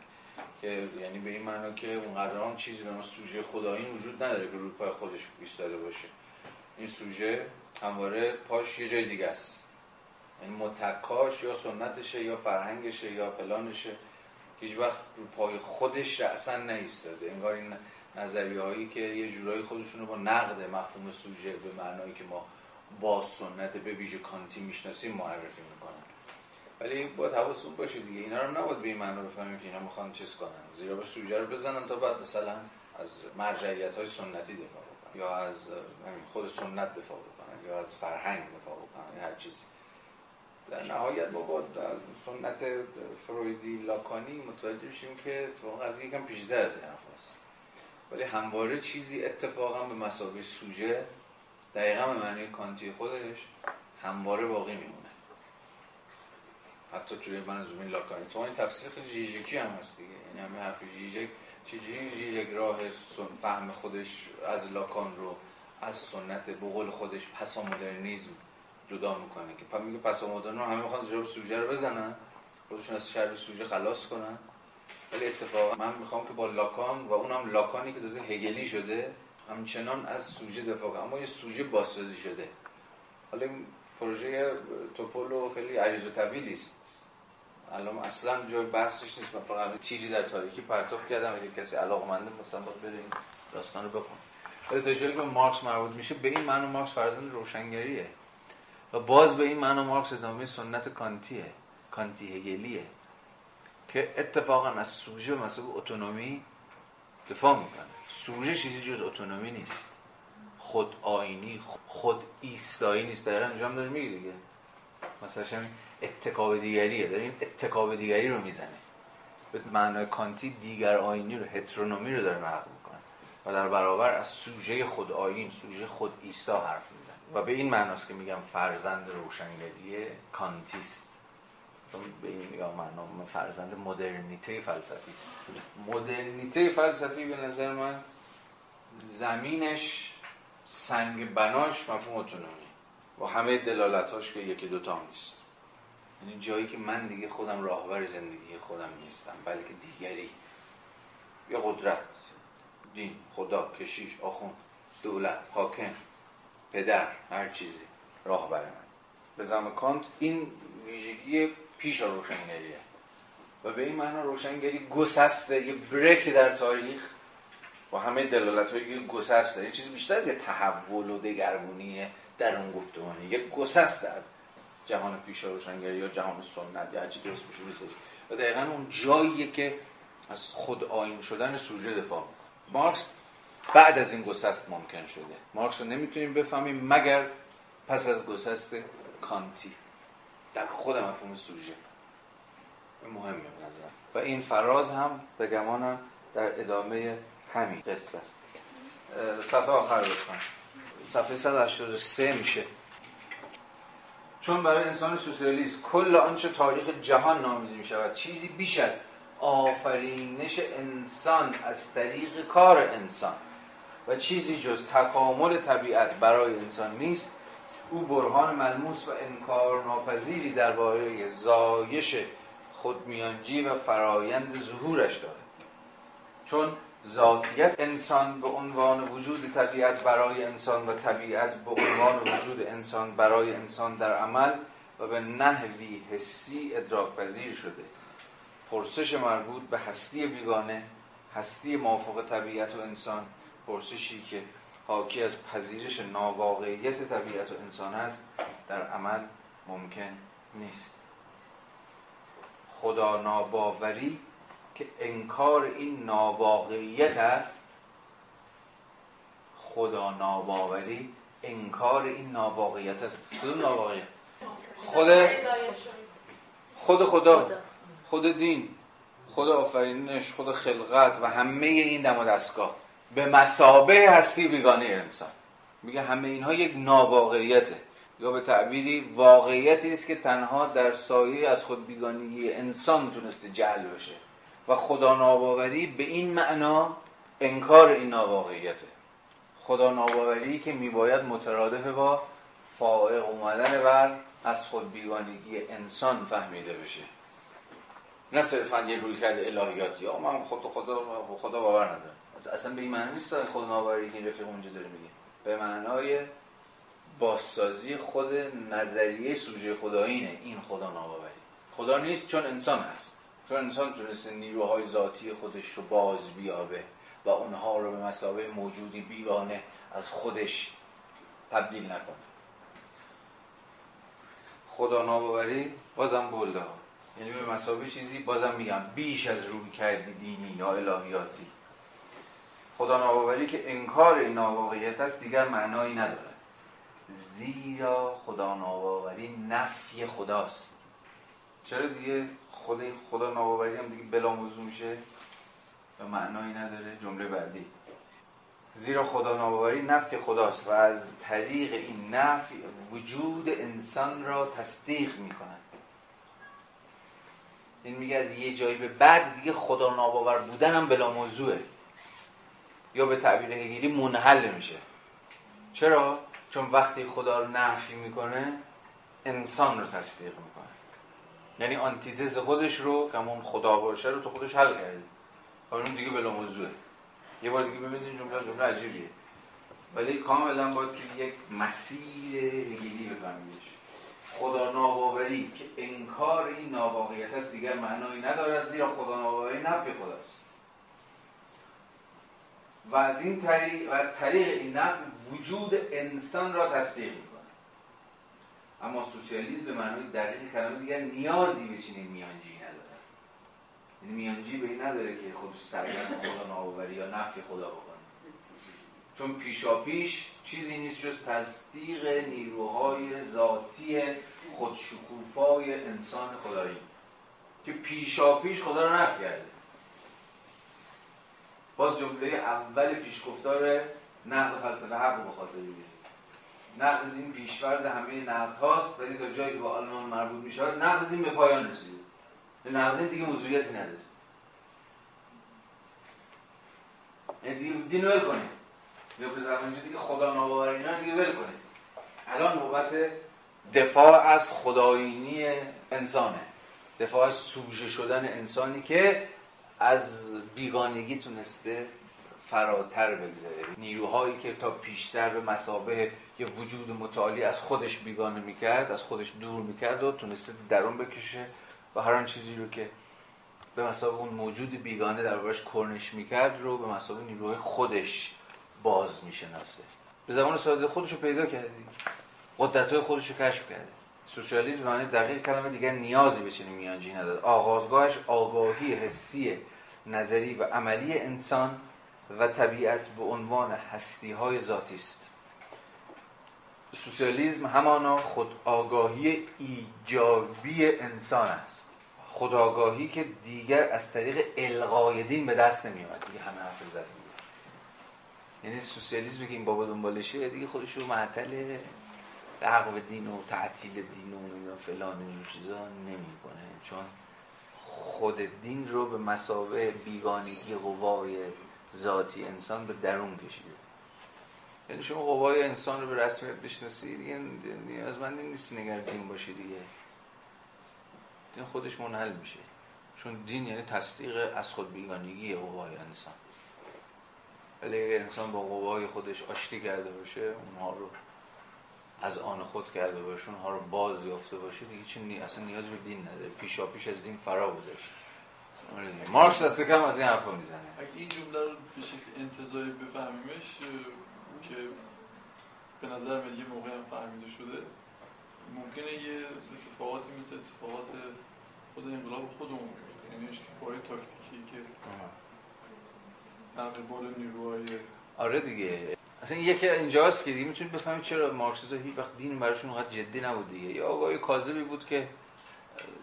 که یعنی به این معنا که اونقدر هم چیزی به ما سوژه خدایی وجود نداره که روی پای خودش ایستاده باشه. این سوژه همواره پاش یه جای دیگه است. یعنی متکاش یا سنتشه یا فرهنگشه یا فلانشه هیچ وقت رو پای خودش اصلا نیستاده. انگار این نظریه هایی که یه جورایی خودشون رو با نقد مفهوم سوژه به معنایی که ما با سنت به ویژه کانتی می‌شناسیم معرفی می‌کنن. ولی باید حواستون باشه دیگه. اینا رو نباید به این معنا بفهمیم که اینا می‌خوان چیز کنن. زیرا به سوژه رو بزنن تا بعد مثلا از مرجعیت های سنتی دفاع بکنن. یا از خود سنت دفاع بکنن. یا از فرهنگ دفاع بکنن. هر چیزی. در نهایت ما با سنت فرویدی لاکانی متوجه میشیم که تو قضیه یکم پیشتر از این ولی همواره چیزی اتفاقا به مسابقه سوژه دقیقا به معنی کانتی خودش همواره باقی میمونه. حتی توی منظومه لاکانی تو این تفسیر خیلی جیجکی هم هست دیگه. یعنی همین حرف جیجک چجوری جیجک راه فهم خودش از لاکان رو از سنت بقول خودش پسا مدرنیزم جدا می‌کنه که میگه پس مدرن همه می‌خوان جواب سوژه رو بزنن خودشون از شر سوژه خلاص کنن. ولی اتفاقا من می‌خوام که با لاکان و اونم لاکانی که تازه هگلی شده همچنان از سوژه دفاع کنم. اما یه سوژه بازسازی شده. حالا پروژه توپولو خیلی عریض و طویلی است الان اصلا جای بحثش نیست. من فقط تیری در تاریکی پرتاب کردم. اگه کسی علاقمنده مثلا باید بره داستان رو بخون ولی تا جایی که مارکس مربوط میشه به این معنی مارکس فرزند روشنگریه. و باز به این معنا مارکس ادامه سنت کانتیه کانتی هگلیه. که اتفاقا از سوژه مثلا اتونومی دفاع می‌کنه. سوژه چیزی جز autonomy نیست. خود آینی خود ایستایی نیست. دقیقا اینجا هم داره میگه دیگه. مثلا اتکا به دیگریه. داره این دیگری رو می‌زنه به معنای کانتی دیگر آینی رو heteronomy رو داره نقل می‌کنه و در برابر از سوژه خود آین سوژه خود ایستا حرف می‌زنه و به این معناست که میگم فرزند روشنگری کانتیست. به این میگم معنا فرزند مدرنیته فلسفی است. مدرنیته فلسفی به نظر من زمینش سنگ بناش مفهوم اتونومی و همه دلالتاش که یکی دوتا نیست. یعنی جایی که من دیگه خودم راهبر زندگی خودم نیستم بلکه دیگری. یا قدرت. دین خدا کشیش آخوند دولت حاکم پدر هر چیزی. راه من. به زمان کانت این ویژگی پیش روشنگریه. و به این معنا روشنگری گسسته یه بریک در تاریخ. با همه دلالت هایی گسسته یه چیز بیشتر از یه تحول و دگرگونیه در اون گفتمانی. یه گسسته از جهان پیش روشنگری یا جهان سنت یا هرچی درست بشه و دقیقا اون جاییه که از خود آین شدن سوژه دفاع. مارکس بعد از این گسست ممکن شده. مارکس رو نمی‌تونیم بفهمیم مگر پس از گسست کانتی. در خود مفهوم سوژه. مهمه به و این فراز هم به گمانم در ادامه همین قصه است. صفحه آخر لطفا. صفحه 183 میشه. چون برای انسان سوسیالیست کل آنچه تاریخ جهان نامیده می شود چیزی بیش از آفرینش انسان از طریق کار انسان و چیزی جز تکامل طبیعت برای انسان نیست او برهان ملموس و انکار ناپذیری درباره زایش خودمیانجی و فرایند ظهورش دارد. چون ذاتیت انسان به عنوان وجود طبیعت برای انسان و طبیعت به عنوان وجود انسان برای انسان در عمل و به نحوی حسی ادراک پذیر شده. پرسش مربوط به هستی بیگانه هستی موافق طبیعت و انسان پرسشی که حاکی از پذیرش ناواقعیت طبیعت و انسان است در عمل ممکن نیست. خدا ناباوری که انکار این ناواقعیت است خدا ناباوری انکار این ناواقعیت است. کدوم ناواقعیت خود خود خدا خود دین خود آفرینش خود خلقت و همه این دم و دستگاه. به مسابه هستی بیگانه انسان. میگه همه اینها یک ناواقعیته یا به تعبیری واقعیتی است که تنها در سایه از خود بیگانگی انسان تونسته جهل بشه. و خدا ناباوری به این معنا انکار این ناواقعیته. خدا ناباوری که میباید مترادف با فائق اومدن بر از خود بیگانگی انسان فهمیده بشه. نه صرفا یه روی کرده الهیاتی. یا من خود خدا خدا باور ندارم. اصلا به این معنی نیست خود ناباوری که این رفیق اونجا داره میگه. به معنای بازسازی خود نظریه سوژه خدایینه این خدا ناباوری. خدا نیست چون انسان هست. چون انسان تونسته نیروهای ذاتی خودش رو باز بیابه و اونها رو به مسابه موجودی بیگانه از خودش تبدیل نکنه. خدا ناباوری بازم بلده یعنی به مسابه چیزی بازم میگم بیش از روی کردی دینی یا الهیاتی. خدا ناباوری که انکار این ناواقعیت است دیگر معنایی نداره. زیرا خدا ناباوری نفی خداست. چرا دیگه خود خدا ناباوری هم دیگه بلا موضوع میشه و معنایی نداره؟ جمله بعدی. زیرا خدا ناباوری نفی خداست و از طریق این نفی وجود انسان را تصدیق می‌کند. این میگه از یه جایی به بعد دیگه خدا ناباور بودن هم بلا موضوعه. یا به تعبیر هگیلی منحل میشه. چرا؟ چون وقتی خدا رو نفی می‌کنه انسان رو تصدیق می‌کنه. یعنی آنتیتز خودش رو که خدا باشه رو تو خودش حل کرده اون دیگه بلا موضوعه یه بار دیگه ببینید جمله جمله عجیبیه. ولی کاملا باید که یک مسیر هگیلی بفهمیدش. خدا ناباوری که انکار این ناواقعیت است دیگر معنایی ندارد زیرا خدا ناباوری نفی خداست و از این طریق و از طریق این نفی وجود انسان را تصدیق می‌کنه اما سوسیالیسم به معنای دقیق کلمه دیگر نیازی به چنین میانجی نداره. یعنی میانجی به این نداره که خودش سرگرم خدا ناباوری یا نفی خدا بکنه. چون پیشا پیش چیزی نیست جز تصدیق نیروهای ذاتی خودشکوفای انسان خدایی که پیشا پیش خدا رو نفی کرده. باز جمله اول پیشگفتار نقد فلسفه حق رو بخاطر بگیرید نقد دین پیشورز همه نقد هاست ولی تا جایی که با آلمان مربوط میشه نقد دین به پایان رسید. نقد دین دیگه موضوعیتی نداره. یعنی دین ول کنید. یا به زمان دیگه خدا ناباور اینا دیگه ول کنید. الان نوبت دفاع از خدایینی انسانه. دفاع از سوژه شدن انسانی که از بیگانگی تونسته فراتر بگذره نیروهایی که تا پیشتر به مسابه یه وجود متعالی از خودش بیگانه می‌کرد از خودش دور می‌کرد و تونسته درون بکشه و هر آن چیزی رو که به مسابه اون موجود بیگانه در برش کرنش می‌کرد رو به مسابه نیروهای خودش باز می‌شناسه. به زمان ساده خودش رو پیدا کرده قدرت های خودش رو کشف کرده سوسیالیسم معنی دقیق کلمه دیگر نیازی به چنین میانجی نداره. آغازگاهش آگاهی حسی نظری و عملی انسان و طبیعت به عنوان هستی های ذاتی است. سوسیالیسم همانا خود آگاهی ایجابی انسان است. خداگاهی که دیگر از طریق القای دین به دست نمیاد دیگه همه حرف زدن یعنی سوسیالیسم که این بابا دنبالشه دیگه خودش رو معطل لغو دین و تعطیل دین و فلان این چیزا نمی‌کنه. چون خود دین رو به مسابه بیگانگی قوای ذاتی انسان به درون کشیده. یعنی شما قوای انسان رو به رسمیت بشناسی دیگه نیازمندی نیست نگر دین باشی دیگه. دین خودش منحل میشه. چون دین یعنی تصدیق از خود بیگانگی قوای انسان. ولی انسان با قوای خودش آشتی کرده باشه اونها رو از آن خود کرده باشه اونها رو باز یافته باشه دیگه چی اصلا نیاز به دین نداره. پیشا پیش از دین فرا گذاشت مارکس دست کم از این حرفا می‌زنه. اگه این جمله رو به شکل انتظاری بفهمیمش که به نظر من یه موقع هم فهمیده شده ممکنه یه اتفاقاتی مثل اتفاقات خود انقلاب خودمون یعنی اشتفاقی تاکتیکی که نقل بال نیروهای آره دیگه. اصلا یکی اینجاست که دیگه می‌تونید بفهمید چرا مارکسیسم هیچ وقت دین براشون اونقدر جدی نبود دیگه. یا آقای کاذبی بود که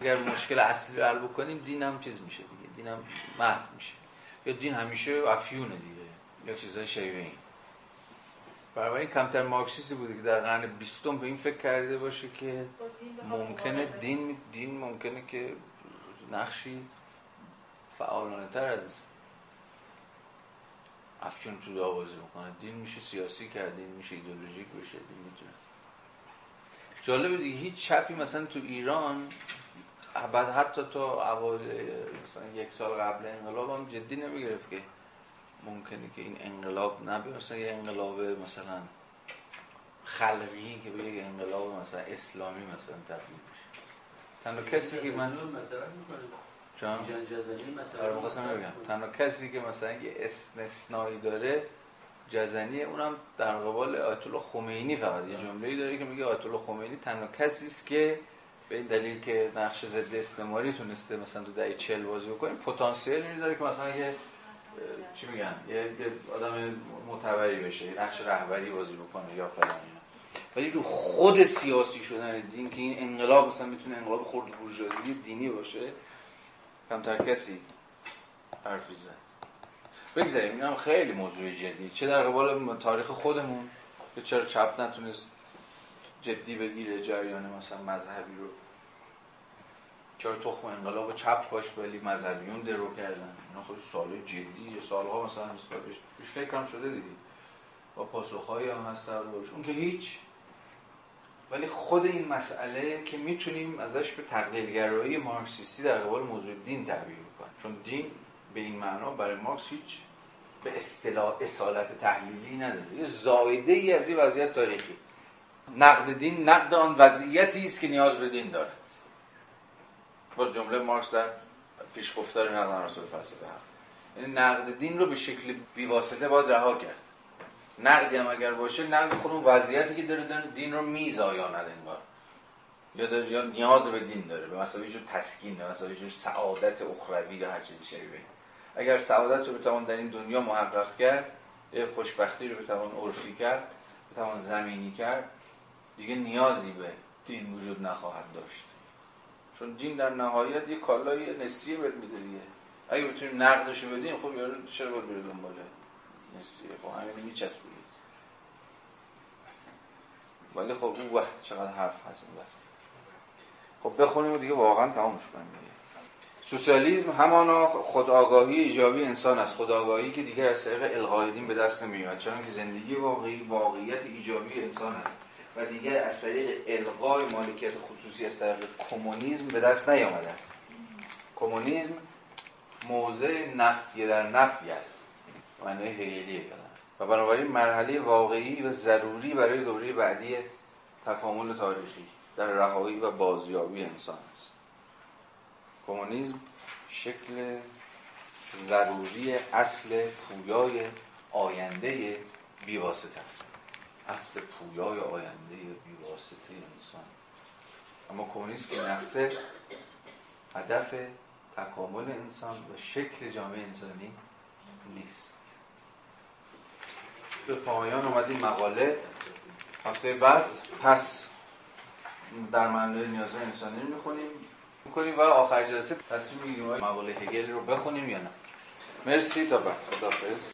اگر مشکل اصلی رو حل بکنیم دین هم چیز میشه دیگه دین هم محو میشه. یا دین همیشه افیونه دیگه. یا چیزای شبیه این. برای کمتر مارکسیستی بوده که در قرن بیستم به این فکر کرده باشه که ممکنه دین دین ممکنه که نقشی فعالانه تر از افیون تو داوازی بکنه. دین میشه سیاسی کرد دین میشه ایدولوژیک بشه دین می‌تونه. جالبه دیگه هیچ چپی مثلا تو ایران بعد حتی تو اوایل مثلا یک سال قبل انقلاب هم جدی نمی‌گرفت که ممکنه که این انقلاب نبیه مثلا یه انقلاب مثلا خلقی که به یک انقلاب مثلا اسلامی مثلا تبدیل بشه تنها کسی که من جان جزنی مثلا آره تنها کسی که مثلا یه استثنایی داره جزنی اونم در قبال آیت الله خمینی فقط. یه جمله‌ای داره که میگه آیت الله خمینی تنها کسی است که به این دلیل که نقش ضد استعماری تونسته مثلا تو دهه 40 بازی بکنه پتانسیل داره که مثلا یه چی میگن؟ یه, آدم معتبری بشه یه نقش رهبری بازی بکنه یا فلان ولی رو خود سیاسی شدن دین که این انقلاب مثلا می‌تونه انقلاب خرد بورژوازی دینی باشه کمتر کسی حرفی زد بگذاریم این هم خیلی موضوع جدی. چه در قبال تاریخ خودمون؟ که چرا چپ نتونست جدی بگیره جریان مثلا مذهبی رو؟ چرا تخم انقلاب چپ باش ولی مذهبیون درو کردن؟ اینا خود سوال جدی سالها مثلا نسبتش روش فکرم شده دیدی با پاسخهایی هم هست اون که هیچ. ولی خود این مسئله که می‌تونیم ازش به تقلیلگرایی مارکسیستی در قبال موضوع دین تعبیر کنیم چون دین به این معنا برای مارکس هیچ به اصطلاح اصالت تحلیلی نداره. یه زایده ای از این وضعیت تاریخی. نقد دین نقد آن وضعیتی است که نیاز به دین دارد. باز جمله مارکس در پیشگفتار نقد رسول فلسفه یعنی نقد دین رو به شکل بیواسطه باید رها کرد. نقدی هم اگر باشه نقد خود اون وضعیتی که داره, دین رو میزایاند انگار. یا داره یا نیاز به دین داره به مثلا یه تسکین به مثلا یه سعادت اخروی یا هر چیزی شبیه اگر سعادت رو بتوان در این دنیا محقق کرد خوشبختی رو بتوان عرفی کرد بتوان زمینی کرد دیگه نیازی به دین وجود نخواهد داشت. چون دین در نهایت یه کالای نسیه بهت میده دیگه. اگه بتونیم نقدشو بدیم خب یارو چرا باید بره دنباله نسیه؟ خب همین میچسبونید ولی خب اون وقت چقدر حرف هست این بس. خب بخونیم و دیگه واقعا تمامش کنیم سوسیالیسم همانا خودآگاهی ایجابی انسان است. خودآگاهی که دیگر از طریق الغای دین به دست نمیاد. چون که زندگی واقعی واقعیت ایجابی انسان است. و دیگر از طریق الغای مالکیت خصوصی از طریق کمونیسم به دست نیامده است. کمونیسم موضع نفی در نفی است. معنای هگلیه کلمه و بنابراین مرحله واقعی و ضروری برای دوره بعدی تکامل تاریخی در رهایی و بازیابی انسان است. کمونیسم شکل ضروری اصل پویای آینده بیواسطه است. اصل پویای آینده بیواسطه انسان. اما کمونیسم نفسه هدف تکامل انسان و شکل جامعه انسانی نیست. به پایان اومد مقاله. هفته بعد پس در معنی نیازهای انسانی می‌خونیم. می‌کنیم و آخر جلسه تصمیم می‌گیریم مقاله هگل رو بخونیم یا نه. مرسی تا بعد. خدافظ